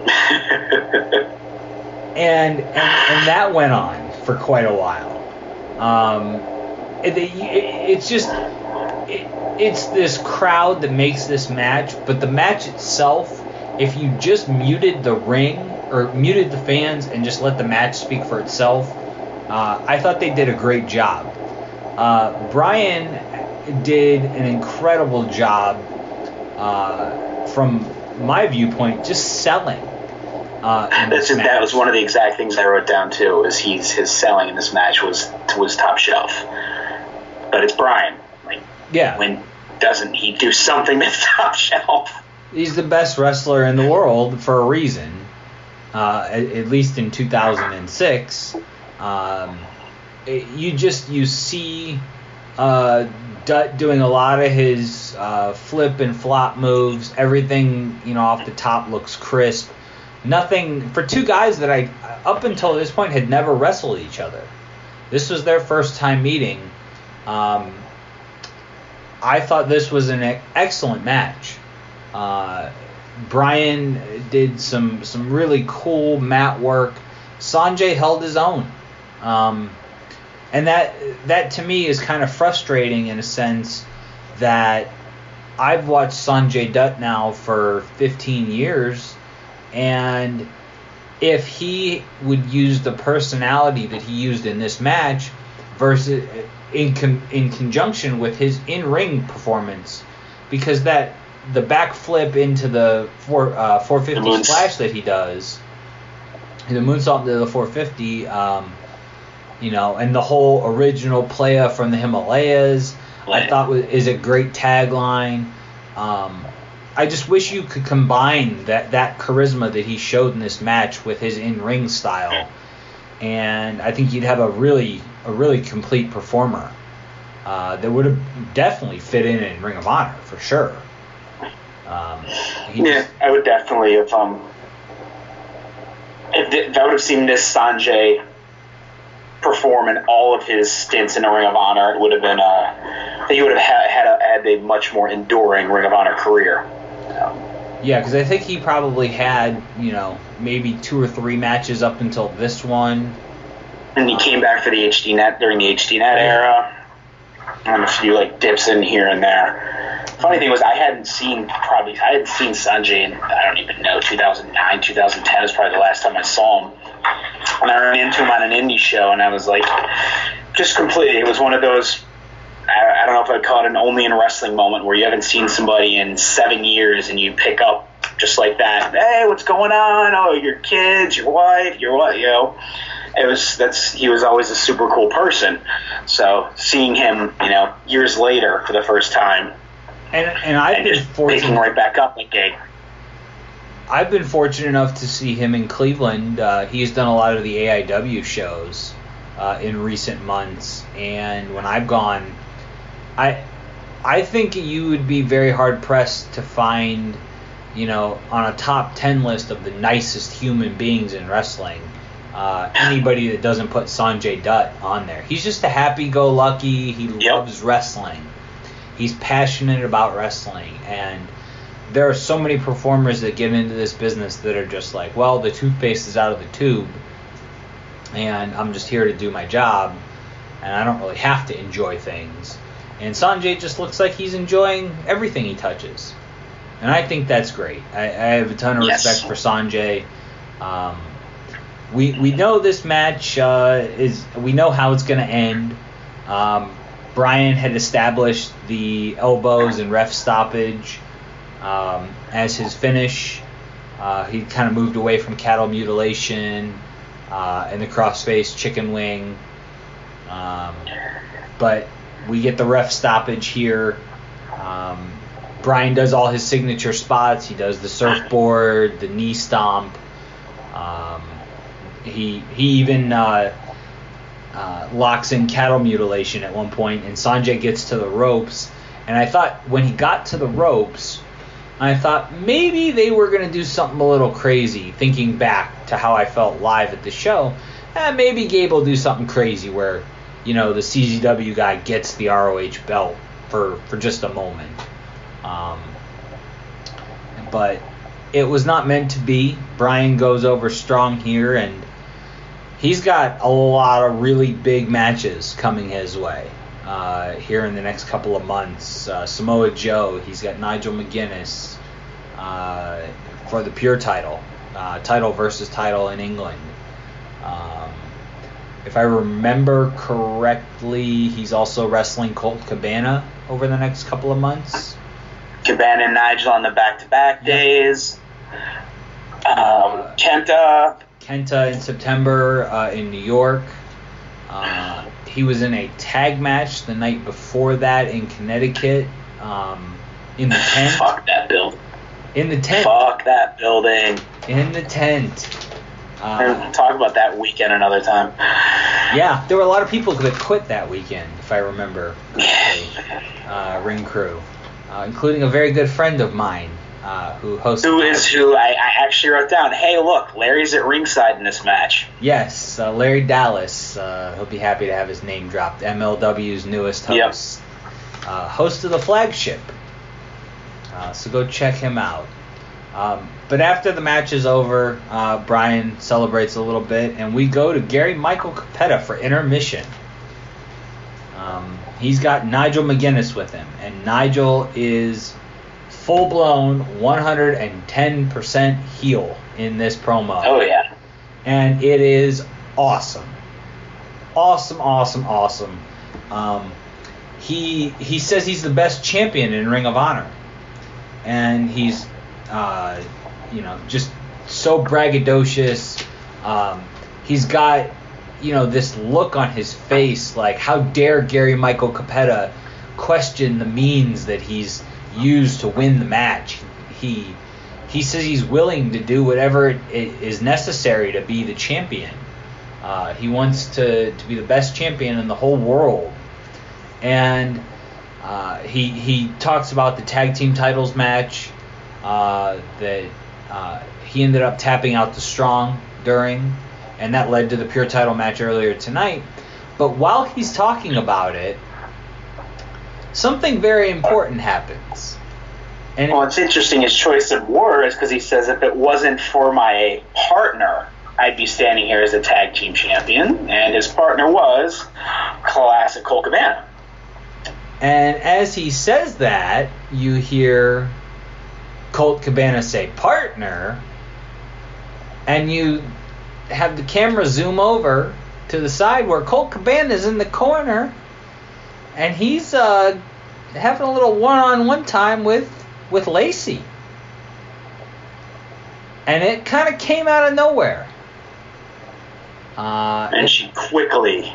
and, and and that went on for quite a while. Um, it, it, it's just it, it's this crowd that makes this match, but the match itself, if you just muted the ring or muted the fans and just let the match speak for itself, uh, I thought they did a great job. Uh, Bryan did an incredible job uh, from my viewpoint, just selling uh, just, that was one of the exact things I wrote down too. Is he's his selling in this match was was top shelf. But it's Bryan. Like, yeah. When doesn't he do something that's top shelf? He's the best wrestler in the world for a reason. Uh, at, at, least in 2006, um, it, you just you see uh, Dutt doing a lot of his uh, flip and flop moves. Everything you know off the top looks crisp nothing for two guys that I up until this point had never wrestled each other. This was their first time meeting. Um, I thought this was an excellent match. Uh, Bryan did some some really cool mat work. Sonjay held his own, um, and that that to me is kind of frustrating in a sense that I've watched Sonjay Dutt now for 15 years and if he would use the personality that he used in this match versus in con, in conjunction with his in-ring performance because that the backflip into the four, uh, 450 splash that he does the moonsault into the 450 um, you know and the whole original playa from the Himalayas I thought was, is a great tagline. Um, I just wish you could combine that that charisma that he showed in this match with his in ring style, and I think you'd have a really a really complete performer uh, that would have definitely fit in in Ring of Honor for sure. Um, yeah, I would definitely have. Um, I would have seen this Sonjay perform in all of his stints in the Ring of Honor, it would have been. Uh, he would have had, had, a, had a much more enduring Ring of Honor career. Yeah, because I think he probably had, you know, maybe two or three matches up until this one. And he came back for the HD net during the HD net era. And a few like dips in here and there. Funny thing was, I hadn't seen probably I hadn't seen Sonjay in I don't even know 2009, 2010 is probably the last time I saw him. And I ran into him on an indie show, and I was like, just completely. It was one of those I, I don't know if I'd call it an only in wrestling moment where you haven't seen somebody in seven years and you pick up just like that. Hey, what's going on? Oh, your kids, your wife, your what? You know, it was that's he was always a super cool person. So seeing him, you know, years later for the first time, and and I've and been fortunate picking right back up like a. I've been fortunate enough to see him in Cleveland. Uh, he's done a lot of the AIW shows uh, in recent months, and when I've gone I I think you would be very hard pressed to find, you know, on a top ten list of the nicest human beings in wrestling. Uh, anybody that doesn't put Sonjay Dutt on there. He's just a happy-go-lucky. He yep. loves wrestling. He's passionate about wrestling, and there are so many performers that get into this business that are just like, well, the toothpaste is out of the tube, and I'm just here to do my job, and I don't really have to enjoy things. And Sonjay just looks like he's enjoying everything he touches, and I think that's great. I, I have a ton of Yes. respect for Sonjay. Um, we we know this match uh, is we know how it's going to end. Um, Bryan had established the elbows and ref stoppage um, as his finish. Uh, he kind of moved away from cattle mutilation uh, and the crossface chicken wing. Um, but we get the ref stoppage here. Um, Bryan does all his signature spots. He does the surfboard, the knee stomp. Um, he he even uh, uh, locks in cattle mutilation at one point, and Sonjay gets to the ropes. And I thought when he got to the ropes, I thought maybe they were going to do something a little crazy. Thinking back to how I felt live at the show, eh, maybe Gabe will do something crazy where, you know, the CZW guy gets the ROH belt for for just a moment. Um, but it was not meant to be. Bryan goes over strong here, and he's got a lot of really big matches coming his way uh, here in the next couple of months. Uh, Samoa Joe, he's got Nigel McGuinness uh, for the pure title, uh, title versus title in England. Um, if I remember correctly, he's also wrestling Colt Cabana over the next couple of months. Cabana and Nigel on the back-to-back days. Um, Kenta. Kenta in September uh, in New York. Uh, he was in a tag match the night before that in Connecticut. Um, in the tent. Fuck that building. In the tent. Fuck that building. In the tent. Uh, talk about that weekend another time. yeah, there were a lot of people that quit that weekend, if I remember. Uh, ring crew, uh, including a very good friend of mine uh, who hosted. Who is who? I, I actually wrote down. Hey, look, Larry's at ringside in this match. Yes, uh, Larry Dallas. Uh, he'll be happy to have his name dropped. MLW's newest Yep. host. Uh, host of the flagship. Uh, so go check him out. Um, but after the match is over, uh, Bryan celebrates a little bit, and we go to Gary Michael Cappetta for intermission. Um, he's got Nigel McGuinness with him, and Nigel is full blown 110% heel in this promo Oh yeah. and it is awesome, awesome, awesome, awesome. Um, he he says he's the best champion in Ring of Honor, and he's uh, you know just so braggadocious. Um, he's got you know this look on his face like how dare Gary Michael Cappetta question the means that he's used to win the match. He he says he's willing to do whatever it, it is necessary to be the champion. Uh, he wants to, to be the best champion in the whole world. And uh, he he talks about the tag team titles match uh, that uh, he ended up tapping out the strong during, and that led to the pure title match earlier tonight. But while he's talking about it, something very important happens. And well, it's interesting his choice of words because he says if it wasn't for my partner, I'd be standing here as a tag team champion, and his partner was classic Colt Cabana. And as he says that, you hear Colt Cabana say partner, and you have the camera zoom over to the side where Colt Cabana is in the corner, and he's uh, having a little one-on-one time with with Lacey. And it kind of came out of nowhere. Uh, And she quickly,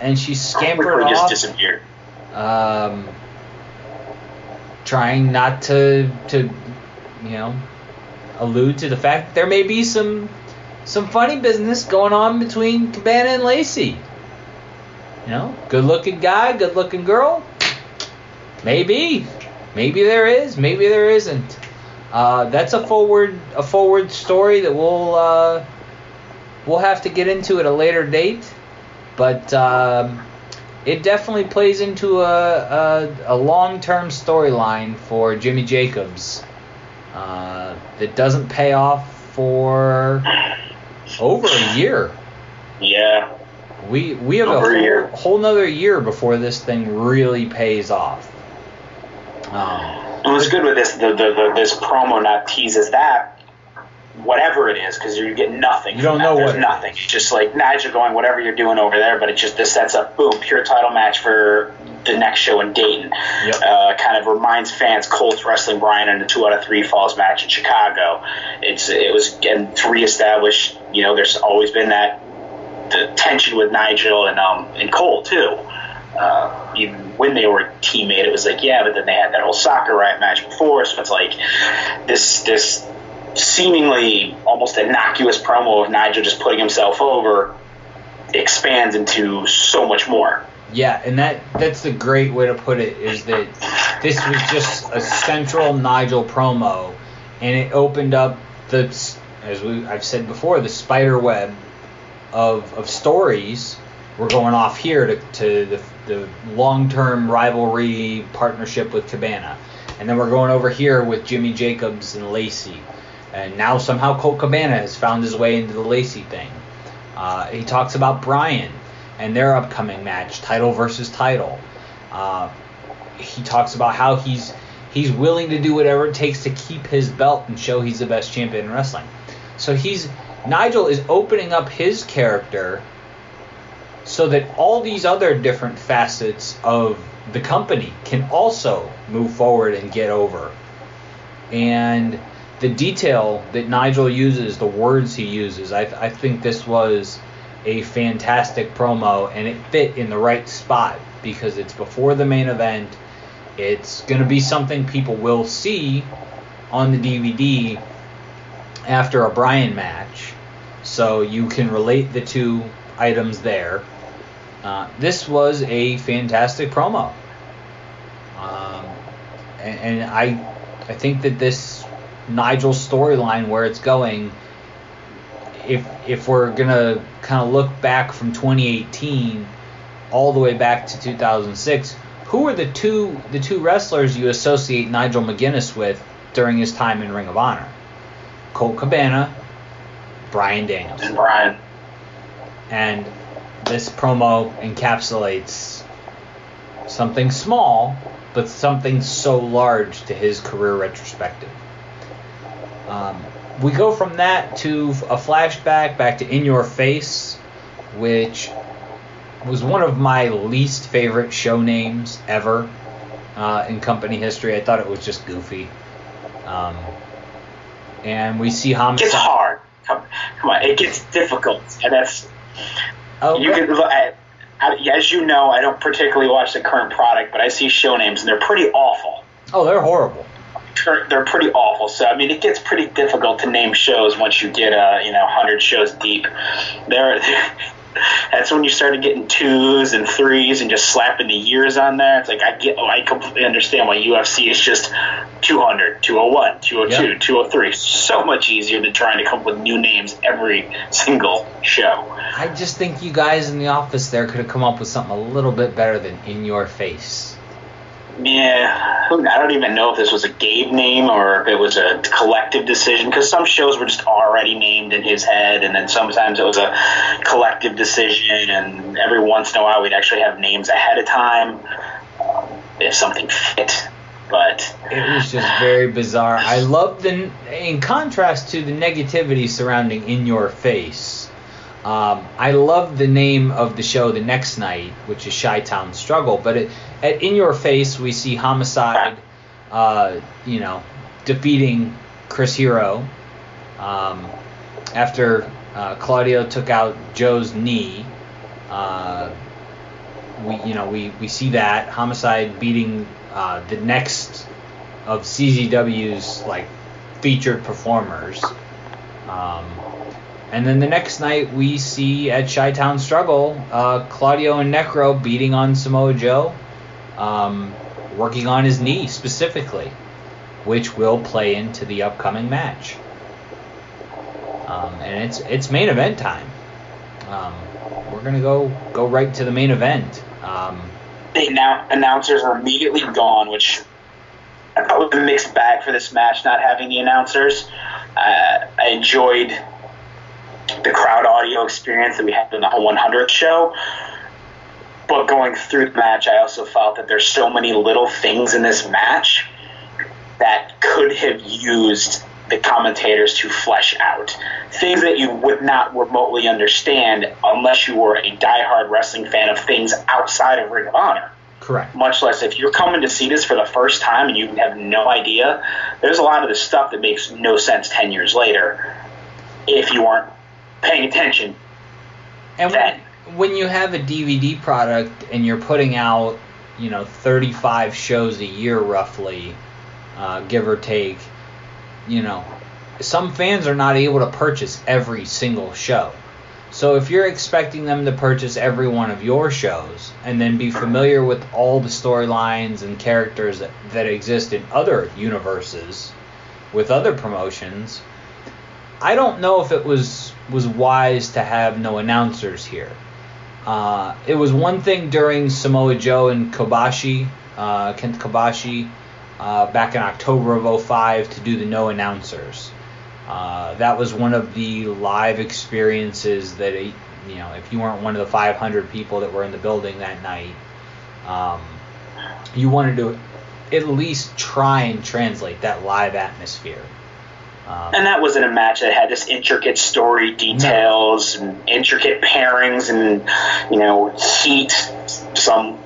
and she scampered quickly off just disappeared. um, trying not to to you know allude to the fact that there may be some some funny business going on between Cabana and Lacey. You know, good looking guy, good looking girl. Maybe, maybe there is, maybe there isn't. Uh, that's a forward a forward story that we'll uh, we'll have to get into at a later date, but. Um, it definitely plays into a, a, a long term storyline for Jimmy Jacobs uh, that doesn't pay off for over a year. Yeah. We we have Over a a year. whole, whole nother year before this thing really pays off. Um, It was good with this. The, the, the this promo not teases that, whatever it is, because you get nothing. You don't that. know There's what nothing. It's just like Nigel going whatever you're doing over there, but it just this sets up boom pure title match for the next show in Dayton. Uh, kind of reminds fans Colts wrestling Bryan in a two out of three falls match in Chicago. It's it was again to reestablish. You know, there's always been that the tension with Nigel and um and Cole too. Uh, even when they were a teammate, it was like yeah, but then they had that whole soccer riot match before, so it's like this this seemingly almost innocuous promo of Nigel just putting himself over expands into so much more. Yeah, and that that's the great way to put it is that this was just a central Nigel promo, and it opened up the as we I've said before the spider web of of stories. We're going off here to, to the, the long term rivalry partnership with Cabana, and then we're going over here with Jimmy Jacobs and Lacey, and now somehow Colt Cabana has found his way into the Lacey thing. Uh, he talks about Bryan and their upcoming match, title versus title. Uh, he talks about how he's he's willing to do whatever it takes to keep his belt and show he's the best champion in wrestling. So he's Nigel is opening up his character so that all these other different facets of the company can also move forward and get over. And the detail that Nigel uses, the words he uses, I, I think this was a fantastic promo and it fit in the right spot because it's before the main event. It's going to be something people will see on the DVD after a Bryan match. So you can relate the two items there. Uh, this was a fantastic promo. Um, and, and I I think that this Nigel storyline where it's going if if we're gonna kind of look back from 2018 all the way back to 2006, who are the two the two wrestlers you associate Nigel McGuinness with during his time in Ring of Honor? Colt Cabana, Bryan Daniels, and Bryan. And this promo encapsulates something small, but something so large to his career retrospective. Um, we go from that to a flashback back to In Your Face, which was one of my least favorite show names ever uh, in company history. I thought it was just goofy. Um, and we see It Homicide. gets hard. Come, come on, it gets difficult, and that's Oh, you can. I- As you know, I don't particularly watch the current product, but I see show names and they're pretty awful. Oh, they're horrible. They're they're pretty awful. So I mean, it gets pretty difficult to name shows once you get uh you know hundred shows deep. There, that's when you started getting twos and threes and just slapping the years on there. It's like I get, oh, I completely understand why UFC is just 200, 201, 202, Yep. 203. So much easier than trying to come up with new names every single show. I just think you guys in the office there could have come up with something a little bit better than In Your Face. Yeah, I don't even know if this was a Gabe name or if it was a collective decision because some shows were just already named in his head, and then sometimes it was a collective decision, and every once in a while we'd actually have names ahead of time um, if something fit. But It was just very bizarre. I love the, in contrast to the negativity surrounding In Your Face. Um, I love the name of the show the next night, which is Chi Town Struggle. But it, at In Your Face, we see Homicide, uh, you know, defeating Chris Hero um, after uh, Claudio took out Joe's knee. Uh, we you know we, we see that homicide beating uh, the next of CZW's like featured performers. Um, and then the next night we see at Chi Town Struggle uh, Claudio and Necro beating on Samoa Joe, um, working on his knee specifically, which will play into the upcoming match. Um, and it's it's main event time. Um, we're gonna go go right to the main event. Um, the now announcers are immediately gone, which I thought was a mixed bag for this match, not having the announcers. Uh, I enjoyed the crowd audio experience that we had in the 100th show. But going through the match, I also felt that there's so many little things in this match that could have used the commentators to flesh out. Things that you would not remotely understand unless you were a diehard wrestling fan of things outside of Ring of Honor. Correct. Much less if you're coming to see this for the first time and you have no idea, there's a lot of the stuff that makes no sense 10 years later if you aren't paying attention. And when, when you have a DVD product and you're putting out, you know, 35 shows a year roughly, uh, give or take, you know, some fans are not able to purchase every single show. So if you're expecting them to purchase every one of your shows and then be familiar with all the storylines and characters that, that exist in other universes with other promotions, I don't know if it was was wise to have no announcers here. Uh, it was one thing during Samoa Joe and Kobashi, uh, Kent Kobashi, uh, back in October of 05 to do the no announcers. Uh, that was one of the live experiences that, you know, if you weren't one of the 500 people that were in the building that night, um, you wanted to at least try and translate that live atmosphere. Um, and that wasn't a match that had this intricate story details no. and intricate pairings and you know heat some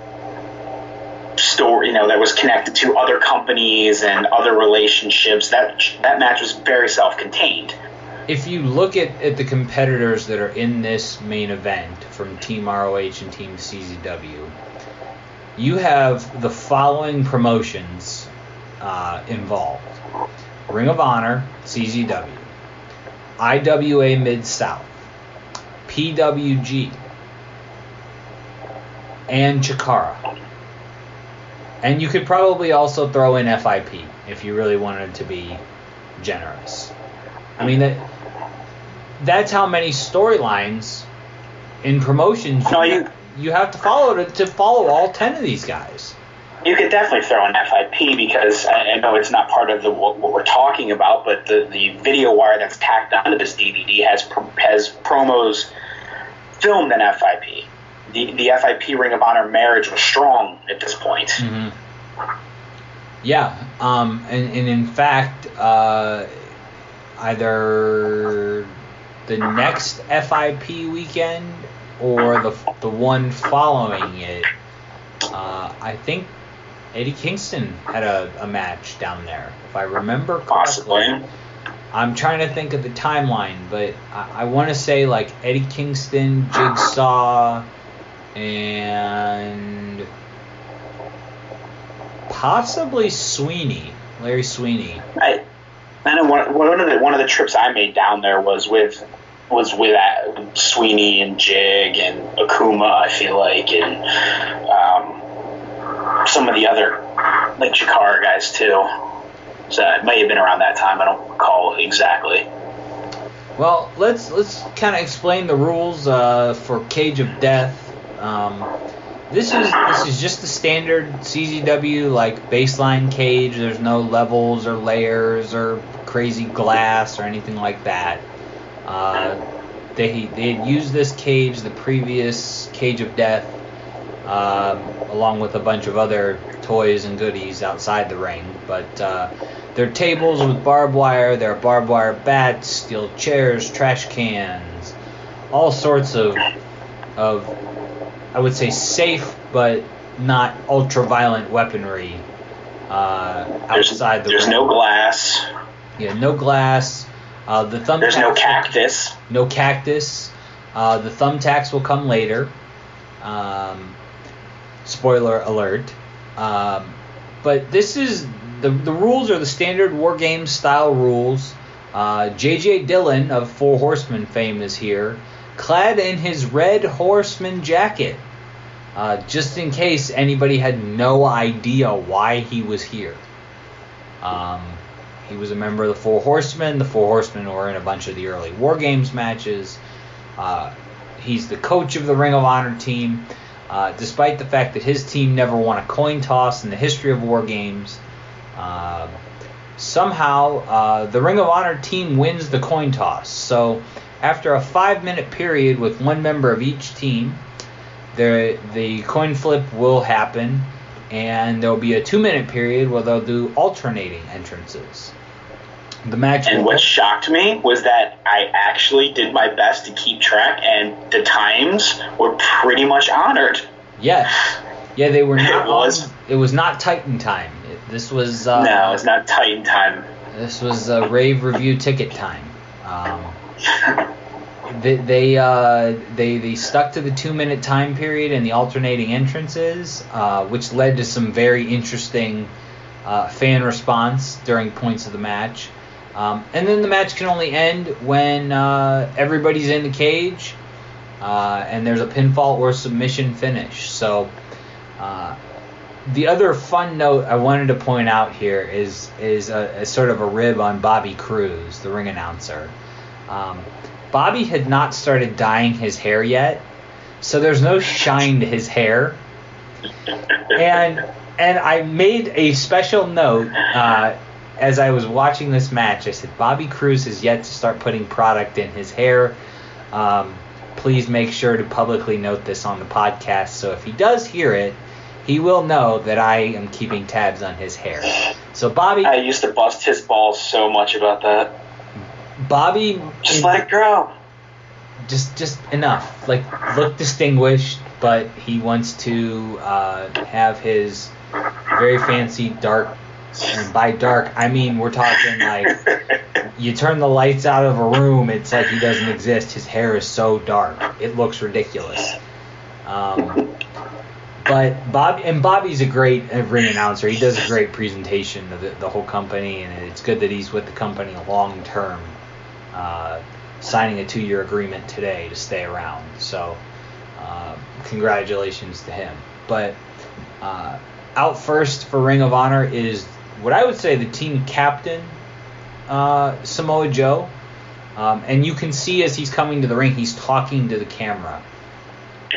story you know that was connected to other companies and other relationships that that match was very self-contained if you look at, at the competitors that are in this main event from team roh and team czw you have the following promotions uh, involved Ring of Honor, CZW, IWA Mid South, PWG, and Chikara. And you could probably also throw in FIP if you really wanted to be generous. I mean that that's how many storylines in promotions no, you, you have to follow to, to follow all ten of these guys you could definitely throw in FIP because I, know it's not part of the what, we're talking about, but the, the video wire that's tacked onto this DVD has has promos filmed in FIP. The the FIP Ring of Honor marriage was strong at this point. Mm-hmm. Yeah, um, and, and in fact, uh, either the next FIP weekend or the the one following it. Uh, I think Eddie Kingston had a, a match down there, if I remember correctly. Possibly. I'm trying to think of the timeline, but I, I want to say like Eddie Kingston, Jigsaw, and possibly Sweeney, Larry Sweeney. I, and one, one of the one of the trips I made down there was with was with uh, Sweeney and Jig and Akuma. I feel like and um, some of the other like Chikara guys too. So it may have been around that time. I don't recall exactly. Well, let's let's kind of explain the rules uh, for Cage of Death. Um, this is this is just the standard CZW like baseline cage. There's no levels or layers or crazy glass or anything like that. Uh, they they had used this cage the previous Cage of Death um, along with a bunch of other toys and goodies outside the ring. But uh, there are tables with barbed wire, there are barbed wire bats, steel chairs, trash cans, all sorts of, of I would say, safe but not ultra violent weaponry uh, outside there's, the There's ring. no glass. Yeah, no glass. Uh, the thumbtacks. There's no cactus. No cactus. Uh, the thumbtacks will come later. Um, Spoiler alert. Um, but this is the the rules are the standard war game style rules. Uh, J.J. Dillon of Four Horsemen fame is here, clad in his red horseman jacket, uh, just in case anybody had no idea why he was here. Um, he was a member of the Four Horsemen. The Four Horsemen were in a bunch of the early War Games matches. Uh, he's the coach of the Ring of Honor team. Uh, despite the fact that his team never won a coin toss in the history of war games, Uh, somehow, uh, the Ring of Honor team wins the coin toss. So, after a five minute period with one member of each team, the, the coin flip will happen, and there will be a two minute period where they'll do alternating entrances. The match. And what shocked me was that I actually did my best to keep track, and the times were pretty much honored. Yes. Yeah, they were not. It was. on- it was not Titan time. It- This was. Uh, no, it's not Titan time. This was uh, rave review ticket time. Um, they they, uh, they they stuck to the two minute time period and the alternating entrances, uh, which led to some very interesting uh, fan response during points of the match. Um, and then the match can only end when uh, everybody's in the cage uh, and there's a pinfall or submission finish. So. Uh, the other fun note I wanted to point out here is is a, a sort of a rib on Bobby Cruz, the ring announcer. Um, Bobby had not started dyeing his hair yet, so there's no shine to his hair. And and I made a special note uh, as I was watching this match. I said Bobby Cruz has yet to start putting product in his hair. Um, please make sure to publicly note this on the podcast. So if he does hear it, he will know that I am keeping tabs on his hair. So Bobby, I used to bust his balls so much about that. Bobby, Just let it grow. just just enough. Like look distinguished, but he wants to uh, have his very fancy dark. And by dark, I mean we're talking like you turn the lights out of a room, it's like he doesn't exist. His hair is so dark, it looks ridiculous. Um, but Bob and Bobby's a great ring announcer. He does a great presentation of the, the whole company, and it's good that he's with the company long term, uh, signing a two year agreement today to stay around. So, uh, congratulations to him. But uh, out first for Ring of Honor is what I would say the team captain, uh, Samoa Joe. Um, and you can see as he's coming to the ring, he's talking to the camera.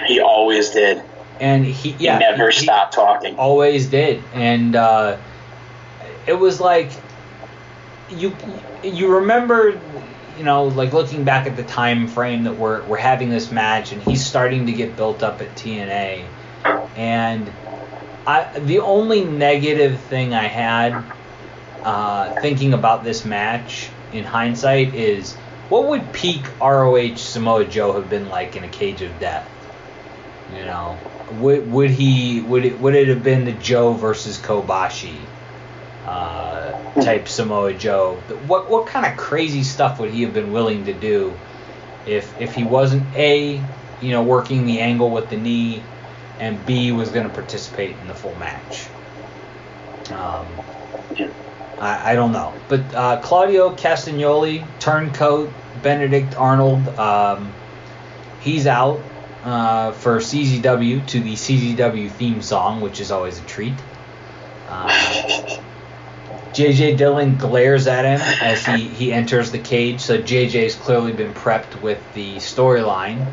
He always did. And he, yeah, he never stopped talking. Always did, and uh, it was like you you remember, you know, like looking back at the time frame that we're we're having this match, and he's starting to get built up at TNA, and I the only negative thing I had uh, thinking about this match in hindsight is what would peak ROH Samoa Joe have been like in a cage of death? You know, would would he would it would it have been the Joe versus Kobashi uh, type Samoa Joe? What what kind of crazy stuff would he have been willing to do if if he wasn't a you know working the angle with the knee and B was going to participate in the full match? Um, I, I don't know, but uh, Claudio Castagnoli, turncoat, Benedict Arnold, um, he's out uh, for CZW to the CZW theme song, which is always a treat. Uh, JJ Dillon glares at him as he, he enters the cage, so JJ's clearly been prepped with the storyline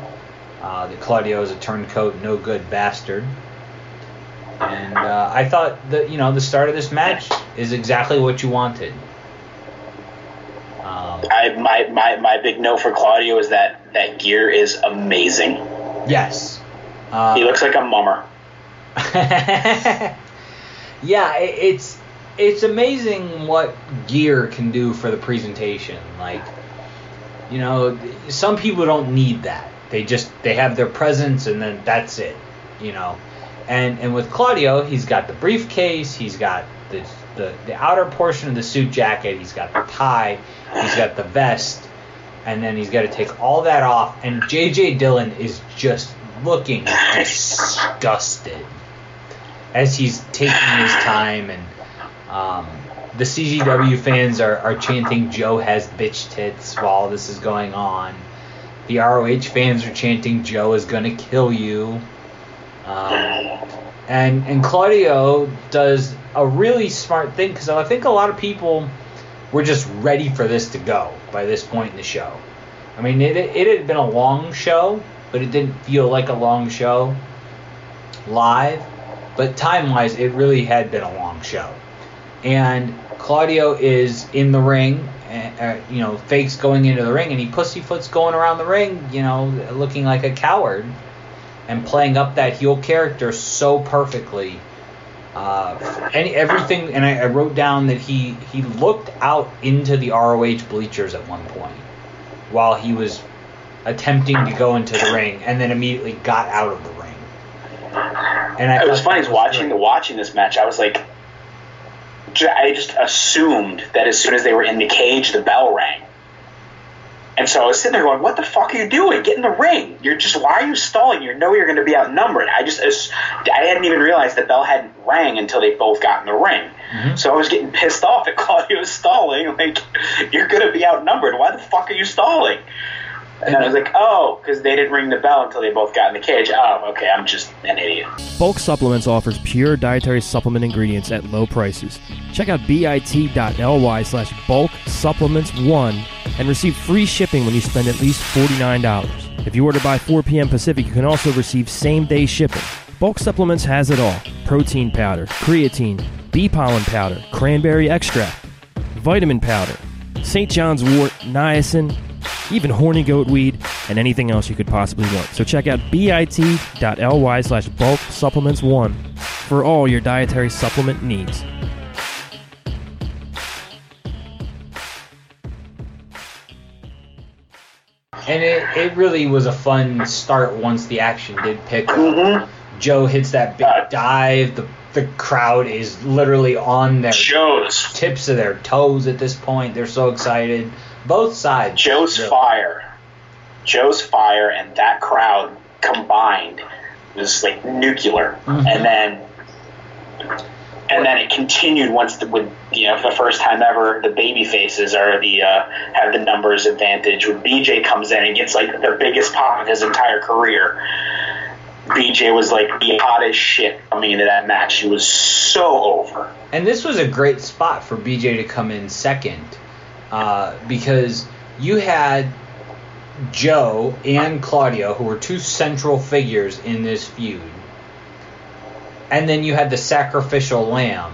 uh, that Claudio is a turncoat, no good bastard. And uh, I thought that you know the start of this match is exactly what you wanted. Um, I my, my my big note for Claudio is that that gear is amazing. Yes. Uh, he looks like a mummer. yeah, it, it's it's amazing what gear can do for the presentation. Like, you know, some people don't need that. They just they have their presence and then that's it. You know, and and with Claudio, he's got the briefcase, he's got the the, the outer portion of the suit jacket, he's got the tie, he's got the vest, and then he's got to take all that off. And J.J. Dillon is just looking disgusted as he's taking his time, and um, the CZW fans are, are chanting "Joe has bitch tits" while this is going on. The ROH fans are chanting "Joe is gonna kill you." Um, and and Claudio does a really smart thing because I think a lot of people were just ready for this to go by this point in the show. I mean, it it had been a long show, but it didn't feel like a long show live. But time wise, it really had been a long show. and Claudio is in the ring, uh, you know, fakes going into the ring, and he pussyfoots going around the ring, you know, looking like a coward, and playing up that heel character so perfectly. Uh, any everything, and I, I wrote down that he he looked out into the ROH bleachers at one point while he was attempting to go into the ring, and then immediately got out of the ring. And I it was funny. Was watching great. watching this match, I was like, I just assumed that as soon as they were in the cage, the bell rang. And so I was sitting there going, "What the fuck are you doing? Get in the ring! You're just why are you stalling? You know you're going to be outnumbered." I just I hadn't even realized the bell hadn't rang until they both got in the ring. Mm-hmm. So I was getting pissed off at Claudio stalling. Like, you're going to be outnumbered. Why the fuck are you stalling? And I was like, oh, because they didn't ring the bell until they both got in the cage. Oh, okay, I'm just an idiot. Bulk Supplements offers pure dietary supplement ingredients at low prices. Check out bit.ly slash bulk supplements 1 and receive free shipping when you spend at least $49. If you order by 4 p.m. Pacific, you can also receive same day shipping. Bulk Supplements has it all protein powder, creatine, bee pollen powder, cranberry extract, vitamin powder, St. John's wort, niacin, even horny goat weed, and anything else you could possibly want. So check out bit.ly slash bulk supplements one for all your dietary supplement needs. And it, it really was a fun start once the action did pick up. Mm-hmm. Joe hits that big dive. The the crowd is literally on their Joe's. tips of their toes at this point. They're so excited. Both sides. Joe's really. fire. Joe's fire and that crowd combined was like nuclear. Mm-hmm. And then and then it continued once the, with you know for the first time ever the baby faces are the uh, have the numbers advantage when BJ comes in and gets like the biggest pop of his entire career. BJ was like the hottest shit coming into that match. He was so over. And this was a great spot for BJ to come in second uh, because you had Joe and Claudio, who were two central figures in this feud, and then you had the sacrificial lamb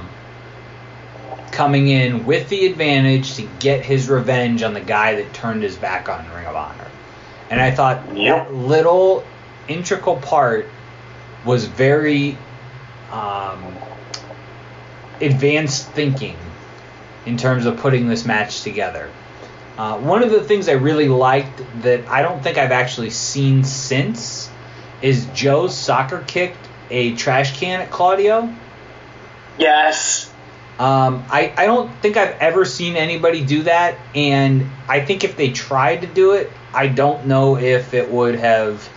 coming in with the advantage to get his revenge on the guy that turned his back on Ring of Honor. And I thought that little integral part was very um, advanced thinking in terms of putting this match together. Uh, one of the things I really liked that I don't think I've actually seen since is Joe's soccer kicked a trash can at Claudio. Yes. Um, I, I don't think I've ever seen anybody do that, and I think if they tried to do it, I don't know if it would have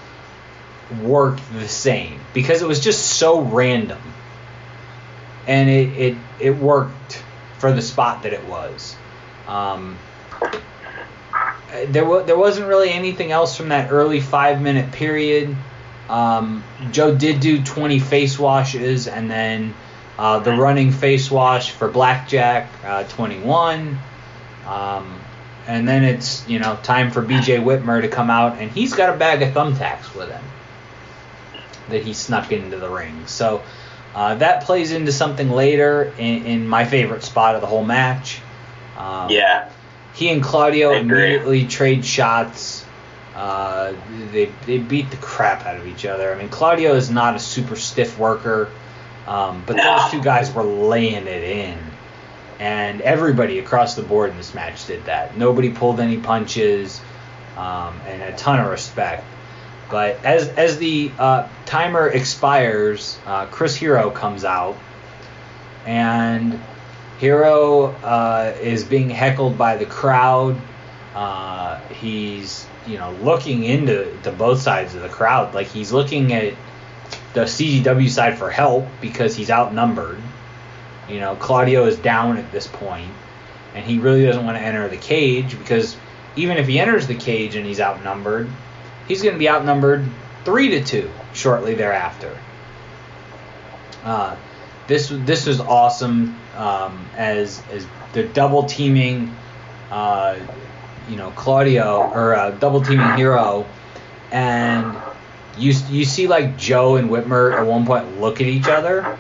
worked the same because it was just so random, and it it, it worked for the spot that it was. Um, there, w- there wasn't really anything else from that early five minute period. Um, Joe did do 20 face washes and then uh, the running face wash for Blackjack, uh, 21. Um, and then it's, you know, time for BJ Whitmer to come out and he's got a bag of thumbtacks with him that he snuck into the ring. So uh, that plays into something later in, in, my favorite spot of the whole match. Um, yeah. He and Claudio immediately trade shots. Uh, they they beat the crap out of each other. I mean, Claudio is not a super stiff worker, um, but no. those two guys were laying it in, and everybody across the board in this match did that. Nobody pulled any punches, um, and a ton of respect. But as as the uh, timer expires, uh, Chris Hero comes out, and Hero uh, is being heckled by the crowd. Uh, he's you know looking into to both sides of the crowd, like he's looking at the CZW side for help because he's outnumbered. You know, Claudio is down at this point, and he really doesn't want to enter the cage because even if he enters the cage and he's outnumbered, he's going to be outnumbered three to two shortly thereafter. Uh, this this was awesome um, as as the double teaming, uh, you know Claudio or uh, double teaming Hero, and you you see like Joe and Whitmer at one point look at each other,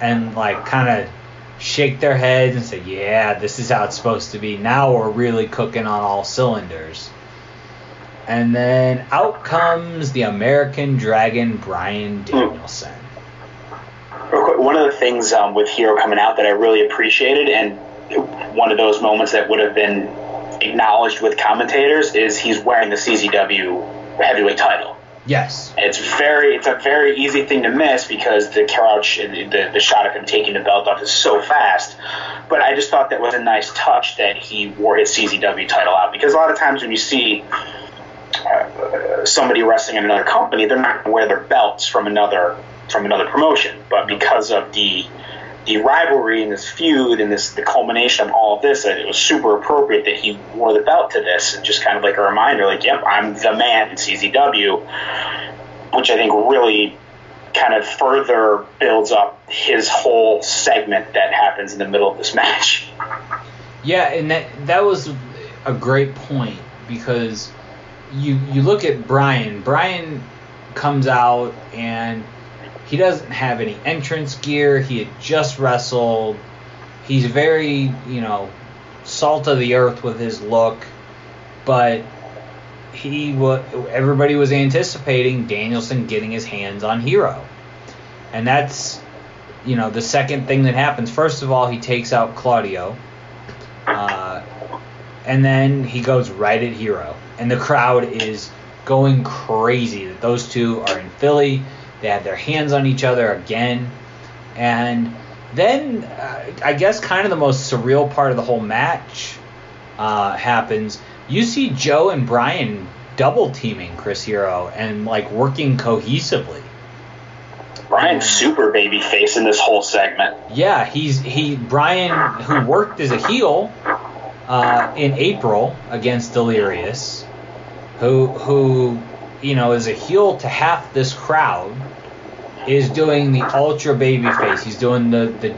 and like kind of shake their heads and say, "Yeah, this is how it's supposed to be." Now we're really cooking on all cylinders. And then out comes the American Dragon, Bryan Danielson. Real quick, one of the things um, with Hero coming out that I really appreciated, and one of those moments that would have been acknowledged with commentators, is he's wearing the CZW heavyweight title. Yes. It's very, it's a very easy thing to miss because the crouch, and the, the shot of him taking the belt off is so fast. But I just thought that was a nice touch that he wore his CZW title out because a lot of times when you see uh, somebody wrestling in another company, they're not going to wear their belts from another from another promotion. But because of the the rivalry and this feud and this the culmination of all of this, it was super appropriate that he wore the belt to this and just kind of like a reminder, like, yep, I'm the man in CZW, which I think really kind of further builds up his whole segment that happens in the middle of this match. Yeah, and that that was a great point because you you look at Bryan. Bryan comes out and he doesn't have any entrance gear. He had just wrestled. He's very, you know, salt of the earth with his look, but he was everybody was anticipating Danielson getting his hands on Hero. And that's you know, the second thing that happens. First of all, he takes out Claudio. Uh, and then he goes right at Hero. And the crowd is going crazy that those two are in Philly. They have their hands on each other again. And then, uh, I guess, kind of the most surreal part of the whole match uh, happens. You see Joe and Bryan double teaming Chris Hero and like working cohesively. Bryan's super baby face in this whole segment. Yeah, he's he Bryan who worked as a heel uh, in April against Delirious, who who you know is a heel to half this crowd, is doing the ultra baby face. He's doing the the,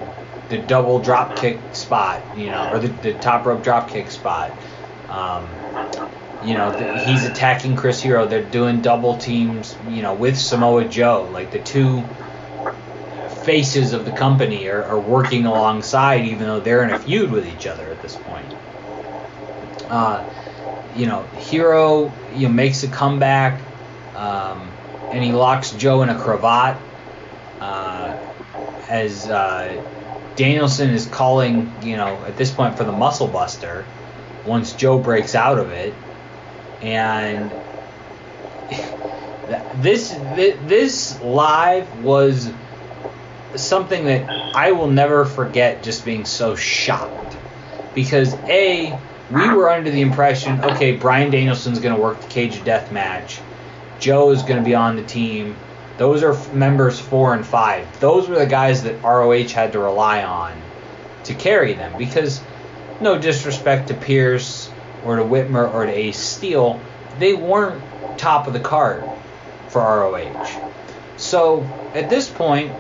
the double drop kick spot, you know, or the, the top rope drop kick spot. Um, you know, the, he's attacking Chris Hero. They're doing double teams, you know, with Samoa Joe. Like the two faces of the company are, are working alongside, even though they're in a feud with each other at this point. Uh, you know, Hero you know, makes a comeback, um, and he locks Joe in a cravat. Uh, as uh, Danielson is calling, you know, at this point for the Muscle Buster, once Joe breaks out of it, and this this live was something that I will never forget. Just being so shocked because a we were under the impression, okay, Bryan Danielson's going to work the cage of death match. Joe is going to be on the team. Those are members four and five. Those were the guys that ROH had to rely on to carry them because, no disrespect to Pearce or to Whitmer or to Ace Steel, they weren't top of the card for ROH. So at this point,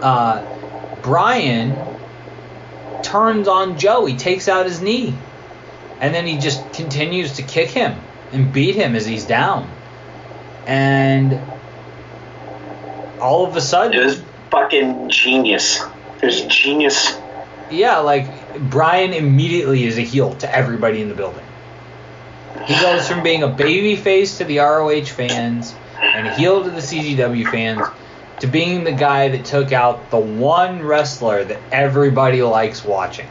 uh, Bryan turns on Joe. He takes out his knee. And then he just continues to kick him and beat him as he's down. And all of a sudden. It was fucking genius. It was genius. Yeah, like Bryan immediately is a heel to everybody in the building. He goes from being a baby face to the ROH fans and a heel to the CZW fans to being the guy that took out the one wrestler that everybody likes watching.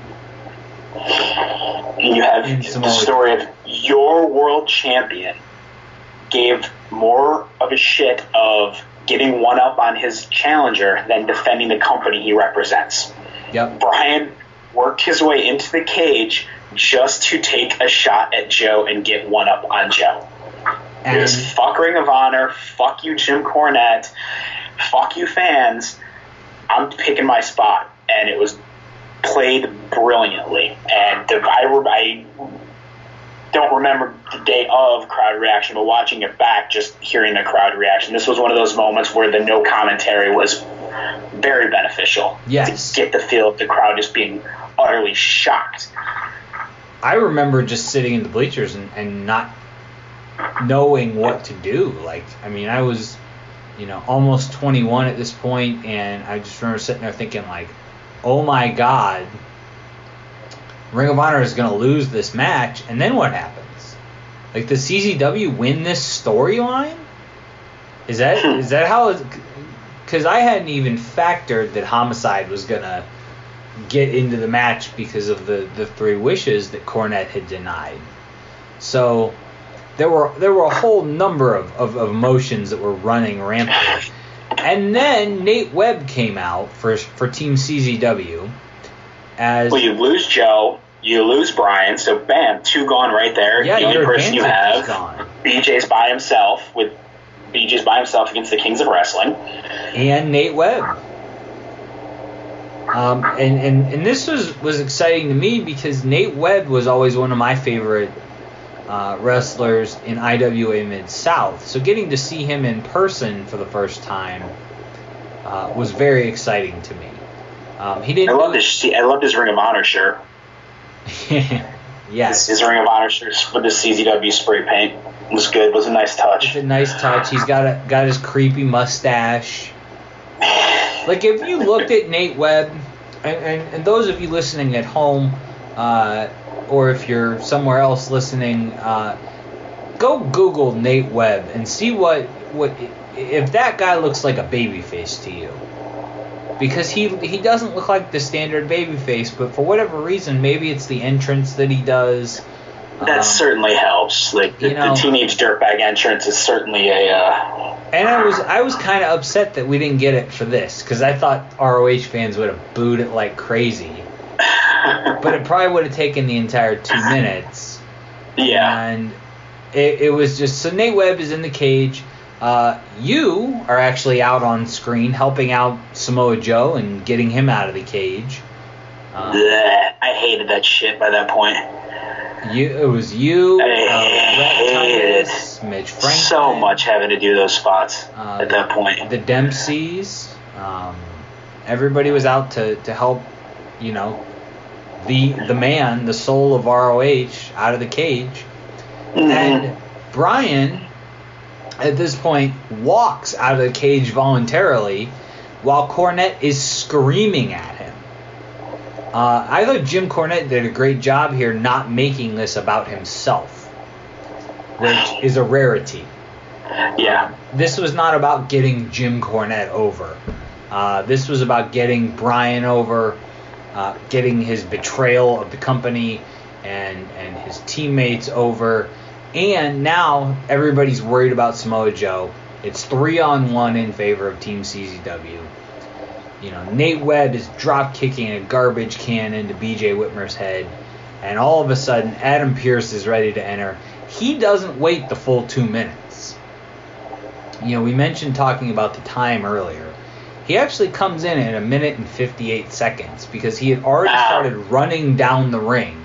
You have the story of your world champion gave more of a shit of getting one up on his challenger than defending the company he represents. Yep. Bryan worked his way into the cage just to take a shot at Joe and get one up on Joe. And it was fuck Ring of Honor, fuck you Jim Cornette, fuck you fans. I'm picking my spot, and it was played brilliantly. And the, I, I don't remember the day of crowd reaction, but watching it back, just hearing the crowd reaction, this was one of those moments where the no commentary was very beneficial. Yes. To get the feel of the crowd just being utterly shocked. I remember just sitting in the bleachers and, and not knowing what to do. Like, I mean, I was, you know, almost 21 at this point, and I just remember sitting there thinking, like, oh my god, Ring of Honor is going to lose this match, and then what happens? Like, does CZW win this storyline? Is that hmm. is that how? Because I hadn't even factored that Homicide was going to get into the match because of the, the three wishes that Cornette had denied. So there were there were a whole number of, of, of emotions that were running rampant. And then Nate Webb came out for for Team CZW as Well, you lose Joe, you lose Bryan, so bam, two gone right there. Yeah, the only person you have. BJ's by himself with BJ's by himself against the Kings of Wrestling. and Nate Webb. Um, and, and, and this was, was exciting to me because Nate Webb was always one of my favorite uh, wrestlers in IWA Mid South. So getting to see him in person for the first time uh, was very exciting to me. Um, he I didn't. loved his I loved his Ring of Honor shirt. yes, His Ring of Honor shirt with the CZW spray paint was good. Was a nice touch. It's a nice touch. He's got a, got his creepy mustache. Like if you looked at Nate Webb, and, and, and those of you listening at home, uh, or if you're somewhere else listening, uh, go Google Nate Webb and see what what if that guy looks like a babyface to you. Because he he doesn't look like the standard babyface, but for whatever reason, maybe it's the entrance that he does. That certainly helps. Like the, Um, you know- the teenage dirtbag entrance is certainly a. Uh, And I was I was kind of upset that we didn't get it for this because I thought ROH fans would have booed it like crazy. but it probably would have taken the entire two minutes. Yeah. And it, it was just so Nate Webb is in the cage. Uh, you are actually out on screen helping out Samoa Joe and getting him out of the cage. Uh, bleh. I hated that shit by that point. you it was you, uh, I hated Titus, Mitch Franklin. so much having to do those spots Uh, at that point. the Dempseys. Um, everybody was out to, to help, you know, the the man, the soul of ROH, out of the cage. And Bryan, at this point, walks out of the cage voluntarily, while Cornette is screaming at him. Uh, I thought Jim Cornette did a great job here, not making this about himself, which is a rarity. Yeah. This was not about getting Jim Cornette over. Uh, this was about getting Bryan over, uh, getting his betrayal of the company and and his teammates over, and now everybody's worried about Samoa Joe. It's three on one in favor of Team CZW. You know, Nate Webb is drop kicking a garbage can into BJ Whitmer's head, and all of a sudden Adam Pearce is ready to enter. He doesn't wait the full two minutes you know, we mentioned talking about the time earlier. He actually comes in at a minute and 58 seconds because he had already started running down the ring,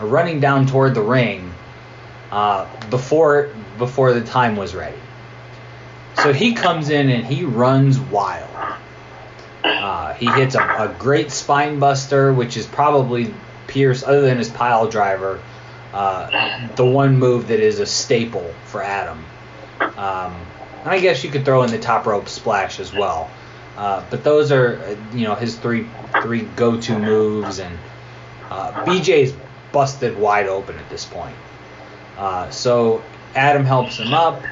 or running down toward the ring, uh, before before the time was ready. So he comes in and he runs wild. Uh, he hits a, a great spine buster, which is probably Pearce, other than his pile driver, uh, the one move that is a staple for Adam. Um, and I guess you could throw in the top rope splash as well. Uh, but those are, uh, you know, his three three go-to moves, and uh, BJ's busted wide open at this point. Uh, so Adam helps him up.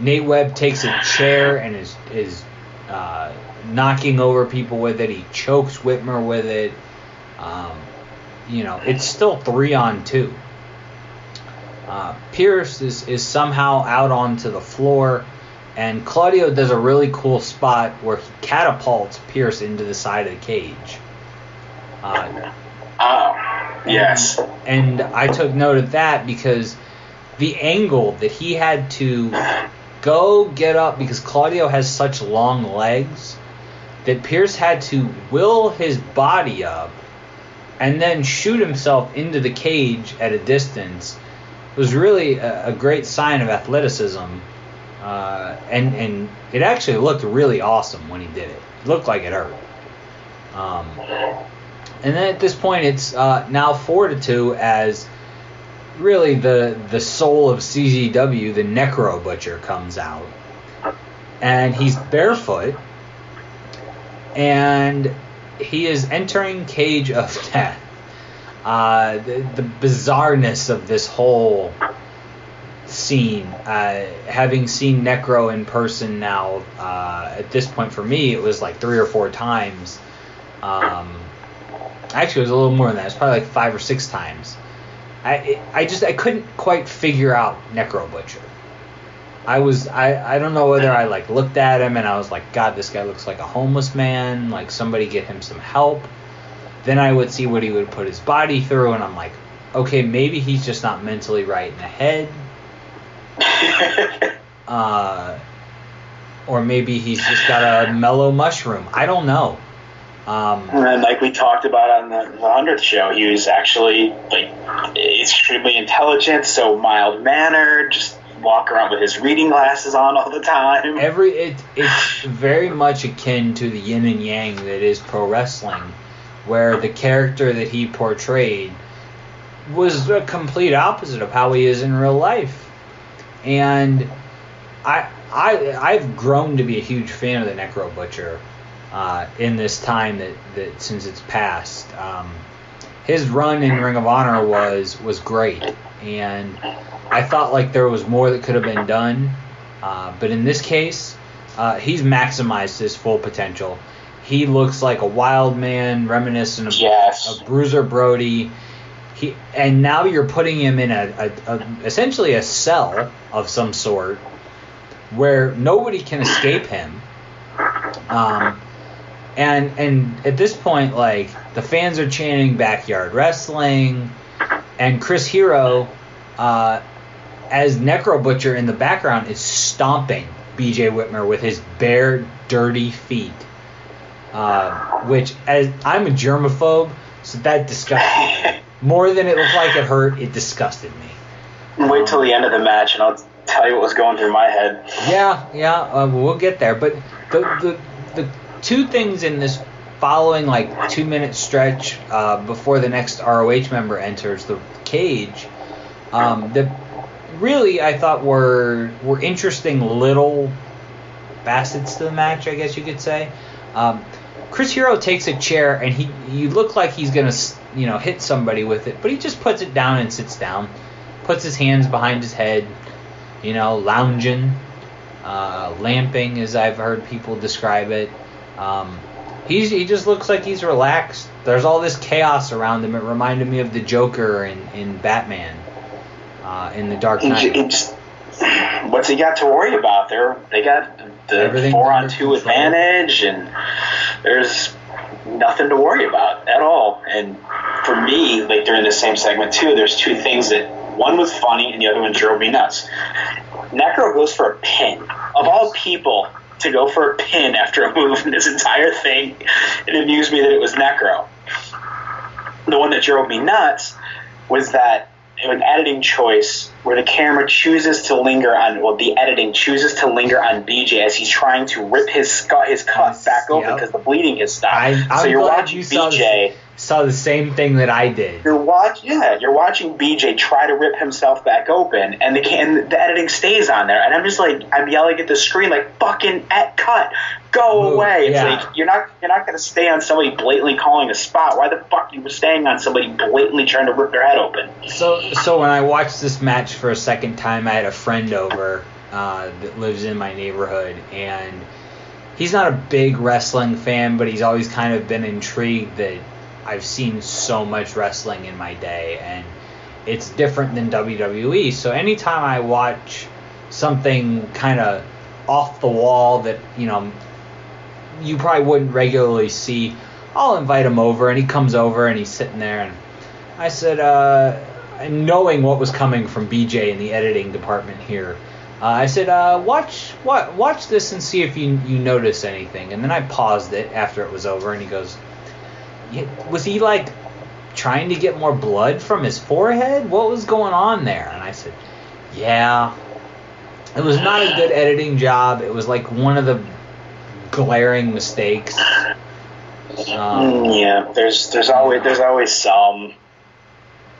Nate Webb takes a chair and is is uh, knocking over people with it. He chokes Whitmer with it. Um, you know, it's still three on two. Uh, Pearce is, is somehow out onto the floor, and Claudio does a really cool spot where he catapults Pearce into the side of the cage. Uh, Oh, yes. and I took note of that because the angle that he had to go get up because Claudio has such long legs that Pearce had to will his body up and then shoot himself into the cage at a distance was really a, a great sign of athleticism. Uh, and and it actually looked really awesome when he did it. It looked like it hurt. Um, and then at this point, it's uh, now four to two as really the the soul of CZW, the Necro Butcher, comes out, and he's barefoot, and he is entering Cage of Death. Uh, the, the bizarreness of this whole scene, uh, having seen Necro in person now, uh, at this point for me, it was like three or four times. Um, actually, it was a little more than that. It's probably like five or six times. I I just I couldn't quite figure out Necro Butcher. I was I I don't know whether I like looked at him and I was like, God, this guy looks like a homeless man. Like somebody get him some help. Then I would see what he would put his body through, and I'm like, okay, maybe he's just not mentally right in the head. uh, or maybe he's just got a mellow mushroom. I don't know. Um, and like we talked about on the, the hundredth show, he was actually like extremely intelligent, so mild mannered, just walk around with his reading glasses on all the time. Every it it's very much akin to the yin and yang that is pro wrestling, where the character that he portrayed was a complete opposite of how he is in real life, and I I I've grown to be a huge fan of the Necro Butcher uh, in this time that, that since it's passed. Um, his run in Ring of Honor was was great, and I thought like there was more that could have been done, uh, but in this case, uh, he's maximized his full potential. He looks like a wild man, reminiscent of, yes. of Bruiser Brody. He and now you're putting him in a, a, a essentially a cell of some sort where nobody can escape him. Um, and and at this point, like the fans are chanting backyard wrestling, and Chris Hero, uh, as Necro Butcher in the background, is stomping B.J. Whitmer with his bare, dirty feet. Uh, which, as I'm a germaphobe, so that disgusted me more than it looked like it hurt. It disgusted me. Wait till the end of the match, and I'll tell you what was going through my head. Yeah, yeah, uh, we'll get there. But the the the two things in this following like two minute stretch uh, before the next ROH member enters the cage um, that really I thought were were interesting little facets to the match, I guess you could say. Um, Chris Hero takes a chair and he you look like he's gonna you know hit somebody with it, but he just puts it down and sits down, puts his hands behind his head, you know, lounging, uh, lamping as I've heard people describe it. Um, he's he just looks like he's relaxed. There's all this chaos around him. It reminded me of the Joker in in Batman, uh, in the Dark Knight. What's he got to worry about? They're they got the four on two advantage, and there's nothing to worry about at all. And for me, like during the same segment too, there's two things that one was funny and the other one drove me nuts. Necro goes for a pin. Of all people, to go for a pin after a move in this entire thing. It amused me that it was Necro. The one that drove me nuts was that an editing choice where the camera chooses to linger on, well, the editing chooses to linger on BJ as he's trying to rip his scut, his cut back open because the bleeding has stopped. I, so you're watching you BJ. The, saw the same thing that I did. You're watch, yeah, you're watching BJ try to rip himself back open, and the can, the editing stays on there, and I'm just like, I'm yelling at the screen like, "Fucking at cut, go Move, away!" It's yeah. like you're not, you're not going to stay on somebody blatantly calling a spot. Why the fuck you were staying on somebody blatantly trying to rip their head open? So so when I watched this match for a second time, I had a friend over uh, that lives in my neighborhood, and he's not a big wrestling fan, but he's always kind of been intrigued that I've seen so much wrestling in my day, and it's different than WWE. So anytime I watch something kind of off the wall that you know you probably wouldn't regularly see, I'll invite him over, and he comes over and he's sitting there, and I said, uh, knowing what was coming from BJ in the editing department here. Uh, I said, uh, watch, what, watch this and see if you you notice anything. And then I paused it after it was over, and he goes, "Yeah, was he like trying to get more blood from his forehead? What was going on there? And I said, yeah, it was not a good editing job. It was like one of the glaring mistakes. Um, yeah, there's there's always there's always some.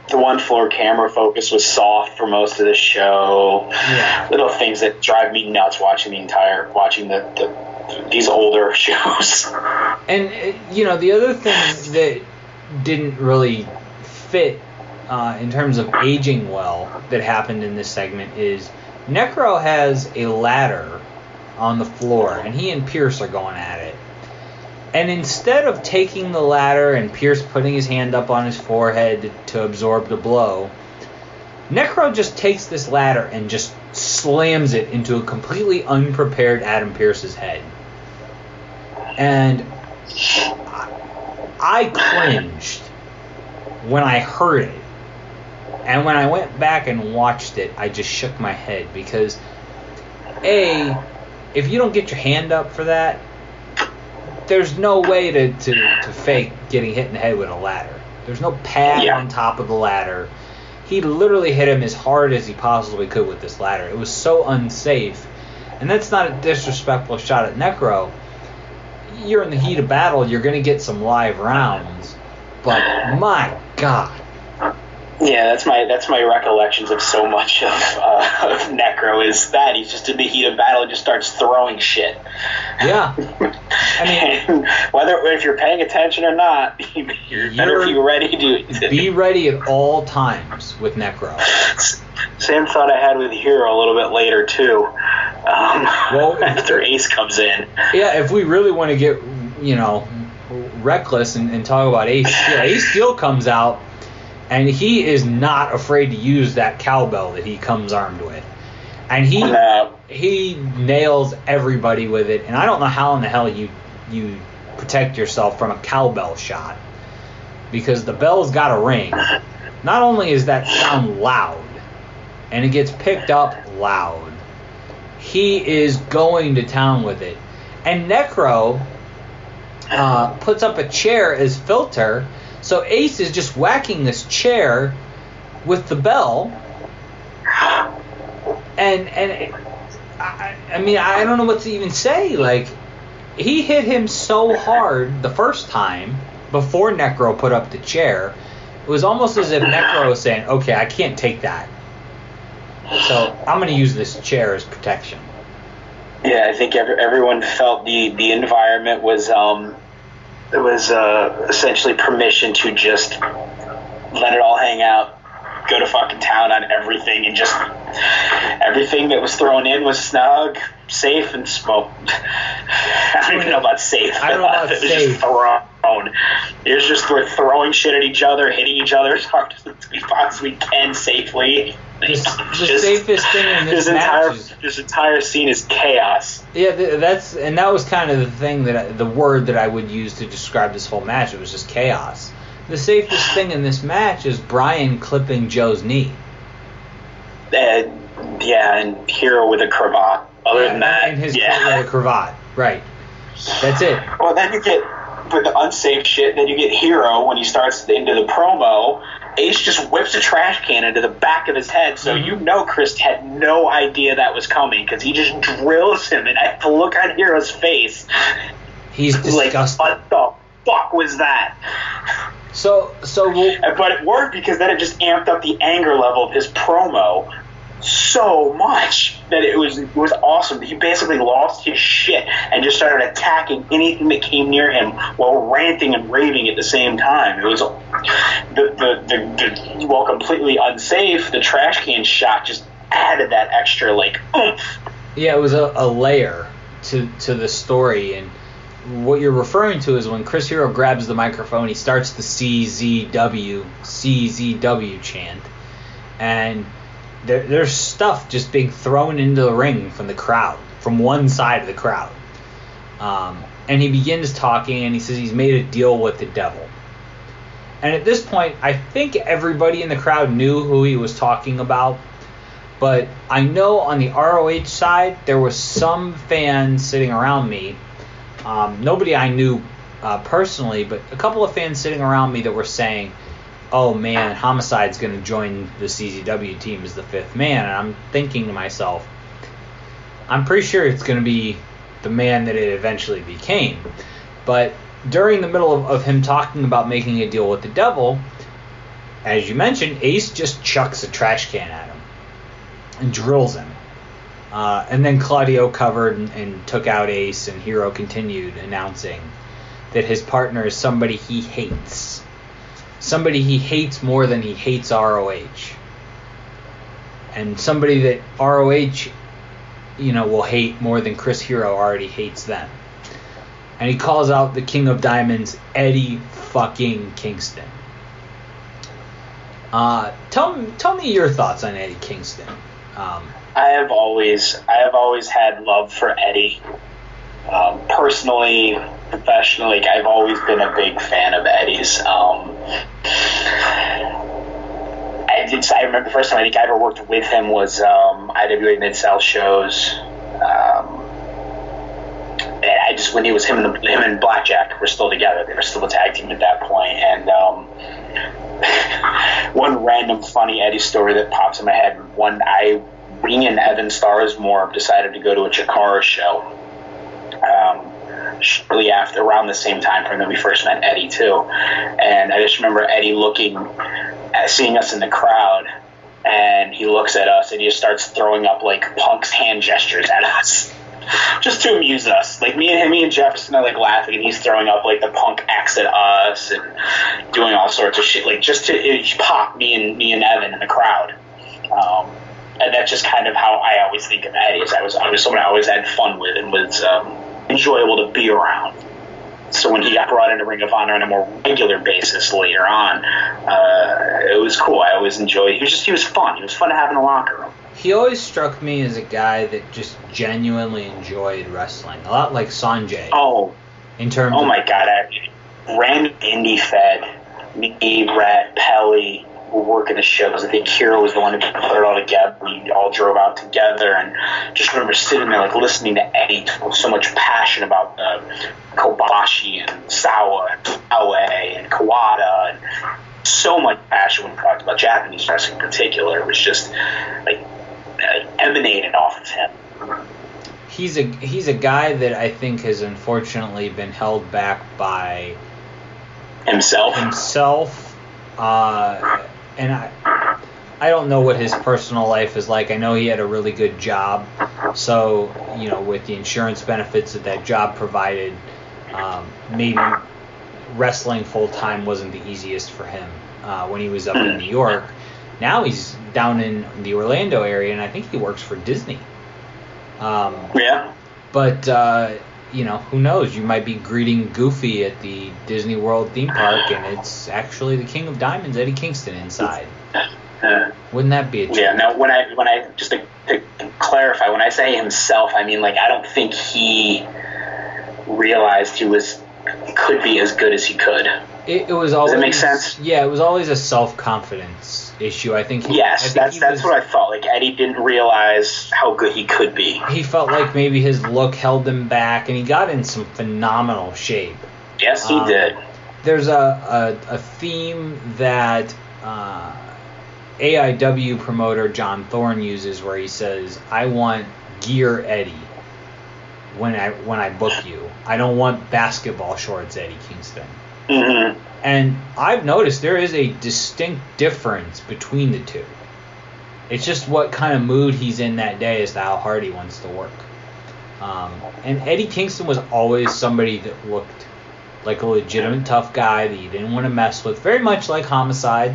The one floor camera focus was soft for most of the show. Yeah. Little things that drive me nuts watching the entire watching the, the these older shows. And uh, you know, the other thing that didn't really fit uh, in terms of aging well that happened in this segment is Necro has a ladder on the floor, and he and Pearce are going at it. And instead of taking the ladder and Pearce putting his hand up on his forehead to absorb the blow, Necro just takes this ladder and just slams it into a completely unprepared Adam Pearce's head. And I cringed when I heard it. And when I went back and watched it, I just shook my head because A, if you don't get your hand up for that, there's no way to, to, to fake getting hit in the head with a ladder. There's no pad Yeah. on top of the ladder. He literally hit him as hard as he possibly could with this ladder. It was so unsafe. And that's not a disrespectful shot at Necro. You're in the heat of battle, you're going to get some live rounds. But my God. Yeah, that's my that's my recollections of so much of, uh, of Necro is that he's just in the heat of battle and just starts throwing shit. Yeah. I mean, whether if you're paying attention or not, you better be ready to. Be ready at all times with Necro. Same thought I had with Hero a little bit later too. Um, well, after Ace comes in, Yeah, if we really want to get, you know, reckless and, and talk about Ace Steel, Ace Steel comes out and he is not afraid to use that cowbell that he comes armed with. And he he nails everybody with it. And I don't know how in the hell you you protect yourself from a cowbell shot because the bell's got a ring. Not only is that sound loud, and it gets picked up loud, he is going to town with it. And Necro uh, puts up a chair as filter, so Ace is just whacking this chair with the bell. And and I, I mean I don't know what to even say. Like he hit him so hard the first time before Necro put up the chair. It was almost as if Necro was saying, "Okay, I can't take that, so I'm going to use this chair as protection." yeah, I think every, everyone felt the the environment was um, it was uh, essentially permission to just let it all hang out, go to fucking town on everything, and just everything that was thrown in was snug, safe, and smoked. I don't even know about safe. I don't know about it was safe. just thrown. It was just we're throwing shit at each other, hitting each other as hard as we possibly can safely. The, safest thing in this, this match entire is this entire scene is chaos. Yeah, that's and that was kind of the thing that I, the word that I would use to describe this whole match. It was just chaos. The safest thing in this match is Bryan clipping Joe's knee. And yeah, and Hero with a cravat. Other than that, and his yeah. with a cravat. Right. That's it. Well, then you get with the unsafe shit. Then you get Hero when he starts into the promo. Ace just whips a trash can into the back of his head, so mm-hmm. you know Chris had no idea that was coming because he just drills him, and I, the look on Hero's face, he's like, "What the fuck was that?" So, so we'll, but it worked because then it just amped up the anger level of his promo so much that it was it was awesome. He basically lost his shit and just started attacking anything that came near him while ranting and raving at the same time. It was the the, the, the while completely unsafe. The trash can shot just added that extra like oomph. Yeah, it was a, a layer to to the story, and what you're referring to is when Chris Hero grabs the microphone, he starts the CZW CZW chant, and there, there's stuff just being thrown into the ring from the crowd, from one side of the crowd. Um, and he begins talking, and he says he's made a deal with the devil. And at this point, I think everybody in the crowd knew who he was talking about. But I know on the ROH side, there was some fans sitting around me. Um, nobody I knew uh, personally, but a couple of fans sitting around me that were saying, "Oh man, Homicide's going to join the CZW team as the fifth man." And I'm thinking to myself, I'm pretty sure it's going to be the man that it eventually became. But during the middle of, of him talking about making a deal with the devil, as you mentioned, Ace just chucks a trash can at him and drills him. Uh, and then Claudio covered and, and took out Ace, and Hero continued announcing that his partner is somebody he hates. Somebody he hates more than he hates ROH. And somebody that ROH, you know, will hate more than Chris Hero already hates them. And he calls out the King of Diamonds, Eddie fucking Kingston. Uh, tell tell me your thoughts on Eddie Kingston. Um, I have always I have always had love for Eddie. Um, personally, professionally, I've always been a big fan of Eddie's. Um, I, did, I remember the first time I think I ever worked with him was um, IWA Mid South shows. Um, I just when he was him and the, him and Blackjack were still together. They were still a tag team at that point. point, and um, one random funny Eddie story that pops in my head. One I, me and Evan Starsmore decided to go to a Chikara show. Um, shortly after, around the same time frame that we first met Eddie too, and I just remember Eddie looking, at, seeing us in the crowd, and he looks at us and he just starts throwing up like Punk's hand gestures at us. just to amuse us. Like me and him, me and Jefferson are like laughing, and he's throwing up like the punk X at us and doing all sorts of shit, like just to it, pop me and me and Evan in the crowd. Um, and that's just kind of how I always think of Eddie. Is I was I was someone I always had fun with and was um, enjoyable to be around. So when he got brought into Ring of Honor on a more regular basis later on, uh, it was cool. I always enjoyed. He was just he was fun. He was fun to have in the locker room he always struck me as a guy that just genuinely enjoyed wrestling. A lot like Sonjay. Oh. In terms Oh my god, I ran indie fed. Me, Rat, Pelly were working the shows. I think Kira was the one who put it all together. We all drove out together and just remember sitting there like listening to Eddie with so much passion about uh, Kobashi and Misawa and Taue and Kawada and so much passion when we talked about Japanese wrestling in particular. It was just like emanated off of him. He's a he's a guy that I think has unfortunately been held back by himself. Himself, uh, and I I don't know what his personal life is like. I know he had a really good job, so you know with the insurance benefits that that job provided, um, maybe wrestling full time wasn't the easiest for him uh, when he was up in New York. Now he's down in the Orlando area, and I think he works for Disney. Um, yeah. But uh, you know, who knows? You might be greeting Goofy at the Disney World theme park, and it's actually the King of Diamonds, Eddie Kingston, inside. Uh, Wouldn't that be a yeah? Now, when I when I just to, to clarify, when I say himself, I mean like I don't think he realized he was could be as good as he could. It, it was always. Does it make sense? Yeah, it was always a self confidence issue. I think. He, yes, I think that's that's was, what I felt. Like Eddie didn't realize how good he could be. He felt like maybe his look held him back, and he got in some phenomenal shape. Yes, he Um, did. There's a a, a theme that. Uh, AIW promoter John Thorne uses where he says, "I want gear Eddie when I when I book you. I don't want basketball shorts Eddie Kingston." Mm-hmm. And I've noticed there is a distinct difference between the two. It's just what kind of mood he's in that day as to how hard he wants to work. Um, and Eddie Kingston was always somebody that looked like a legitimate tough guy that you didn't want to mess with, very much like Homicide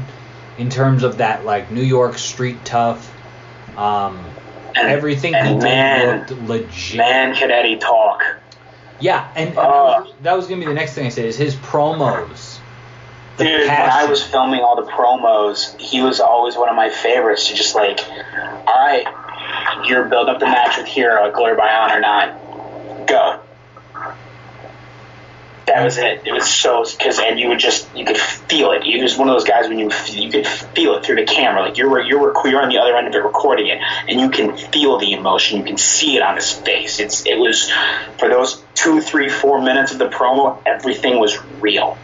in terms of that like New York street tough. Um, And- everything he and did man- looked legit. Man, can Eddie talk? Yeah, and, and that, was, that was gonna be the next thing I said is his promos. Dude, when I was filming all the promos, he was always one of my favorites. To just like, all right, you're building up the match with Hero, Glory by Honor nine, go. That was it. It was so because and you would just you could feel it. He was one of those guys when you you could feel it through the camera. Like you're you're you're on the other end of it recording it, and you can feel the emotion. You can see it on his face. It's it was for those two, three, four minutes of the promo. Everything was real,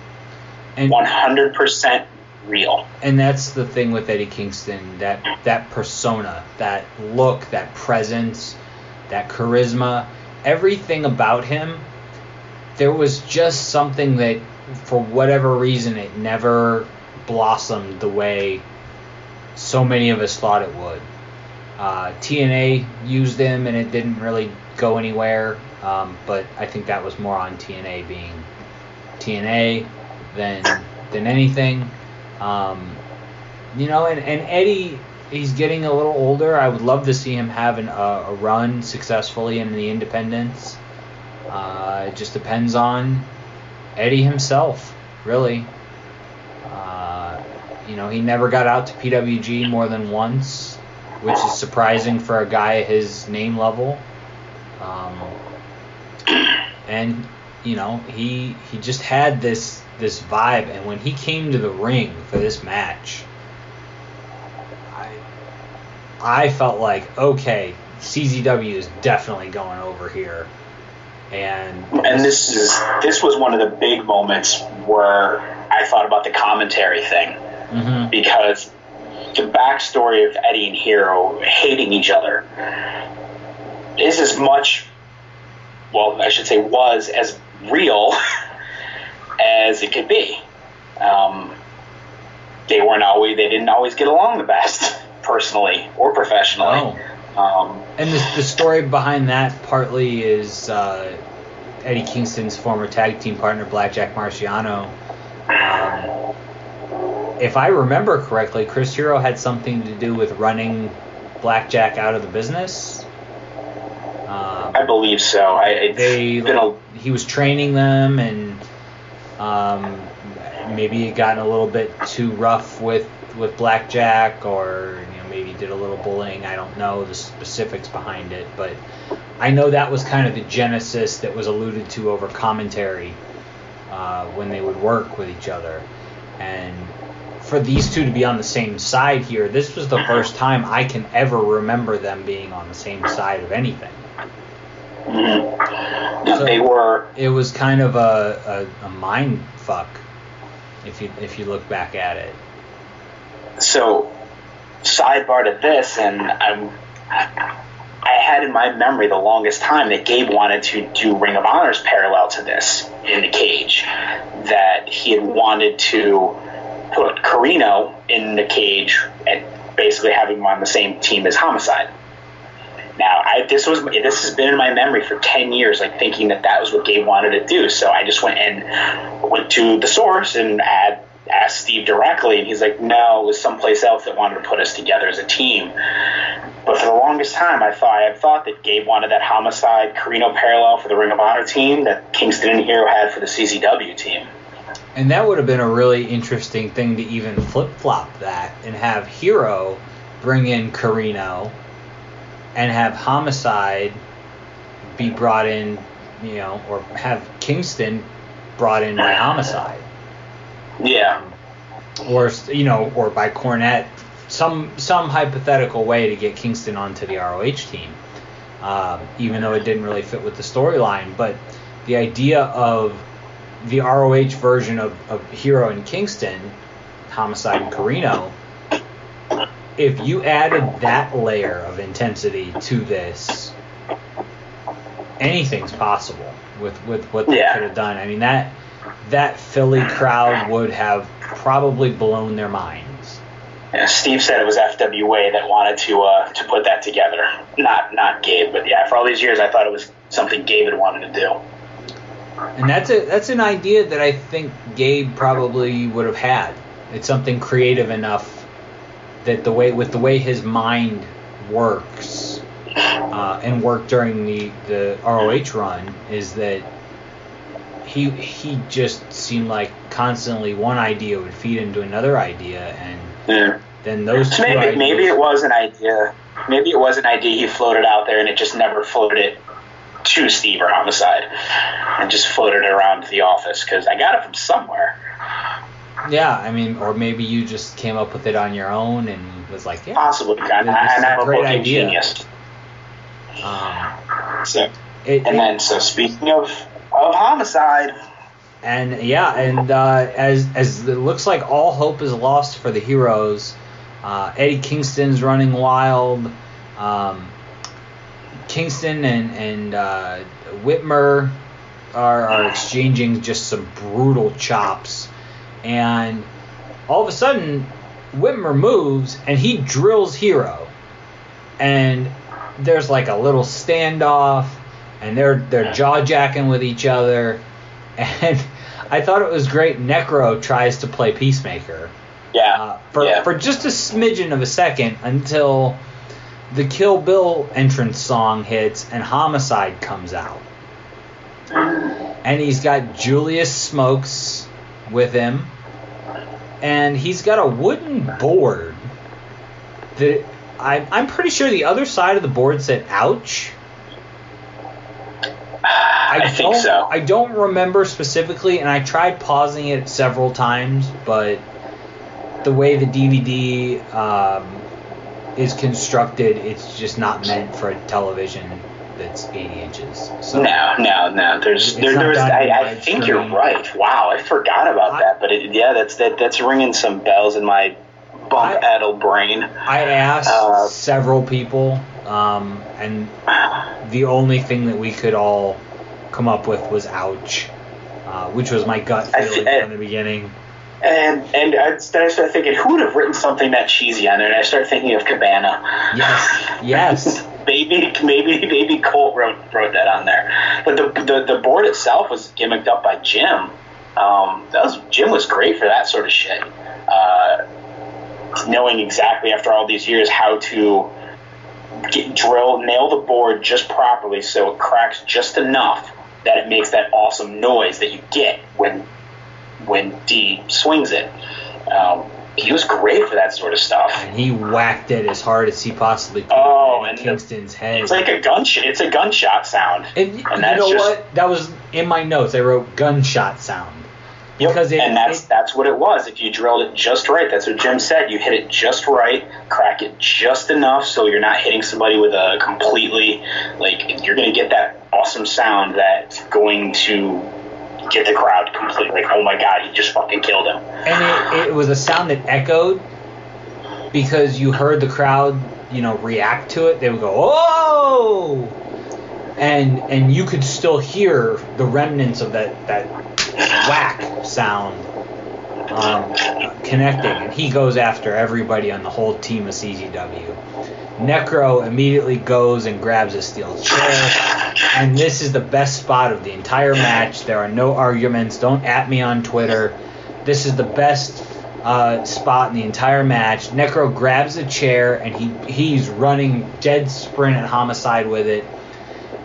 hundred percent real. and that's the thing with Eddie Kingston that that persona, that look, that presence, that charisma, everything about him. There was just something that, for whatever reason, it never blossomed the way so many of us thought it would. Uh, TNA used him and it didn't really go anywhere. Um, but I think that was more on TNA being TNA than than anything. Um, you know, and, and Eddie, he's getting a little older. I would love to see him have an, uh, a run successfully in the independents. Uh, it just depends on Eddie himself, really. Uh, you know, he never got out to PWG more than once, which is surprising for a guy his name level. Um, and you know, he he just had this this vibe, and when he came to the ring for this match, I I felt like okay, CZW is definitely going over here, and and this is this was one of the big moments where I thought about the commentary thing mm-hmm. because the backstory of Eddie and Hero hating each other is as much well, I should say, was as real as it could be. Um, they weren't always, they didn't always get along the best, personally or professionally. No. Um, and the, the story behind that partly is uh, Eddie Kingston's former tag team partner, Blackjack Marciano. Um, if I remember correctly, Chris Hero had something to do with running Blackjack out of the business. Um, I believe so. I, they a, he was training them, and um, maybe it gotten a little bit too rough with with blackjack, or you know maybe did a little bullying. I don't know the specifics behind it, but I know that was kind of the genesis that was alluded to over commentary uh, when they would work with each other, and for these two to be on the same side here, this was the first time I can ever remember them being on the same side of anything. Mm-hmm. So they were. It was kind of a, a, a, mind fuck, if you if you look back at it. So, sidebar to this, and I'm. I had in my memory the longest time that Gabe wanted to do Ring of Honors parallel to this in the cage. That he had wanted to put Corino in the cage and basically have him on the same team as Homicide. Now, I, this was this has been in my memory for ten years, like thinking that that was what Gabe wanted to do. So I just went and went to the source and had, asked Steve directly, and he's like, "No, it was someplace else that wanted to put us together as a team." But for the longest time, I thought I had thought that Gabe wanted that Homicide Corino parallel for the Ring of Honor team that Kingston and Hero had for the CZW team. And that would have been a really interesting thing to even flip flop that and have Hero bring in Corino and have Homicide be brought in, you know, or have Kingston brought in by Homicide. Yeah. Or you know, or by Cornette, some some hypothetical way to get Kingston onto the ROH team, uh, even though it didn't really fit with the storyline. But the idea of the ROH version of, of Hero and Kingston, Homicide and Corino, if you added that layer of intensity to this, anything's possible with with what they yeah. could have done. I mean that that Philly crowd would have probably blown their minds. Yeah, Steve said it was FWA that wanted to uh, to put that together, not not Gabe. But yeah, for all these years, I thought it was something Gabe had wanted to do. And that's a that's an idea that I think Gabe probably would have had. It's something creative enough that the way with the way his mind works uh, and worked during the the ROH run is that he he just seemed like constantly one idea would feed into another idea and yeah. then those two maybe ideas, maybe it was an idea maybe it was an idea he floated out there and it just never floated to Steve or Homicide and just floated around the office because I got it from somewhere. Yeah, I mean, or maybe you just came up with it on your own and was like, yeah, possibly. And, and I'm a great idea. Genius. Um, so, it, and then, so speaking of of homicide, and yeah, and uh, as as it looks like all hope is lost for the heroes, uh, Eddie Kingston's running wild. Um, Kingston and and uh, Whitmer are, are exchanging just some brutal chops and all of a sudden Whitmer moves and he drills Hero. and there's like a little standoff, and they're they're jaw jacking with each other, and I thought it was great. Necro tries to play peacemaker. Yeah. Uh, for yeah. for just a smidgen of a second until the Kill Bill entrance song hits and Homicide comes out. And he's got Julius Smokes with him. And he's got a wooden board that I, I'm pretty sure the other side of the board said ouch. I, I think so. I don't remember specifically, and I tried pausing it several times, but the way the DVD um, is constructed, it's just not meant for a television that's 80 inches. So no, no, no. There's there, there's. I, I think you're right. Wow, I forgot about that. But it, yeah, that's that, that's ringing some bells in my bump addled brain. I asked Uh, several people, um, and the only thing that we could all come up with was ouch, uh, which was my gut I feeling thi- from the beginning. And and I, then I started thinking, who would have written something that cheesy on there? And I started thinking of Cabana. Yes, yes. maybe maybe maybe Colt wrote wrote that on there. But the the, the board itself was gimmicked up by Jim. Um, that was Jim was great for that sort of shit. Uh, knowing exactly after all these years how to get drill nail the board just properly so it cracks just enough that it makes that awesome noise that you get when when D swings it. Um, he was great for that sort of stuff. And he whacked it as hard as he possibly could Oh, in and the- Kingston's head. It's like a gunshot. It's a gunshot sound. And you that's know just- what? That was in my notes. I wrote gunshot sound. Because it, and that's it- that's what it was. If you drilled it just right, that's what Jim said. You hit it just right, crack it just enough so you're not hitting somebody with a completely like you're going to get that awesome sound that's going to get the crowd completely like, oh my god, he just fucking killed him. and it, it was a sound that echoed because you heard the crowd, you know, react to it. They would go, "Oh!" and and you could still hear the remnants of that that whack sound um, connecting. And he goes after everybody on the whole team of CZW. Necro immediately goes and grabs a steel chair, and this is the best spot of the entire match. There are no arguments. Don't at me on Twitter. This is the best uh, spot in the entire match. Necro grabs a chair and he he's running dead sprint at Homicide with it,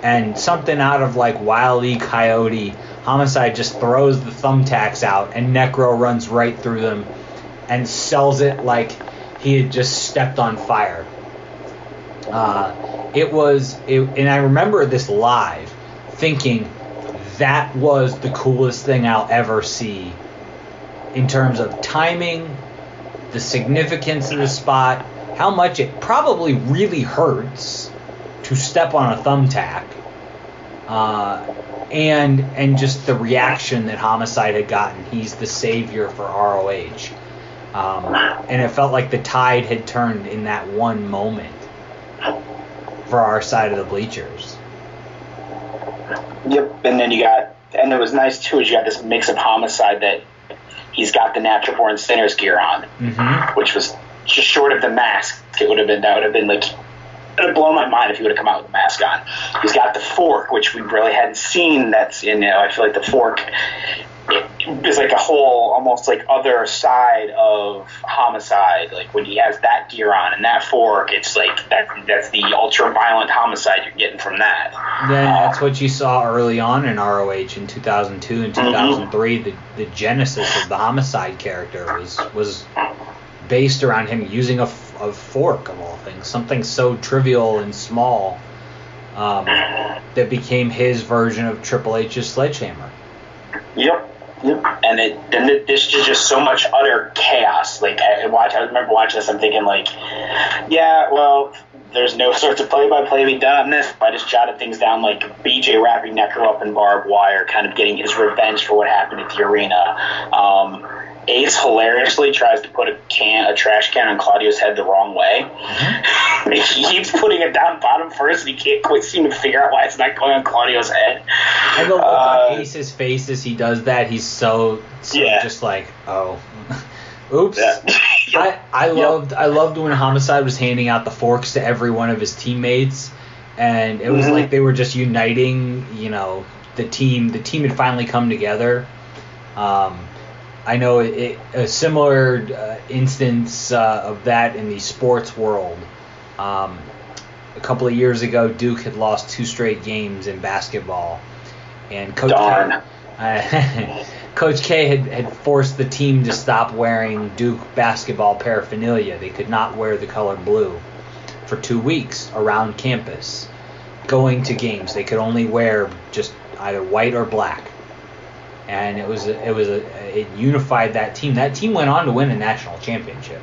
and something out of like Wile E. Coyote. Homicide just throws the thumbtacks out, and Necro runs right through them and sells it like he had just stepped on fire. Uh, it was, it, and I remember this live, thinking that was the coolest thing I'll ever see in terms of timing, the significance of the spot, how much it probably really hurts to step on a thumbtack, uh, and and just the reaction that Homicide had gotten. He's the savior for ROH, um, and it felt like the tide had turned in that one moment for our side of the bleachers. Yep, and then you got, and it was nice too. Is you got this mix of homicide that he's got the natural born sinners gear on, Mm-hmm. which was just short of the mask. It would have been that would have been like it blown my mind if he would have come out with a mask on. He's got the fork, which we really hadn't seen. That's in you know, I feel like the fork is like a whole almost like other side of homicide. Like when he has that gear on and that fork, it's like that that's the ultra violent homicide you're getting from that. Then uh, that's what you saw early on in ROH in 2002 and mhm. 2003. The the genesis of the homicide character was was based around him using a, a fork of all things, something so trivial and small um, that became his version of Triple H's sledgehammer. Yep. Yep. And it this is just so much utter chaos. Like I watch, I remember watching this. I'm thinking like, yeah, well, there's no sorts of play-by-play to be done on this. I just jotted things down like BJ wrapping Necro up in barbed wire, kind of getting his revenge for what happened at the arena. Um, Ace hilariously tries to put a can, a trash can on Claudio's head the wrong way. he keeps putting it down bottom first, and he can't quite seem to figure out why it's not going on Claudio's head. And the look Uh, on Ace's face as he does that, he's so, so Yeah. just like, oh, oops. I, I loved I loved when Homicide was handing out the forks to every one of his teammates, and it was Mhm. like they were just uniting. You know, the team the team had finally come together. Um, I know it, a similar uh, instance uh, of that in the sports world. Um, a couple of years ago, Duke had lost two straight games in basketball, and Coach Darn. K, uh, Coach K had, had forced the team to stop wearing Duke basketball paraphernalia. They could not wear the color blue for two weeks around campus. Going to games, they could only wear just either white or black. And it was a, it was a, it unified that team. That team went on to win a national championship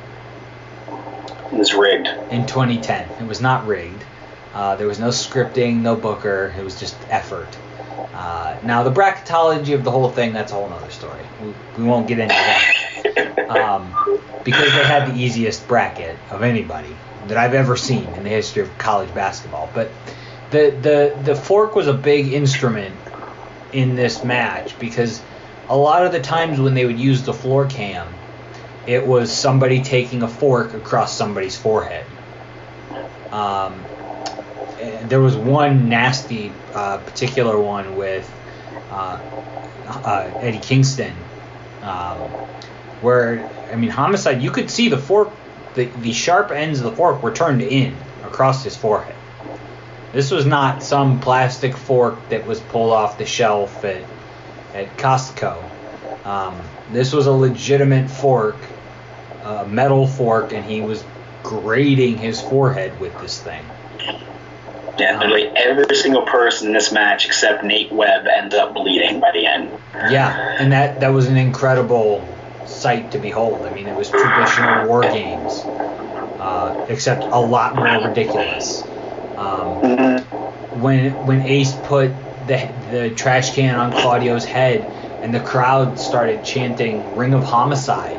It was rigged. in 2010. It was not rigged. Uh, there was no scripting, no booker. It was just effort. Uh, now the bracketology of the whole thing—that's a whole other story. We, we won't get into that um, because they had the easiest bracket of anybody that I've ever seen in the history of college basketball. But the the the fork was a big instrument in this match because a lot of the times when they would use the floor cam, it was somebody taking a fork across somebody's forehead. Um, there was one nasty uh, particular one with uh, uh, Eddie Kingston, um, where I mean homicide. You could see the fork, the the sharp ends of the fork were turned in across his forehead. This was not some plastic fork that was pulled off the shelf at at Costco. Um, this was a legitimate fork, a metal fork, and he was grating his forehead with this thing. Yeah, literally every single person in this match except Nate Webb ends up bleeding by the end. Yeah, and that that was an incredible sight to behold. I mean, it was traditional war games, uh, except a lot more ridiculous. Um, when when Ace put the the trash can on Claudio's head, and the crowd started chanting "Ring of Homicide"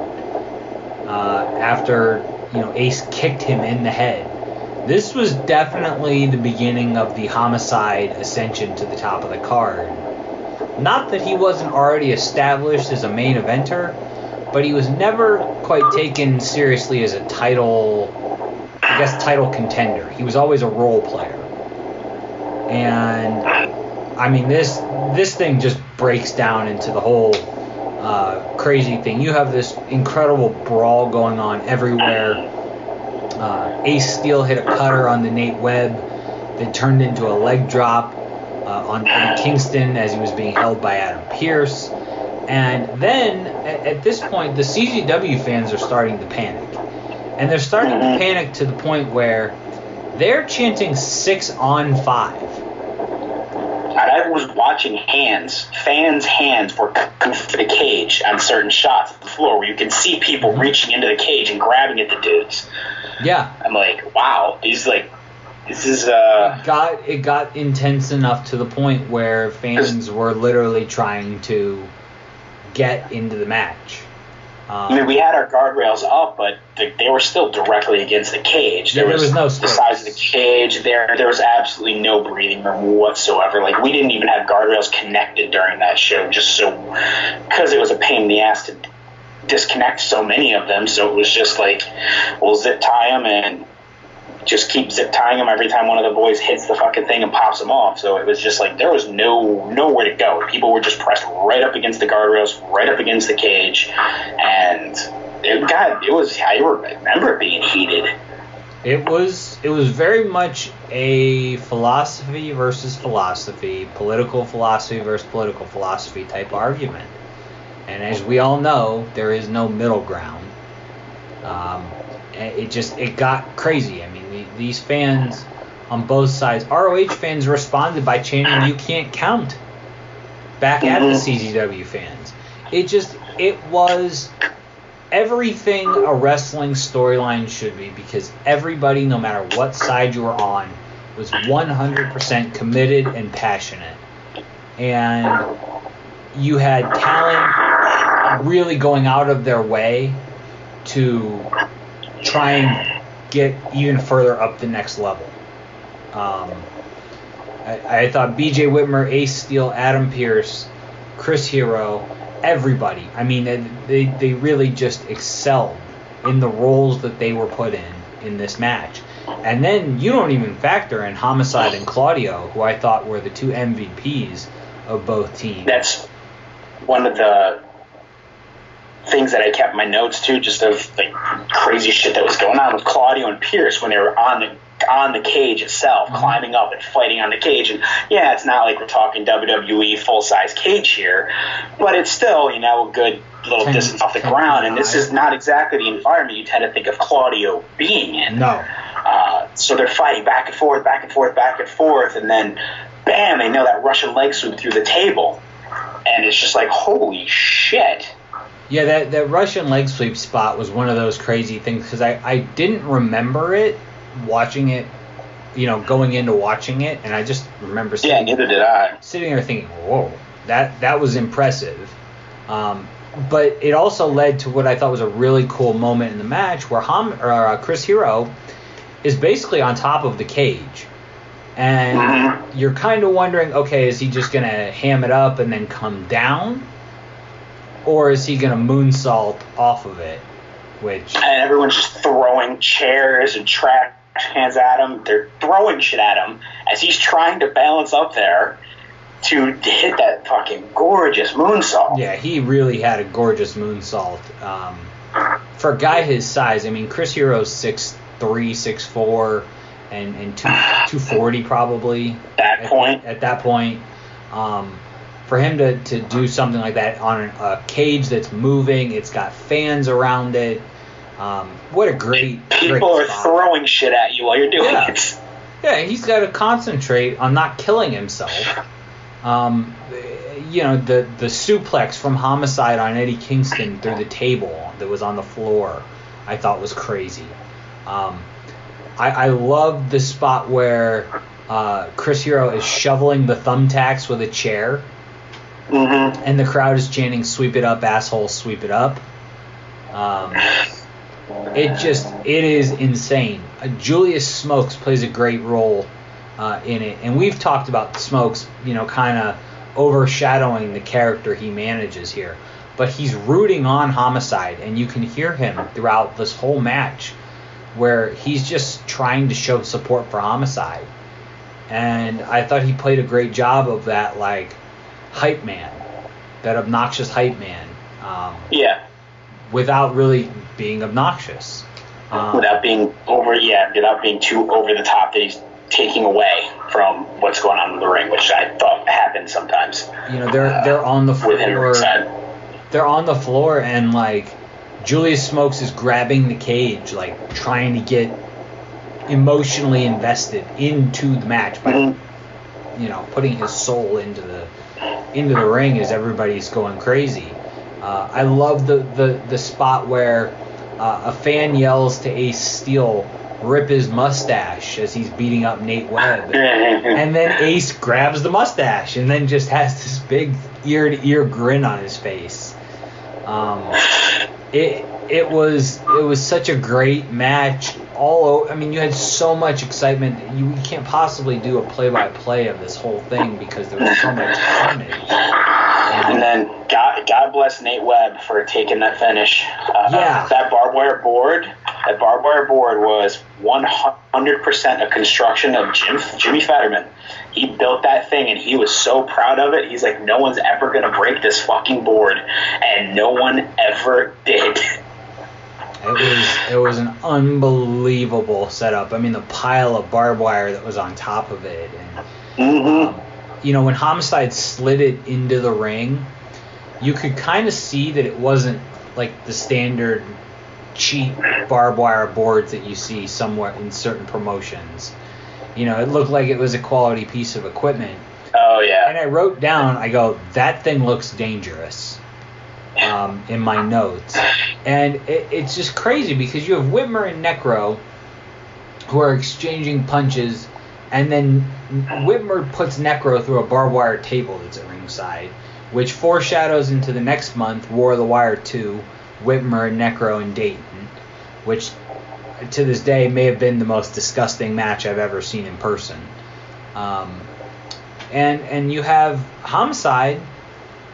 uh, after you know Ace kicked him in the head. This was definitely the beginning of the homicide ascension to the top of the card. Not that he wasn't already established as a main eventer, but he was never quite taken seriously as a title, I guess, title contender. He was always a role player. And I mean, this this thing just breaks down into the whole uh, crazy thing. You have this incredible brawl going on everywhere. Uh, Ace Steel hit a cutter on the Nate Webb that turned into a leg drop uh, on Eddie Kingston as he was being held by Adam Pearce. And then at, at this point, the CZW fans are starting to panic. And they're starting to panic to the point where they're chanting six on five. And I was watching hands, fans' hands were coming for the cage on certain shots of the floor where you can see people reaching into the cage and grabbing at the dudes. Yeah. I'm like, wow, these like, this is uh. It got it got intense enough to the point where fans were literally trying to get into the match. Um, I mean, we had our guardrails up, but they, they were still directly against the cage. Yeah, there was no the size of the cage. There, there was absolutely no breathing room whatsoever. Like we didn't even have guardrails connected during that show, just so because it was a pain in the ass to disconnect so many of them. So it was just like, we'll zip tie them and just keep zip tying them every time one of the boys hits the fucking thing and pops them off. So it was just like there was no nowhere to go. People were just pressed right up against the guardrails, right up against the cage, and it got it was. I remember being heated. It was it was very much a philosophy versus philosophy, political philosophy versus political philosophy type argument. And as we all know, there is no middle ground. Um, it just it got crazy. I mean, these fans on both sides, ROH fans responded by chanting "You can't count" back at the mm-hmm. CZW fans. It just it was everything a wrestling storyline should be because everybody, no matter what side you were on, was 100% committed and passionate. And you had talent really going out of their way to try and get even further up the next level. Um, I, I thought B.J. Whitmer, Ace Steel, Adam Pearce, Chris Hero, everybody. I mean, they, they really just excelled in the roles that they were put in in this match. And then you don't even factor in Homicide and Claudio, who I thought were the two MVPs of both teams. That's one of the things that I kept my notes too, just of like crazy shit that was going on with Claudio and Pearce when they were on the on the cage itself, Mm-hmm. climbing up and fighting on the cage. And yeah, it's not like we're talking WWE full size cage here, but it's still you know a good little distance off the ground. And this is not exactly the environment you tend to think of Claudio being in. No. Uh, so they're fighting back and forth, back and forth, back and forth, and then bam, they nail that Russian leg sweep through the table. And it's just like, holy shit. Yeah, that, that Russian leg sweep spot was one of those crazy things because I, I didn't remember it watching it, you know, going into watching it, and I just remember Yeah, sitting, neither did I. sitting there thinking, whoa, that, that was impressive. Um, but it also led to what I thought was a really cool moment in the match where Ham, or, uh, Chris Hero is basically on top of the cage. And you're kind of wondering, okay, is he just going to ham it up and then come down? Or is he going to moonsault off of it? Which, And everyone's just throwing chairs and trash cans at him. They're throwing shit at him as he's trying to balance up there to hit that fucking gorgeous moonsault. yeah, he really had a gorgeous moonsault. Um, for a guy his size, I mean, Chris Hero's 6'3, 6'4, and, and two, 240 probably. At that at, point. At that point. Um, for him to, to do something like that on a cage that's moving, it's got fans around it. Um, what a great, People great are spot. throwing shit at you while you're doing Yeah. it. Yeah, he's got to concentrate on not killing himself. Um, you know, the the suplex from Homicide on Eddie Kingston through the table that was on the floor, I thought was crazy. Um, I, I love the spot where uh, Chris Hero is shoveling the thumbtacks with a chair, Mm-hmm. and the crowd is chanting "Sweep it up, asshole! Sweep it up." Um, it just it is insane. Uh, Julius Smokes plays a great role uh, in it, and we've talked about Smokes, you know, kind of overshadowing the character he manages here. But he's rooting on Homicide, and you can hear him throughout this whole match, where he's just trying to show support for Homicide. And I thought he played a great job of that, like hype man, that obnoxious hype man. Um, Yeah. without really being obnoxious. Um, without being over yeah without being too over the top that he's taking away from what's going on in the ring which i thought happened sometimes you know, they're they're on the floor. They're on the floor, and like Julius Smokes is grabbing the cage, like trying to get emotionally invested into the match by you know putting his soul into the into the ring as everybody's going crazy. Uh, I love the, the the spot where uh, a fan yells to Ace Steel, "Rip his mustache" as he's beating up Nate Webb, and then Ace grabs the mustache and then just has this big ear to ear grin on his face. Um, it it was it was such a great match. All I mean, you had so much excitement. You, you can't possibly do a play by play of this whole thing because there was so much carnage. and then God, God bless Nate Webb for taking that finish. Uh, Yeah. That barbed wire board, that barbed wire board was 100% a construction of Jim, Jimmy Fetterman. He built that thing and he was so proud of it. He's like, no one's ever going to break this fucking board. And no one ever did. It was it was an unbelievable setup. I mean, the pile of barbed wire that was on top of it, and um, you know when Homicide slid it into the ring, you could kind of see that it wasn't like the standard cheap barbed wire boards that you see somewhere in certain promotions. You know, it looked like it was a quality piece of equipment. Oh, yeah. And I wrote down, I go, that thing looks dangerous um, in my notes. And it, it's just crazy because you have Whitmer and Necro who are exchanging punches, and then Whitmer puts Necro through a barbed wire table that's at ringside, which foreshadows into the next month, War of the Wire 2, Whitmer, and Necro, and Dayton, which to this day may have been the most disgusting match I've ever seen in person. Um, and and you have Homicide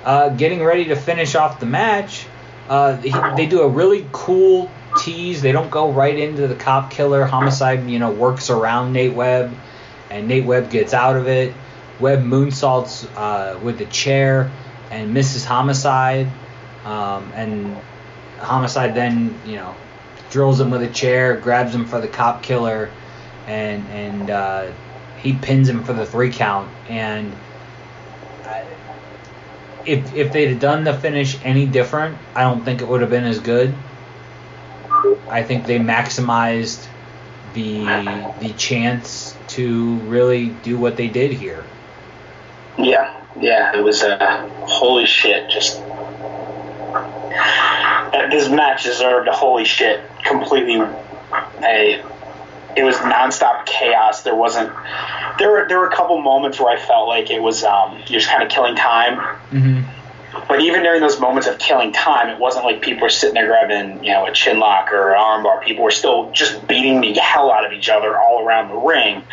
uh, getting ready to finish off the match. Uh, he, they do a really cool tease. They don't go right into the cop killer. Homicide, you know, works around Nate Webb, and Nate Webb gets out of it. Webb moonsaults uh, with the chair and misses Homicide, um, and Homicide then, you know, drills him with a chair, grabs him for the cop killer, and and uh, he pins him for the three count. And if if they'd have done the finish any different, I don't think it would have been as good. I think they maximized the the chance to really do what they did here. Yeah, yeah, it was uh, holy shit. Just uh, this match deserved a holy shit completely. A, it was nonstop chaos. There wasn't. There were there were a couple moments where I felt like it was um, you're just kind of killing time. Mm-hmm. But even during those moments of killing time, it wasn't like people were sitting there grabbing, you know, a chin lock or an armbar. People were still just beating the hell out of each other all around the ring,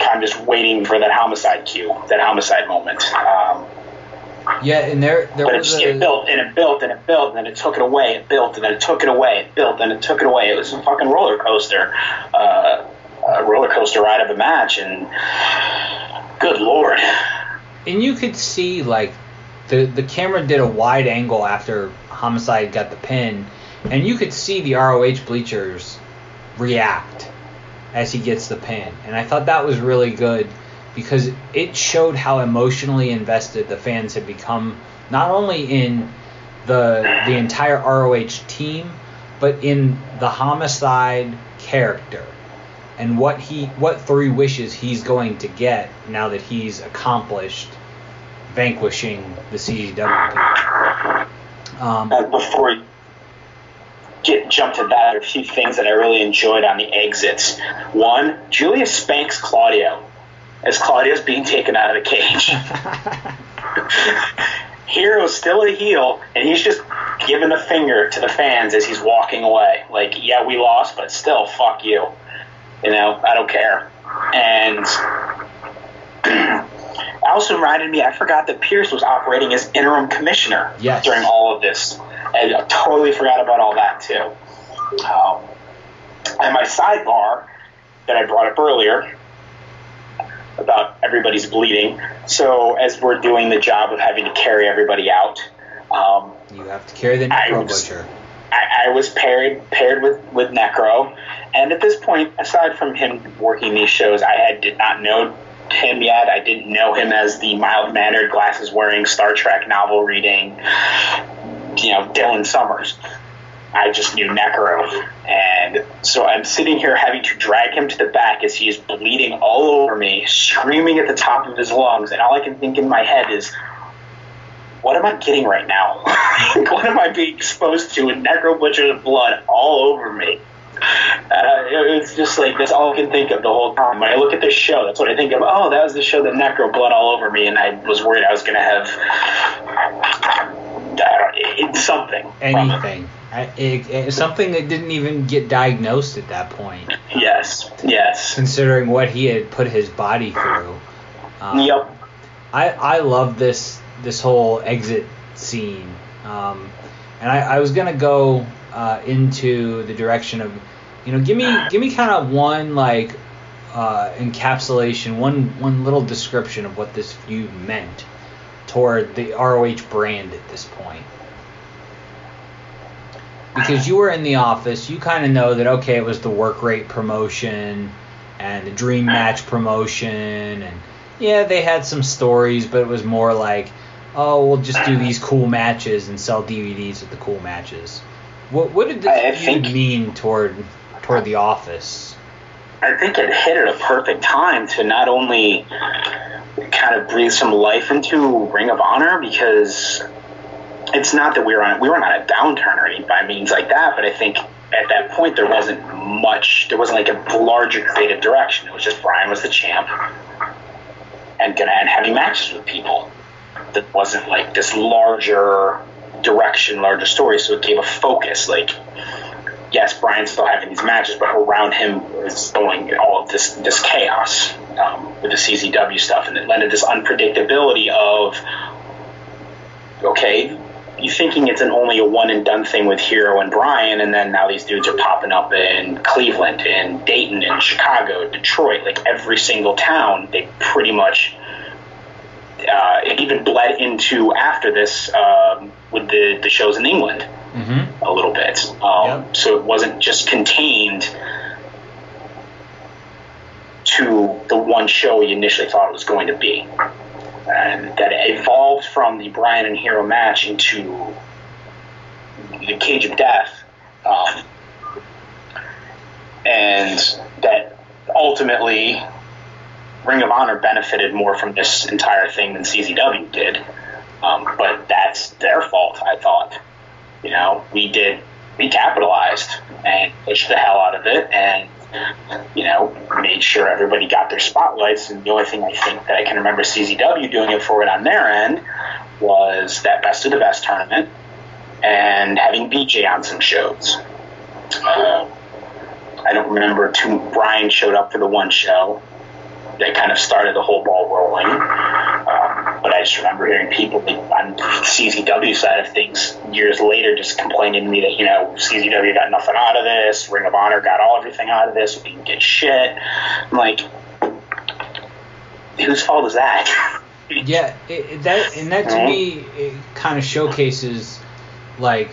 kind of just waiting for that homicide cue, that homicide moment. Um, Yeah, and there there but it, just, a, it built and it built and it built and then it took it away. It built and then it took it away. It built and it took it away. It was a fucking roller coaster, uh, a roller coaster ride of a match. And good lord, and you could see like the the camera did a wide angle after Homicide got the pin, and you could see the ROH bleachers react as he gets the pin, and I thought that was really good because it showed how emotionally invested the fans had become, not only in the the entire ROH team, but in the Homicide character and what he what three wishes he's going to get now that he's accomplished vanquishing the CZW. Um, uh, before we get jump to that, there are a few things that I really enjoyed on the exits. One, Julia spanks Claudio as Claudio's being taken out of the cage. Hero's still a heel, and he's just giving the finger to the fans as he's walking away. Like, yeah, we lost, but still, fuck you. You know, I don't care. And also reminded me, I forgot that Pearce was operating as interim commissioner Yes. during all of this. And I totally forgot about all that, too. Um, and my sidebar that I brought up earlier about everybody's bleeding. So as we're doing the job of having to carry everybody out, um, you have to carry the I Necro was- Butcher. I, I was paired paired with with Necro, and at this point, aside from him working these shows, I had did not know him yet. I didn't know him as the mild mannered, glasses wearing, Star Trek novel reading, you know, Dylan Summers. I just knew Necro, and so I'm sitting here having to drag him to the back as he is bleeding all over me, screaming at the top of his lungs, and all I can think in my head is, what am I getting right now? what am I being exposed to? And Necro Butcher's blood all over me. Uh, it's just like that's all I can think of the whole time. When I look at this show, that's what I think of. Oh, that was the show that Necro blood all over me, and I was worried I was going to have something. Anything. I, it, it, something that didn't even get diagnosed at that point, Yes, yes. considering what he had put his body through. Um, Yep. I, I love this this whole exit scene, um, and I, I was gonna go uh, into the direction of, you know, give me give me kind of one like uh, encapsulation, one one little description of what this feud meant toward the ROH brand at this point. Because you were in the office, you kind of know that okay, it was the work rate promotion and the dream match promotion and yeah, they had some stories, but it was more like, oh, we'll just do these cool matches and sell DVDs with the cool matches. What what did this think- mean toward toward the office? I think it hit at a perfect time to not only kind of breathe some life into Ring of Honor because it's not that we were on we weren't on a downturn or anything by means like that, but I think at that point there wasn't much there wasn't like a larger creative direction. It was just Bryan was the champ and gonna and having matches with people. That wasn't like this larger direction, larger story, so it gave a focus, like yes, Bryan's still having these matches, but around him is going all of this this chaos um, with the CZW stuff, and it led this unpredictability of okay, you thinking it's an only a one and done thing with Hero and Bryan, and then now these dudes are popping up in Cleveland, in Dayton, in Chicago, Detroit, like every single town. They pretty much uh, it even bled into after this um, with the the shows in England Mm-hmm. a little bit. Um, So it wasn't just contained to the one show you initially thought it was going to be. And that evolved from the Bryan and Hero match into the Cage of Death. Um, and that ultimately Ring of Honor benefited more from this entire thing than CZW did. Um, but that's their fault, I thought. You know, we did, we capitalized and pushed the hell out of it and, you know, made sure everybody got their spotlights. And the only thing I think that I can remember CZW doing it for it on their end was that Best of the Best tournament and having BJ on some shows. Uh, I don't remember too. Bryan showed up for the one show that kind of started the whole ball rolling. Um, but I just remember hearing people on CZW side of things years later just complaining to me that you know CZW got nothing out of this, Ring of Honor got all everything out of this, we didn't get shit. I'm like, whose fault is that? Yeah, it, that and that to Mhm. me it kind of showcases like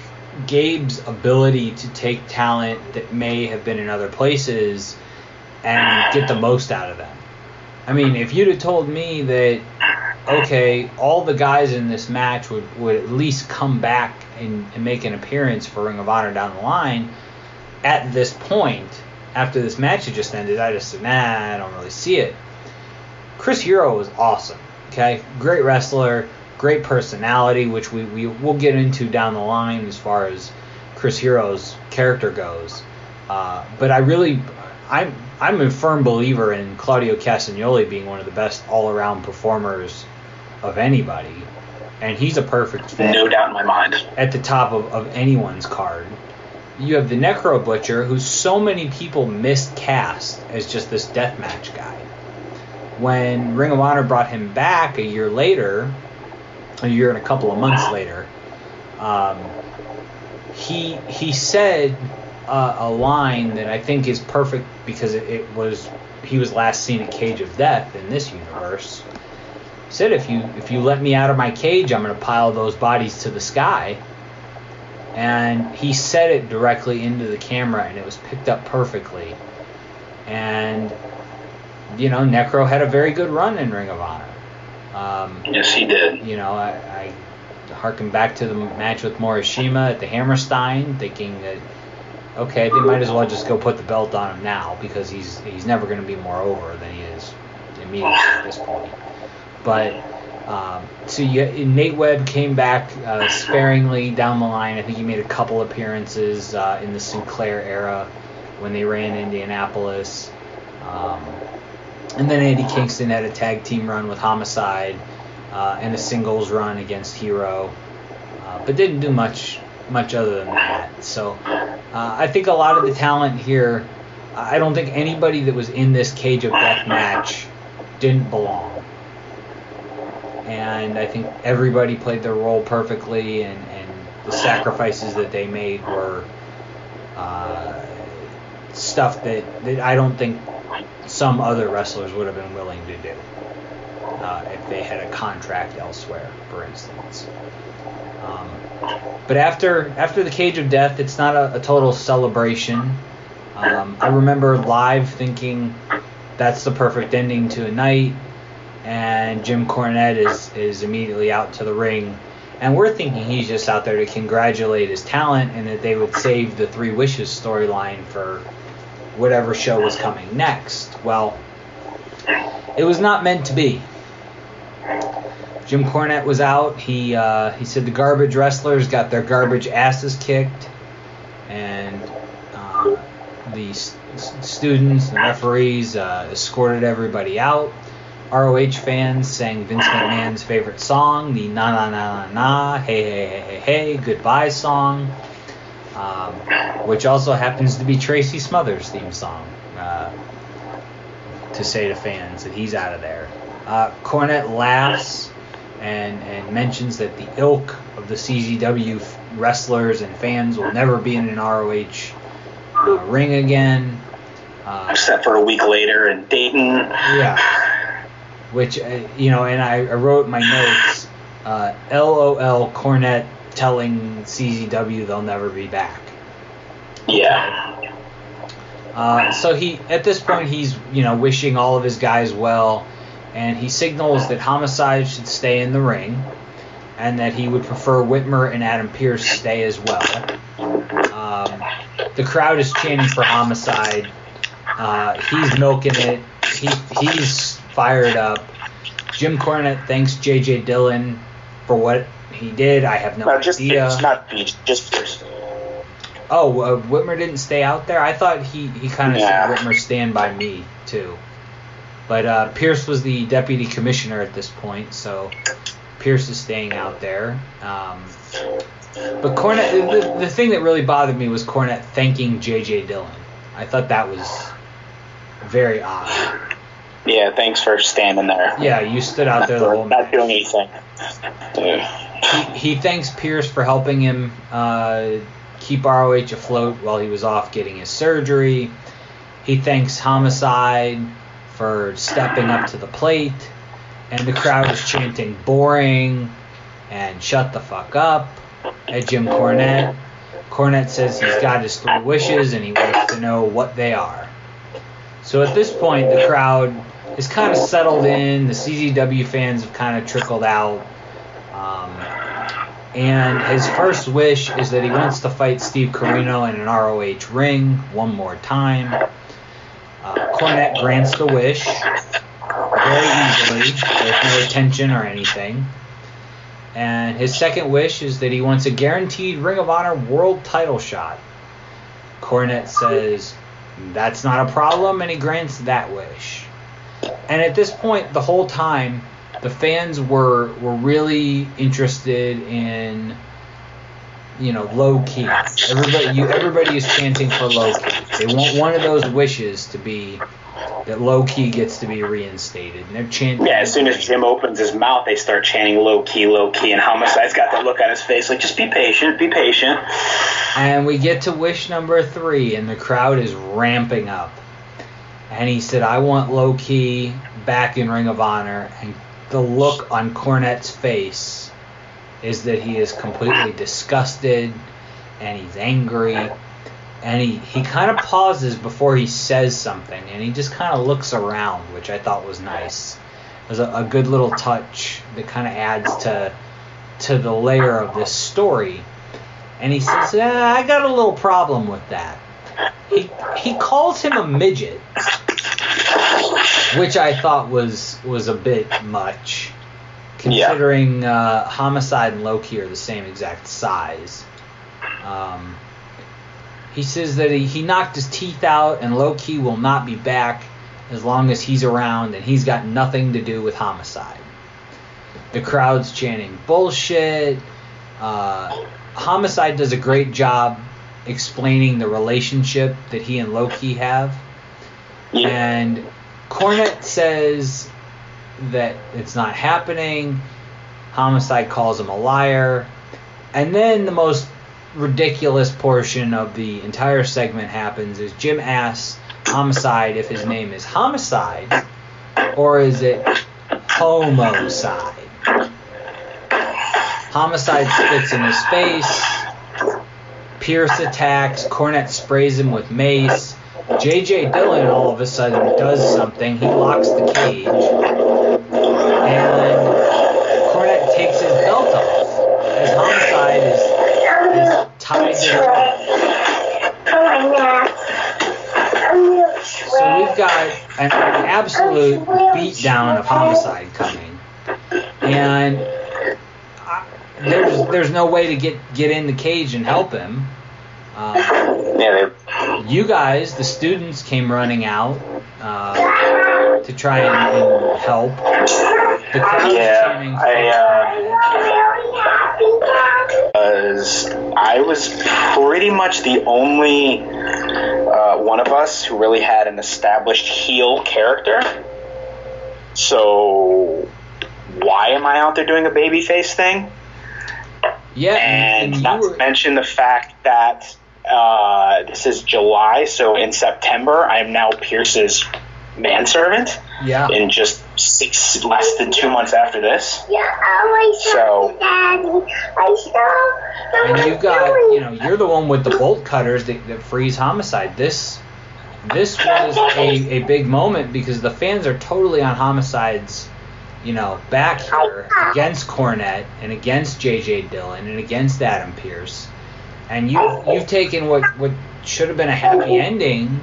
Gabe's ability to take talent that may have been in other places and get the most out of them. I mean, if you'd have told me that okay, all the guys in this match would, would at least come back and, and make an appearance for Ring of Honor down the line at this point, after this match had just ended, I just said, nah, I don't really see it. Chris Hero was awesome. Okay, great wrestler, great personality, which we, we will get into down the line as far as Chris Hero's character goes. Uh, but I really, I'm I'm a firm believer in Claudio Castagnoli being one of the best all around performers of anybody, and he's a perfect fit. No doubt in my mind. At the top of, of anyone's card. You have the Necro Butcher, who so many people miscast as just this deathmatch guy when Ring of Honor brought him back a year later, a year and a couple of months later, um, he he said uh, a line that I think is perfect because it, it was he was last seen at Cage of Death in this universe. He said, "If you if you let me out of my cage, I'm going to pile those bodies to the sky." And he said it directly into the camera, and it was picked up perfectly. And you know, Necro had a very good run in Ring of Honor. Um, yes, he did. You know, I, I harken back to the match with Morishima at the Hammerstein, thinking that okay, they might as well just go put the belt on him now because he's he's never going to be more over than he is immediately at this point. But um, so you, Nate Webb came back uh, sparingly down the line. I think he made a couple appearances uh, in the Sinclair era when they ran Indianapolis. Um, and then Andy Kingston had a tag team run with Homicide uh, and a singles run against Hero, uh, but didn't do much much other than that. So uh, I think a lot of the talent here, I don't think anybody that was in this Cage of Death match didn't belong. And I think everybody played their role perfectly, and, and the sacrifices that they made were uh, stuff that, that I don't think some other wrestlers would have been willing to do uh, if they had a contract elsewhere, for instance. Um, but after after the Cage of Death, it's not a, a total celebration. Um, I remember live thinking that's the perfect ending to a night, and Jim Cornette is is immediately out to the ring, and we're thinking he's just out there to congratulate his talent, and that they would save the Three Wishes storyline for whatever show was coming next. Well, it was not meant to be. Jim Cornette was out. He uh, he said the garbage wrestlers got their garbage asses kicked, and uh, the s- students and referees uh, escorted everybody out. ROH fans sang Vince McMahon's favorite song, the Na Na Na Na Na Hey Hey Hey Hey Hey Goodbye song, um, which also happens to be Tracy Smothers' theme song. Uh, to say to fans that he's out of there. Uh, Cornette laughs and and mentions that the ilk of the CZW wrestlers and fans will never be in an ROH uh, ring again. Uh, Except for a week later in Dayton. yeah. Which, uh, you know, and I, I wrote my notes, uh, LOL Cornette telling CZW they'll never be back. Yeah. Uh, so he, at this point, he's, you know, wishing all of his guys well, and he signals that Homicide should stay in the ring, and that he would prefer Whitmer and Adam Pearce stay as well. Um, the crowd is chanting for Homicide. Uh, he's milking it. He, he's fired up. Jim Cornette thanks J.J. Dillon for what he did. I have no No, just idea. Pearce, not just Pearce. Oh, uh, Whitmer didn't stay out there. I thought he, he kind of Yeah. said Whitmer stand by me too. But uh, Pearce was the deputy commissioner at this point, so Pearce is staying out there. Um, but Cornette, the, the thing that really bothered me was Cornette thanking J.J. Dillon. I thought that was very odd. Yeah, thanks for standing there. Yeah, you stood out there the whole not doing anything. he, he thanks Pearce for helping him uh, keep ROH afloat while he was off getting his surgery. He thanks Homicide for stepping up to the plate. And the crowd is chanting boring and shut the fuck up at Jim Cornette. Cornette says he's got his three wishes and he wants to know what they are. So at this point, the crowd is kind of settled in. The CZW fans have kind of trickled out. Um, and his first wish is that he wants to fight Steve Corino in an ROH ring one more time. Uh, grants the wish very easily, with no tension or anything. And his second wish is that he wants a guaranteed Ring of Honor world title shot. Cornette says that's not a problem, and he grants that wish. And at this point, the whole time, the fans were were really interested in you know Low Ki. Everybody you everybody is chanting for Low Ki. They want one of those wishes to be that Low Ki gets to be reinstated, and they're chanting. Yeah, as soon as Jim opens his mouth, they start chanting Low Ki, Low Ki, and Homicide's got that look on his face like, just be patient, be patient. And we get to wish number three, and the crowd is ramping up. And he said, I want Low Ki back in Ring of Honor. And the look on Cornette's face is that he is completely disgusted and he's angry. And he, he kind of pauses before he says something, and he just kind of looks around, which I thought was nice. It was a, a good little touch that kind of adds to to the layer of this story. And he says, eh, I got a little problem with that. He, he calls him a midget, which I thought was was a bit much, considering uh, Homicide and Low Ki are the same exact size. Um, he says that he, he knocked his teeth out, and Low Ki will not be back as long as he's around, and he's got nothing to do with Homicide. The crowd's chanting bullshit. Uh, Homicide does a great job explaining the relationship that he and Low Ki have. And Cornette says that it's not happening. Homicide calls him a liar. And then the most ridiculous portion of the entire segment happens is Jim asks Homicide if his name is Homicide or is it Homicide. Homicide spits in his face. Pearce attacks. Cornette sprays him with mace. J.J. Dillon all of a sudden does something. He locks the cage. And Cornette takes his belt off as Homicide is, is tied to So we've got an absolute beatdown of Homicide coming. And uh, there's there's no way to get get in the cage and help him. Um, you guys, the students, came running out uh, to try and, and help. The crowd Yeah, is chanting was I was pretty much the only uh, one of us who really had an established heel character. So why am I out there doing a babyface thing? Yeah, and, and not were- to mention the fact that uh, this is July, so in September I am now Pearce's manservant. Yeah. In just six, less than two months after this. Yeah. Oh, I So. daddy and you've got you know you're the one with the bolt cutters that, that freeze homicide this this was a, a big moment because the fans are totally on homicide's you know back here against Cornette and against JJ Dillon and against Adam Pearce and you you've taken what what should have been a happy oh. ending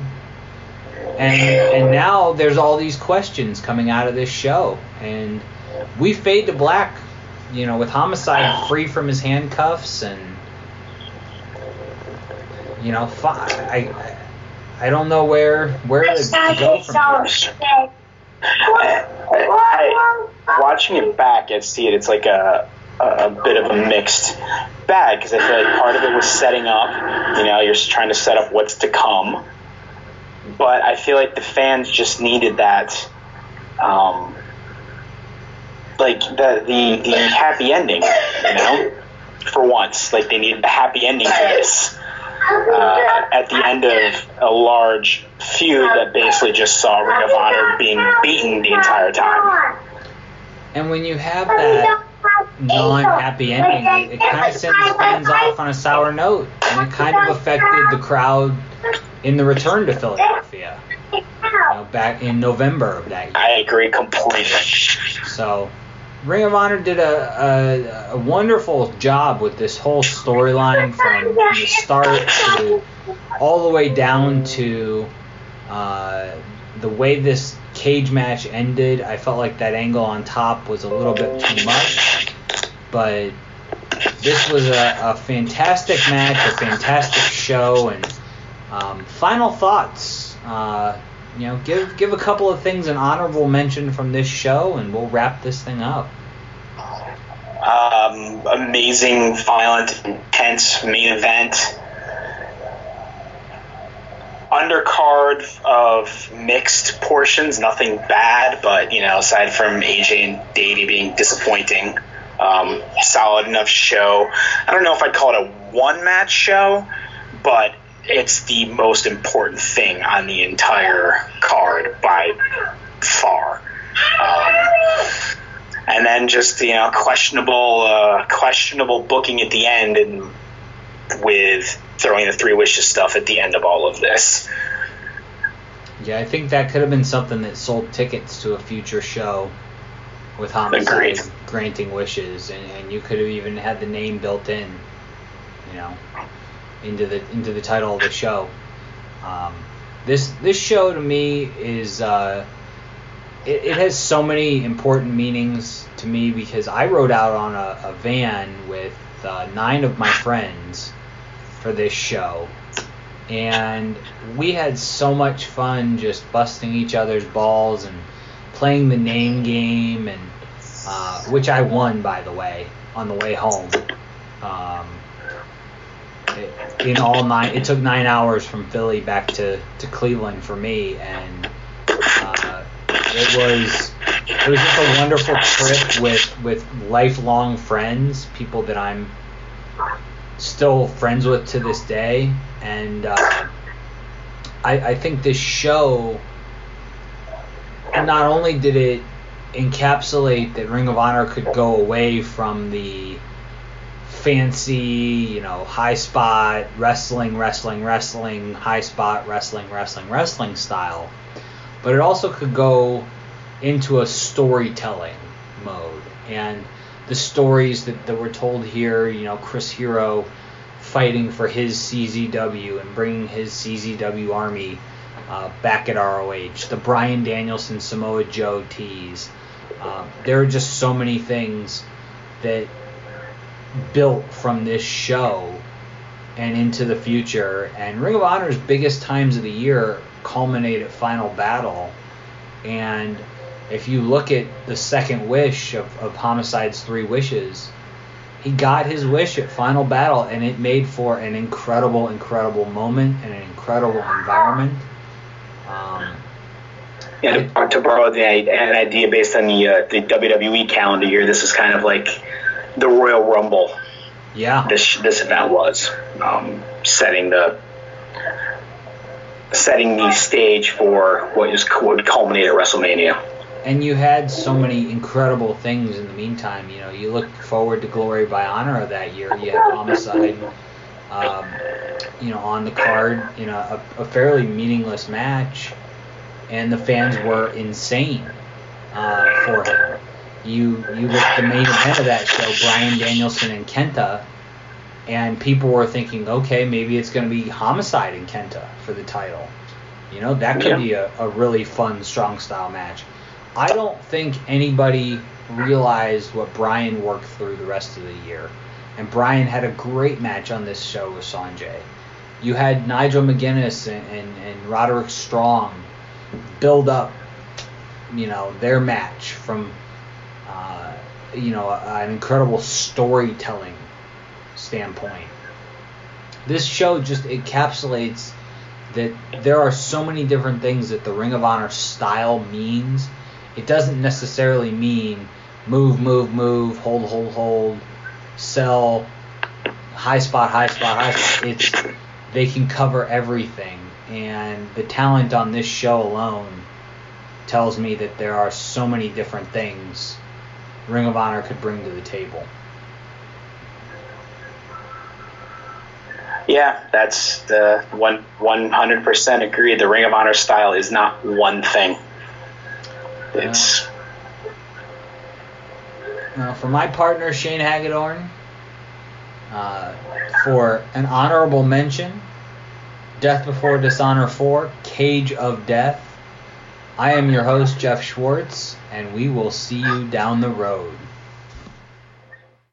and and now there's all these questions coming out of this show and we fade to black you know with homicide free from his handcuffs and you know fi- I I don't know where where to, to go from here. Watching it back, I see it. It's like a a bit of a mixed bag because I feel like part of it was setting up. You know, you're trying to set up what's to come, but I feel like the fans just needed that, um, like the the the happy ending. You know, for once, like they needed the happy ending to this. Uh, at the end of a large feud that basically just saw Ring of Honor being beaten the entire time. And when you have that non-happy ending, it, it kind of sends fans off on a sour note, and it kind of affected the crowd in the return to Philadelphia, you know, back in November of that year. I agree completely. So, Ring of Honor did a, a, a wonderful job with this whole storyline from the start to all the way down to uh, the way this cage match ended. I felt like that angle on top was a little bit too much, but this was a, a fantastic match, a fantastic show, and um, final thoughts. Uh, you know, give give a couple of things an honorable mention from this show, and we'll wrap this thing up. Um, amazing, violent, intense main event. Undercard of mixed portions, nothing bad, but you know, aside from AJ and Davey being disappointing, um, solid enough show. I don't know if I'd call it a one match show, but it's the most important thing on the entire card by far. Um, and then just you know questionable uh, questionable booking at the end and with throwing the three wishes stuff at the end of all of this. Yeah, I think that could have been something that sold tickets to a future show with Homicide Agreed. granting wishes, and, and you could have even had the name built in, you know, into the into the title of the show. Um, this this show to me is uh, it, it has so many important meanings to me because I rode out on a, a van with uh, nine of my friends for this show, and we had so much fun just busting each other's balls and playing the name game, and uh, which I won by the way on the way home. Um, it, in all nine, it took nine hours from Philly back to, to Cleveland for me, and uh, it was it was just a wonderful trip with with lifelong friends, people that I'm still friends with to this day, and uh, I, I think this show not only did it encapsulate that Ring of Honor could go away from the fancy, you know, high spot wrestling, wrestling, wrestling, high spot wrestling, wrestling, wrestling style, but it also could go into a storytelling mode. And the stories that, that were told here, you know, Chris Hero fighting for his CZW and bringing his CZW army uh, back at ROH, the Bryan Danielson Samoa Joe tease. Uh, there are just so many things that built from this show and into the future. And Ring of Honor's biggest times of the year culminate at Final Battle. And if you look at the second wish of, of Homicide's three wishes, he got his wish at Final Battle, and it made for an incredible, incredible moment and an incredible environment. Um, Yeah, to, to borrow the, an idea based on the uh, the WWE calendar year, this is kind of like the Royal Rumble. Yeah. This this event was um, setting the setting the stage for what is would culminate at WrestleMania. And you had so many incredible things in the meantime. You know, you look forward to Glory by Honor of that year. You had Homicide, um, you know, on the card in a, a, fairly meaningless match, and the fans were insane uh, for him. You you look the main event of that show, Bryan Danielson and Kenta, and people were thinking, okay, maybe it's going to be Homicide and Kenta for the title. You know, that could Yeah. be a, a really fun, strong style match. I don't think anybody realized what Bryan worked through the rest of the year. And Bryan had a great match on this show with Sonjay. You had Nigel McGuinness and, and, and Roderick Strong build up, you know, their match from, uh, you know, an incredible storytelling standpoint. This show just encapsulates that there are so many different things that the Ring of Honor style means. It doesn't necessarily mean move, move, move, hold, hold, hold, sell, high spot, high spot, high spot. It's they can cover everything, and the talent on this show alone tells me that there are so many different things Ring of Honor could bring to the table. Yeah, that's the one one hundred percent agree. The Ring of Honor style is not one thing. It's Now, for my partner Shane Hagadorn, uh, for an honorable mention, Death Before Dishonor 4, Cage of Death. I am your host Jeff Schwartz, and we will see you down the road.